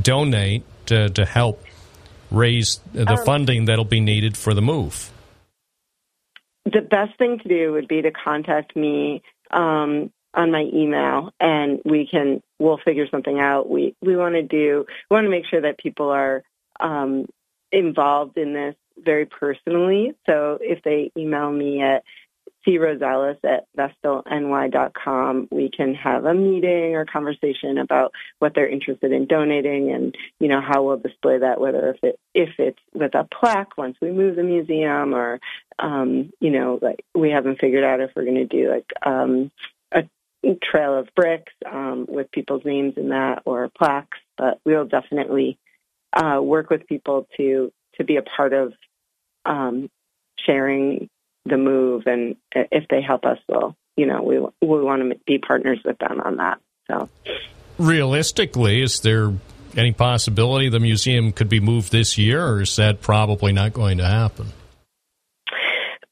donate to, to help raise the Um, funding that'll be needed for the move? the best thing to do would be to contact me um, on my email, and we can we'll figure something out. We we want to do we want to make sure that people are um, involved in this very personally. So if they email me at crosales at vestalny.com, we can have a meeting or conversation about what they're interested in donating and, you know, how we'll display that, whether if it, if it's with a plaque once we move the museum or, um, you know, like we haven't figured out if we're going to do like, um, a trail of bricks, um, with people's names in that or plaques, but we'll definitely, uh, work with people to, to be a part of, um, sharing the move and if they help us we'll you know we we want to be partners with them on that so. Realistically, is there any possibility the museum could be moved this year, or is that probably not going to happen?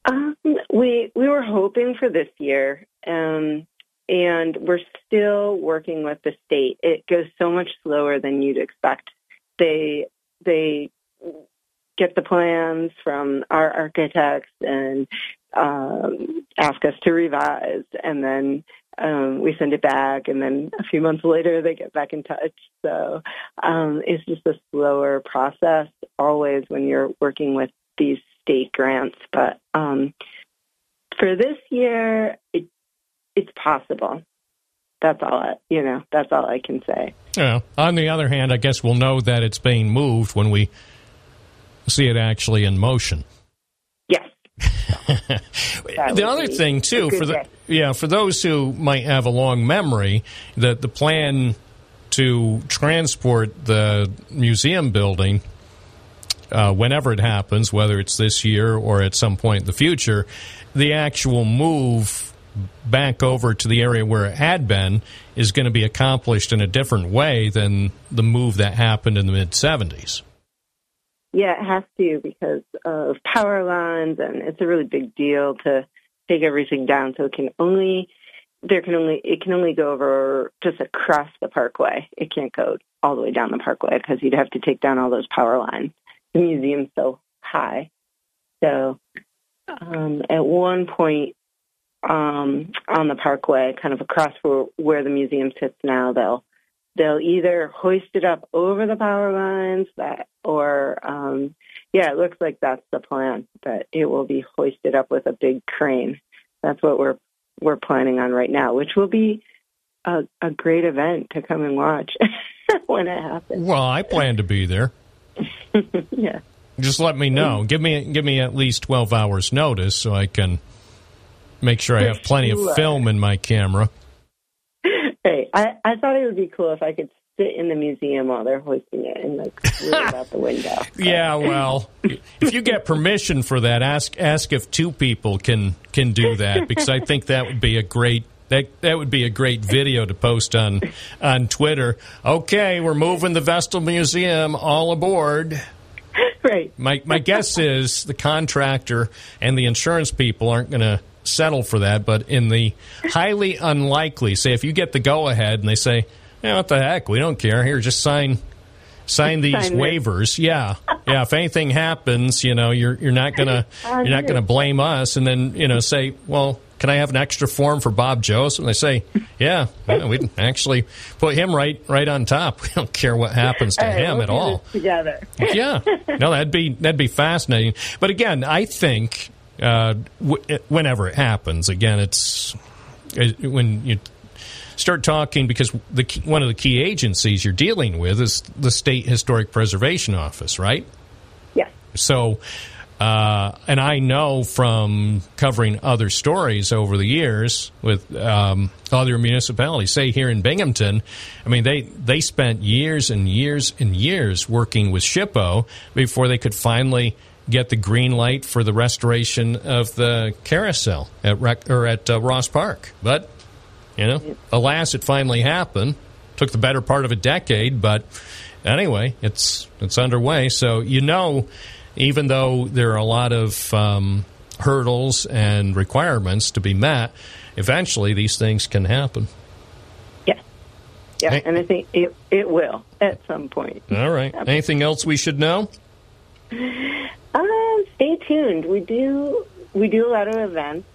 um we we were hoping for this year um and we're still working with the state. It goes so much slower than you'd expect. They they get the plans from our architects and um, ask us to revise, and then um, we send it back, and then a few months later they get back in touch. So um, it's just a slower process always when you're working with these state grants. But um, for this year, it, it's possible. That's all I, you know. That's all I can say. Yeah. On the other hand, I guess we'll know that it's being moved when we see it actually in motion. Yes. the other thing too for the yeah for those who might have a long memory that the plan to transport the museum building uh, whenever it happens whether it's this year or at some point in the future the actual move back over to the area where it had been is going to be accomplished in a different way than the move that happened in the mid 70s Yeah, it has to because of power lines, and it's a really big deal to take everything down. So it can only there can only it can only go over just across the parkway. It can't go all the way down the parkway because you'd have to take down all those power lines. The museum's so high, so um, at one point um, on the parkway, kind of across where, where the museum sits now, they'll they'll either hoist it up over the power lines that or um yeah it looks like that's the plan that it will be hoisted up with a big crane that's what we're we're planning on right now which will be a, a great event to come and watch when it happens well i plan to be there yeah Just let me know. Give me give me at least twelve hours notice so I can make sure I have plenty of film in my camera. Hey I, I thought it would be cool if i could sit in the museum while they're hoisting it and like read out the window. Yeah, well, if you get permission for that, ask ask if two people can can do that because I think that would be a great that that would be a great video to post on on Twitter. Okay, we're moving the Vestal Museum all aboard. Right. My my guess is the contractor and the insurance people aren't going to settle for that, but in the highly unlikely, say if you get the go ahead and they say, "Yeah, what the heck, we don't care. Here, just sign sign these Sign this." waivers." Yeah, yeah. If anything happens, you know, you're you're not gonna you're not gonna blame us, and then you know say, "Well, can I have an extra form for Bob Joseph?" And they say, "Yeah, well, we'd actually put him right right on top. We don't care what happens to All right, him we'll at all." together. yeah, no, that'd be that'd be fascinating. But again, I think uh, w- whenever it happens, again, it's it, when you start talking because the key, one of the key agencies you're dealing with is the state historic preservation office, right? Yes. So. Uh, and I know from covering other stories over the years with um, other municipalities, say here in Binghamton, I mean they they spent years and years and years working with SHPO before they could finally get the green light for the restoration of the carousel at Rec- or at uh, Ross Park. But you know, alas, it finally happened. Took the better part of a decade, but anyway, it's it's underway. So you know, even though there are a lot of um, hurdles and requirements to be met, eventually these things can happen. Yeah, Hey. and I think it it will at some point. All right. Anything else we should know? Um, stay tuned. We do we do a lot of events.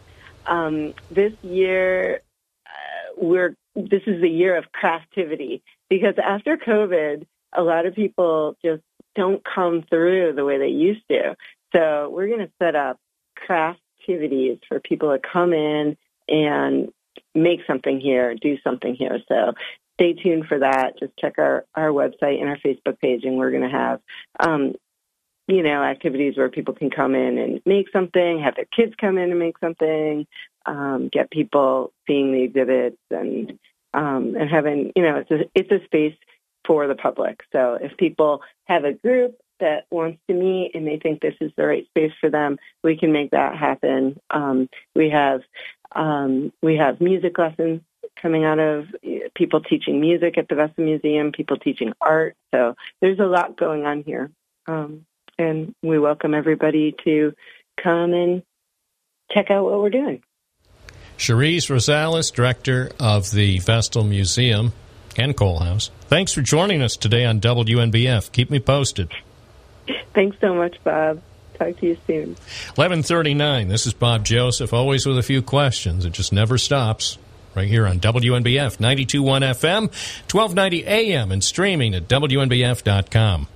Um, this year, uh, we're this is the year of craftivity because after COVID, a lot of people just don't come through the way they used to. So we're going to set up craftivities for people to come in and make something here, do something here. So stay tuned for that. Just check our, our website and our Facebook page, and we're going to have um, you know, activities where people can come in and make something, have their kids come in and make something, um, get people seeing the exhibits and um, and having, you know, it's a, it's a space for the public. So if people have a group that wants to meet and they think this is the right space for them, we can make that happen. Um, we have um, we have music lessons coming out of people teaching music at the Vestal Museum, people teaching art. So there's a lot going on here. Um, and we welcome everybody to come and check out what we're doing. Cherise Rosales, director of the Vestal Museum and Coal House. Thanks for joining us today on WNBF. Keep me posted. Thanks so much, Bob. Talk to you soon. 1139. This is Bob Joseph, always with a few questions. It just never stops. Right here on WNBF 921 FM, 1290 AM, and streaming at WNBF.com.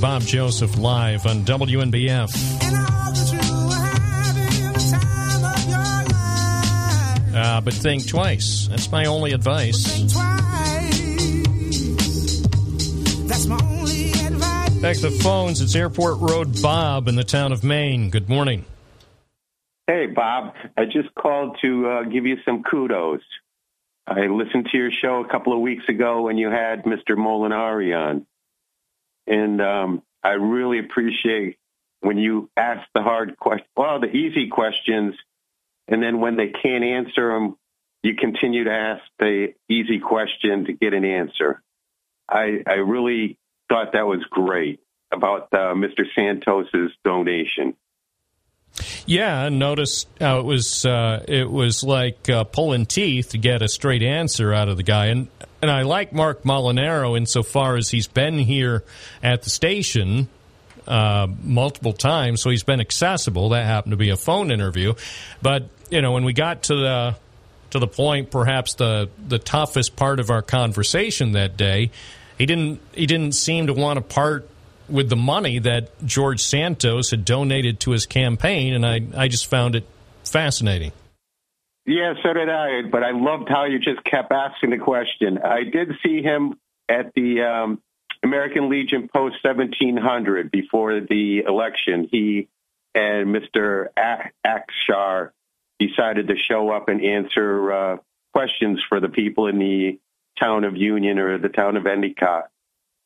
Bob Joseph live on WNBF. And all that you were having the time of your life. Uh, but think twice. That's my only advice. Twice. That's my only advice. Back to the phones. It's Airport Road Bob in the town of Maine. Good morning. Hey, Bob. I just called to uh, give you some kudos. I listened to your show a couple of weeks ago when you had Mr. Molinaro on. And um, I really appreciate when you ask the hard questions, well, the easy questions, and then when they can't answer them, you continue to ask the easy question to get an answer. I, I really thought that was great about uh, Mr. Santos's donation. Yeah, notice how it was uh, it was like uh, pulling teeth to get a straight answer out of the guy, and and I like Marc Molinaro insofar as he's been here at the station uh, multiple times, so he's been accessible. That happened to be a phone interview, but you know when we got to the to the point, perhaps the the toughest part of our conversation that day, he didn't he didn't seem to want to part with the money that George Santos had donated to his campaign, and I I just found it fascinating. Yeah, so did I. But I loved how you just kept asking the question. I did see him at the um, American Legion Post 1700 before the election. He and Mr. Akshar decided to show up and answer uh, questions for the people in the town of Union or the town of Endicott.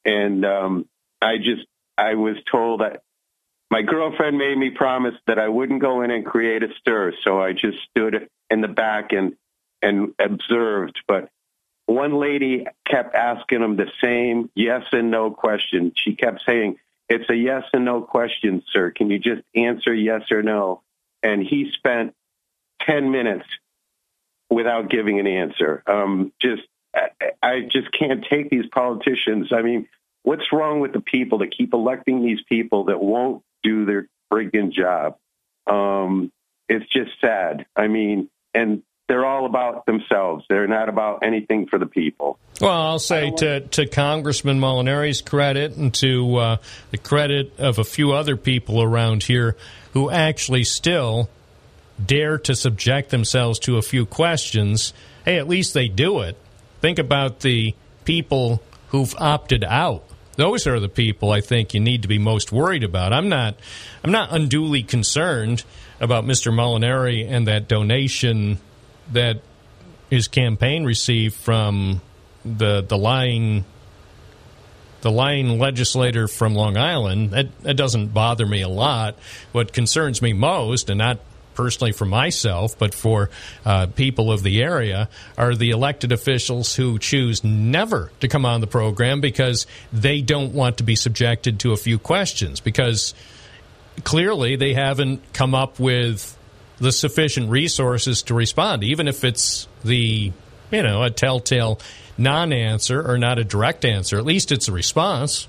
And um, I just, I was told that my girlfriend made me promise that I wouldn't go in and create a stir. So I just stood in the back and, and observed. But one lady kept asking him the same yes and no question. She kept saying, it's a yes and no question, sir. Can you just answer yes or no? And he spent 10 minutes without giving an answer. Um, just, I, I just can't take these politicians. I mean, what's wrong with the people that keep electing these people that won't do their friggin' job? Um, it's just sad. I mean, and they're all about themselves. They're not about anything for the people. Well, I'll say to, to Congressman Molinaro's credit and to uh, the credit of a few other people around here who actually still dare to subject themselves to a few questions, hey, at least they do it. Think about the people who've opted out. Those are the people I think you need to be most worried about. I'm not I'm not unduly concerned about Mr. Molinaro and that donation that his campaign received from the the lying the lying legislator from Long Island. That, that doesn't bother me a lot. What concerns me most, and not personally for myself, but for uh, people of the area, are the elected officials who choose never to come on the program because they don't want to be subjected to a few questions because clearly they haven't come up with the sufficient resources to respond, even if it's the you know a telltale non-answer or not a direct answer. At least it's a response.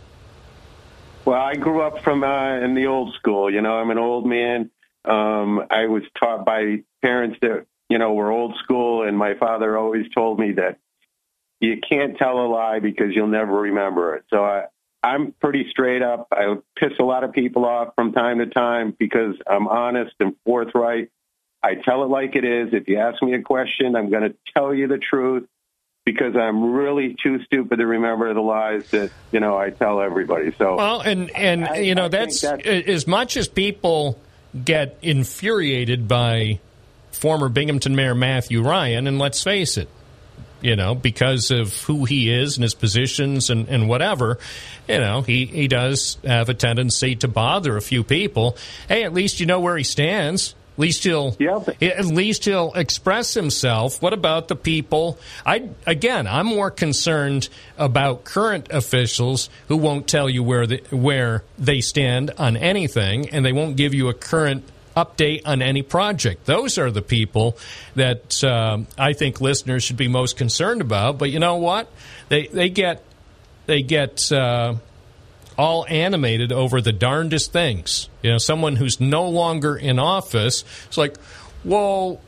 Well, I grew up from uh, in the old school. You know, I'm an old man. Um, I was taught by parents that you know were old school, and my father always told me that you can't tell a lie because you'll never remember it. So I, I'm pretty straight up. I piss a lot of people off from time to time because I'm honest and forthright. I tell it like it is. If you ask me a question, I'm going to tell you the truth because I'm really too stupid to remember the lies that you know I tell everybody. So Well, and and you know that's, as much as people get infuriated by former Binghamton Mayor Matthew Ryan, and let's face it, you know, because of who he is and his positions and, and whatever, you know, he, he does have a tendency to bother a few people. Hey, at least you know where he stands. At least he'll at least he'll express himself. What about the people? I again, I'm more concerned about current officials who won't tell you where the, where they stand on anything, and they won't give you a current update on any project. Those are the people that um, I think listeners should be most concerned about. But you know what? They they get they get. Uh, all animated over the darndest things. You know, someone who's no longer in office. It's like, well,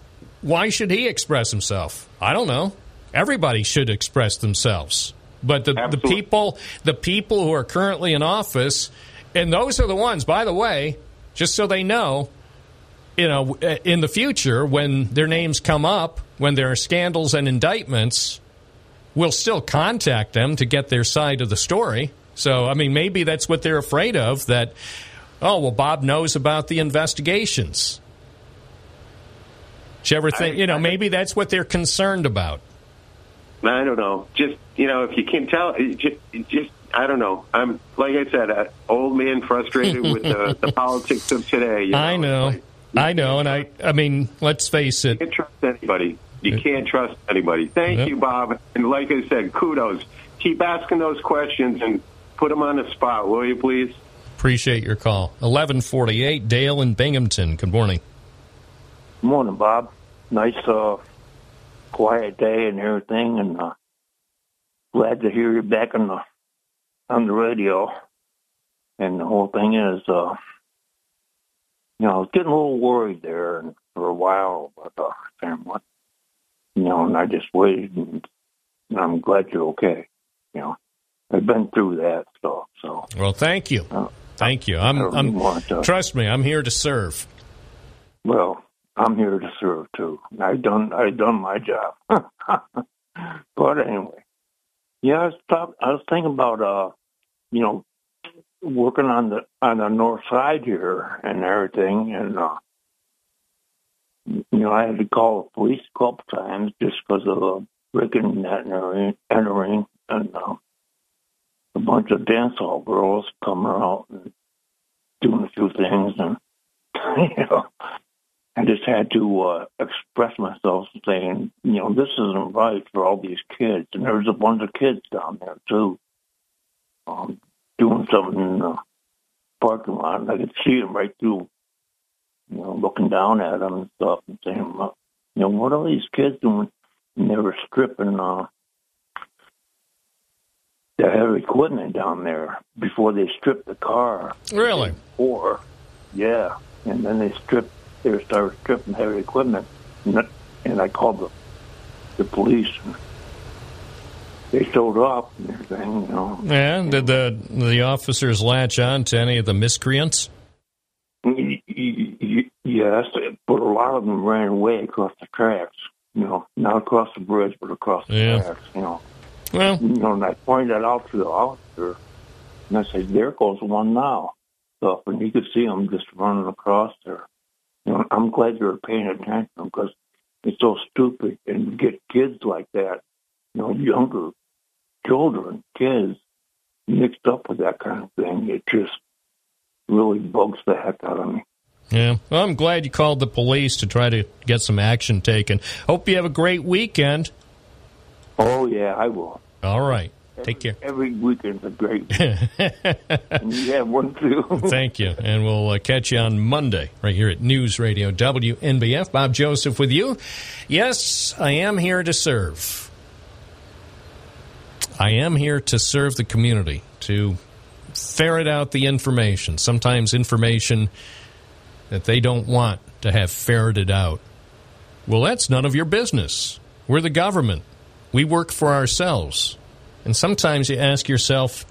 why should he express himself? I don't know. Everybody should express themselves. But the, the people, the people who are currently in office, and those are the ones, by the way, just so they know, you know, uh, in the future when their names come up, when there are scandals and indictments, we'll still contact them to get their side of the story. So, I mean, maybe that's what they're afraid of that, oh, well, Bob knows about the investigations. Did you ever think, you know, maybe that's what they're concerned about? I don't know. Just you know, if you can tell, just, just I don't know. I'm like I said, an old man frustrated with the, the politics of today. You know? I know. I know. And I, I mean, let's face it. You can't trust anybody. You uh, can't trust anybody. Thank Yep. you, Bob. And like I said, kudos. Keep asking those questions and put him on the spot, will you, please? Appreciate your call. 1148, Dale in Binghamton. Good morning. Good Morning, Bob. Nice, uh, quiet day and everything, and uh, glad to hear you back on the on the radio. And the whole thing is, uh, you know, I was getting a little worried there and for a while about the family, you know, and I just waited, and, and I'm glad you're okay. You know, I've been through that stuff, so Well, thank you. Thank you. I'm, really I'm trust me, I'm here to serve. Well, I'm here to serve too. I done I done my job. but anyway, yeah, I was talk, I was thinking about uh, you know, working on the on the north side here and everything, and uh, you know, I had to call the police a couple times just because of the breaking and entering, entering, and uh, a bunch of dance hall girls coming out and doing a few things, and you know. I just had to uh, express myself saying, you know, this isn't right for all these kids. And there's a bunch of kids down there, too, um, doing something in the parking lot. And I could see them right through, you know, looking down at them and stuff and saying, you know, what are these kids doing? And they were stripping uh, the heavy equipment down there before they stripped the car. Really? Or, yeah. And then they stripped, they started stripping heavy equipment. And, I called the, the police. And they showed up and everything, you know. Yeah, did the the officers latch on to any of the miscreants? Yes, but a lot of them ran away across the tracks. You know, not across the bridge, but across the Yeah. tracks. You know. Well, you know, and I pointed that out to the officer, and I said, "There goes one now." Stuff, and you could see them just running across there. You know, I'm glad you're paying attention because it's so stupid, and get kids like that, you know, younger children, kids, mixed up with that kind of thing. It just really bugs the heck out of me. Yeah. Well, I'm glad you called the police to try to get some action taken. Hope you have a great weekend. Oh yeah, I will. All right. Take care. Every weekend's a great and you have one too. Thank you. And we'll uh, catch you on Monday right here at News Radio WNBF. Bob Joseph with you. Yes, I am here to serve. I am here to serve the community, to ferret out the information. Sometimes information that they don't want to have ferreted out. Well, that's none of your business. We're the government. We work for ourselves. And sometimes you ask yourself,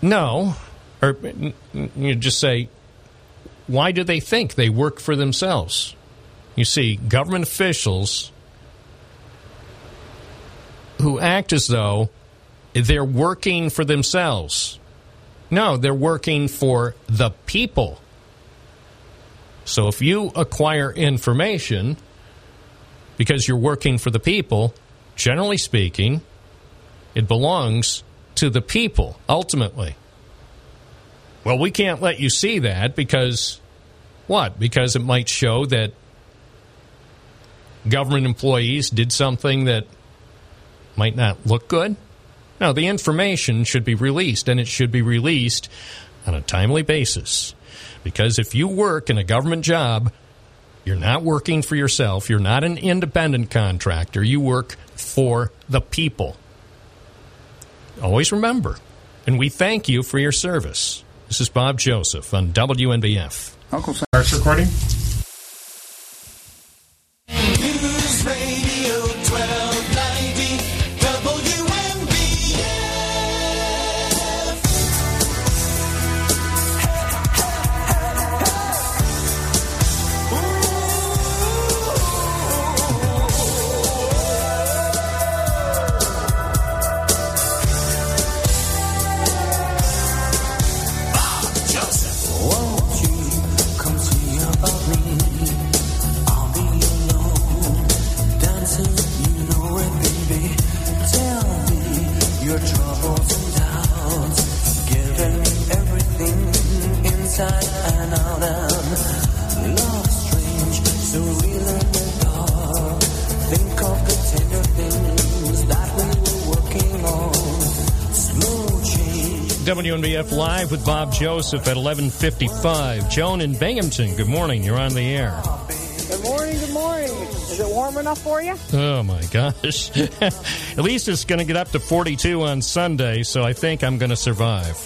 no, or you just say, why do they think they work for themselves? You see, government officials who act as though they're working for themselves. No, they're working for the people. So if you acquire information because you're working for the people, generally speaking, it belongs to the people ultimately. Well, we can't let you see that because what? Because it might show that government employees did something that might not look good. No, the information should be released, and it should be released on a timely basis. Because if you work in a government job, you're not working for yourself, you're not an independent contractor, you work for the people. Always remember, and we thank you for your service. This is Bob Joseph on WNBF. Uncle Starts recording. Joseph at 11:55. Joan in Binghamton. Good morning. You're on the air. Good morning, good morning. Is it warm enough for you? Oh my gosh. At least it's going to get up to 42 on Sunday, so I think I'm going to survive.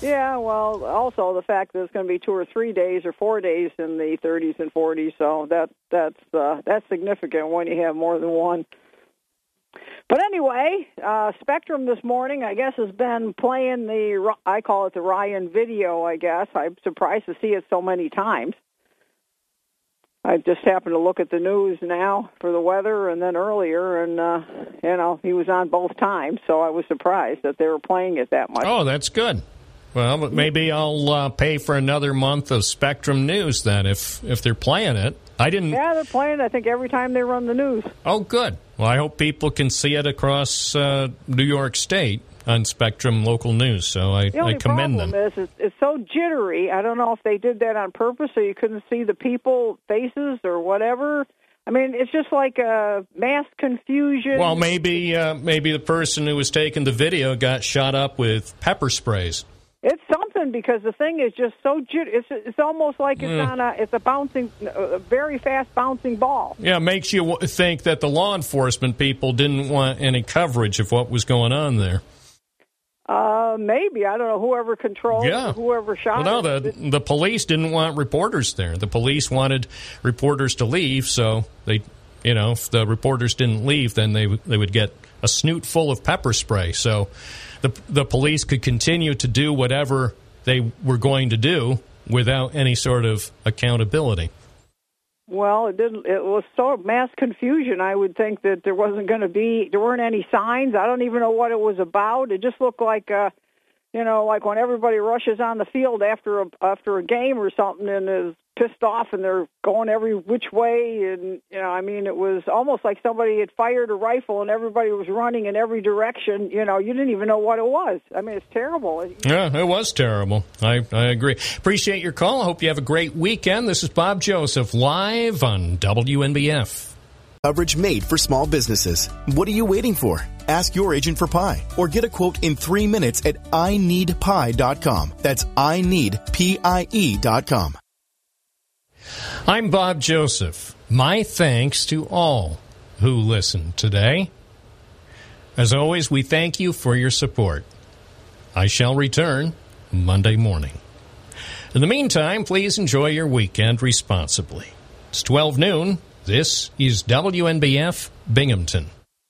Yeah, well, also the fact that it's going to be two or three days or four days in the 30s and 40s, so that that's uh, that's significant when you have more than one. But anyway, uh, Spectrum this morning, I guess, has been playing the I call it the Ryan video. I guess I'm surprised to see it so many times. I just happened to look at the news now for the weather, and then earlier, and uh, you know he was on both times, so I was surprised that they were playing it that much. Oh, that's good. Well, maybe I'll uh, pay for another month of Spectrum News then if if they're playing it. I didn't. Yeah, they're playing. I think every time they run the news. Oh, good. Well, I hope people can see it across uh, New York State on Spectrum Local News. So I, The only I commend problem them. is it's, it's so jittery. I don't know if they did that on purpose so you couldn't see the people faces or whatever. I mean, it's just like a mass confusion. Well, maybe uh, maybe the person who was taking the video got shot up with pepper sprays. It's something because the thing is just so jit. It's it's almost like it's Mm. on a it's a bouncing, a very fast bouncing ball. Yeah, it makes you w- think that the law enforcement people didn't want any coverage of what was going on there. Uh, maybe I don't know. Whoever controlled, Yeah. whoever shot. Well, no, it, the the police didn't want reporters there. The police wanted reporters to leave, so they, you know, if the reporters didn't leave, then they they would get a snoot full of pepper spray. So the the police could continue to do whatever they were going to do without any sort of accountability. Well, it didn't. It was so mass confusion. I would think that there wasn't going to be. There weren't any signs. I don't even know what it was about. It just looked like, uh, you know, like when everybody rushes on the field after a after a game or something and is pissed off and they're going every which way. And you know, I mean, it was almost like somebody had fired a rifle and everybody was running in every direction. You know, you didn't even know what it was. I mean, it's terrible. Yeah, it was terrible. I, I agree. Appreciate your call. I hope you have a great weekend. This is Bob Joseph live on WNBF. Coverage made for small businesses. What are you waiting for? Ask your agent for Pie or get a quote in three minutes at I Need ineedpie.com. That's I Need ineedpie.com. I'm Bob Joseph. My thanks to all who listened today. As always, we thank you for your support. I shall return Monday morning. In the meantime, please enjoy your weekend responsibly. It's 12 noon. This is WNBF Binghamton.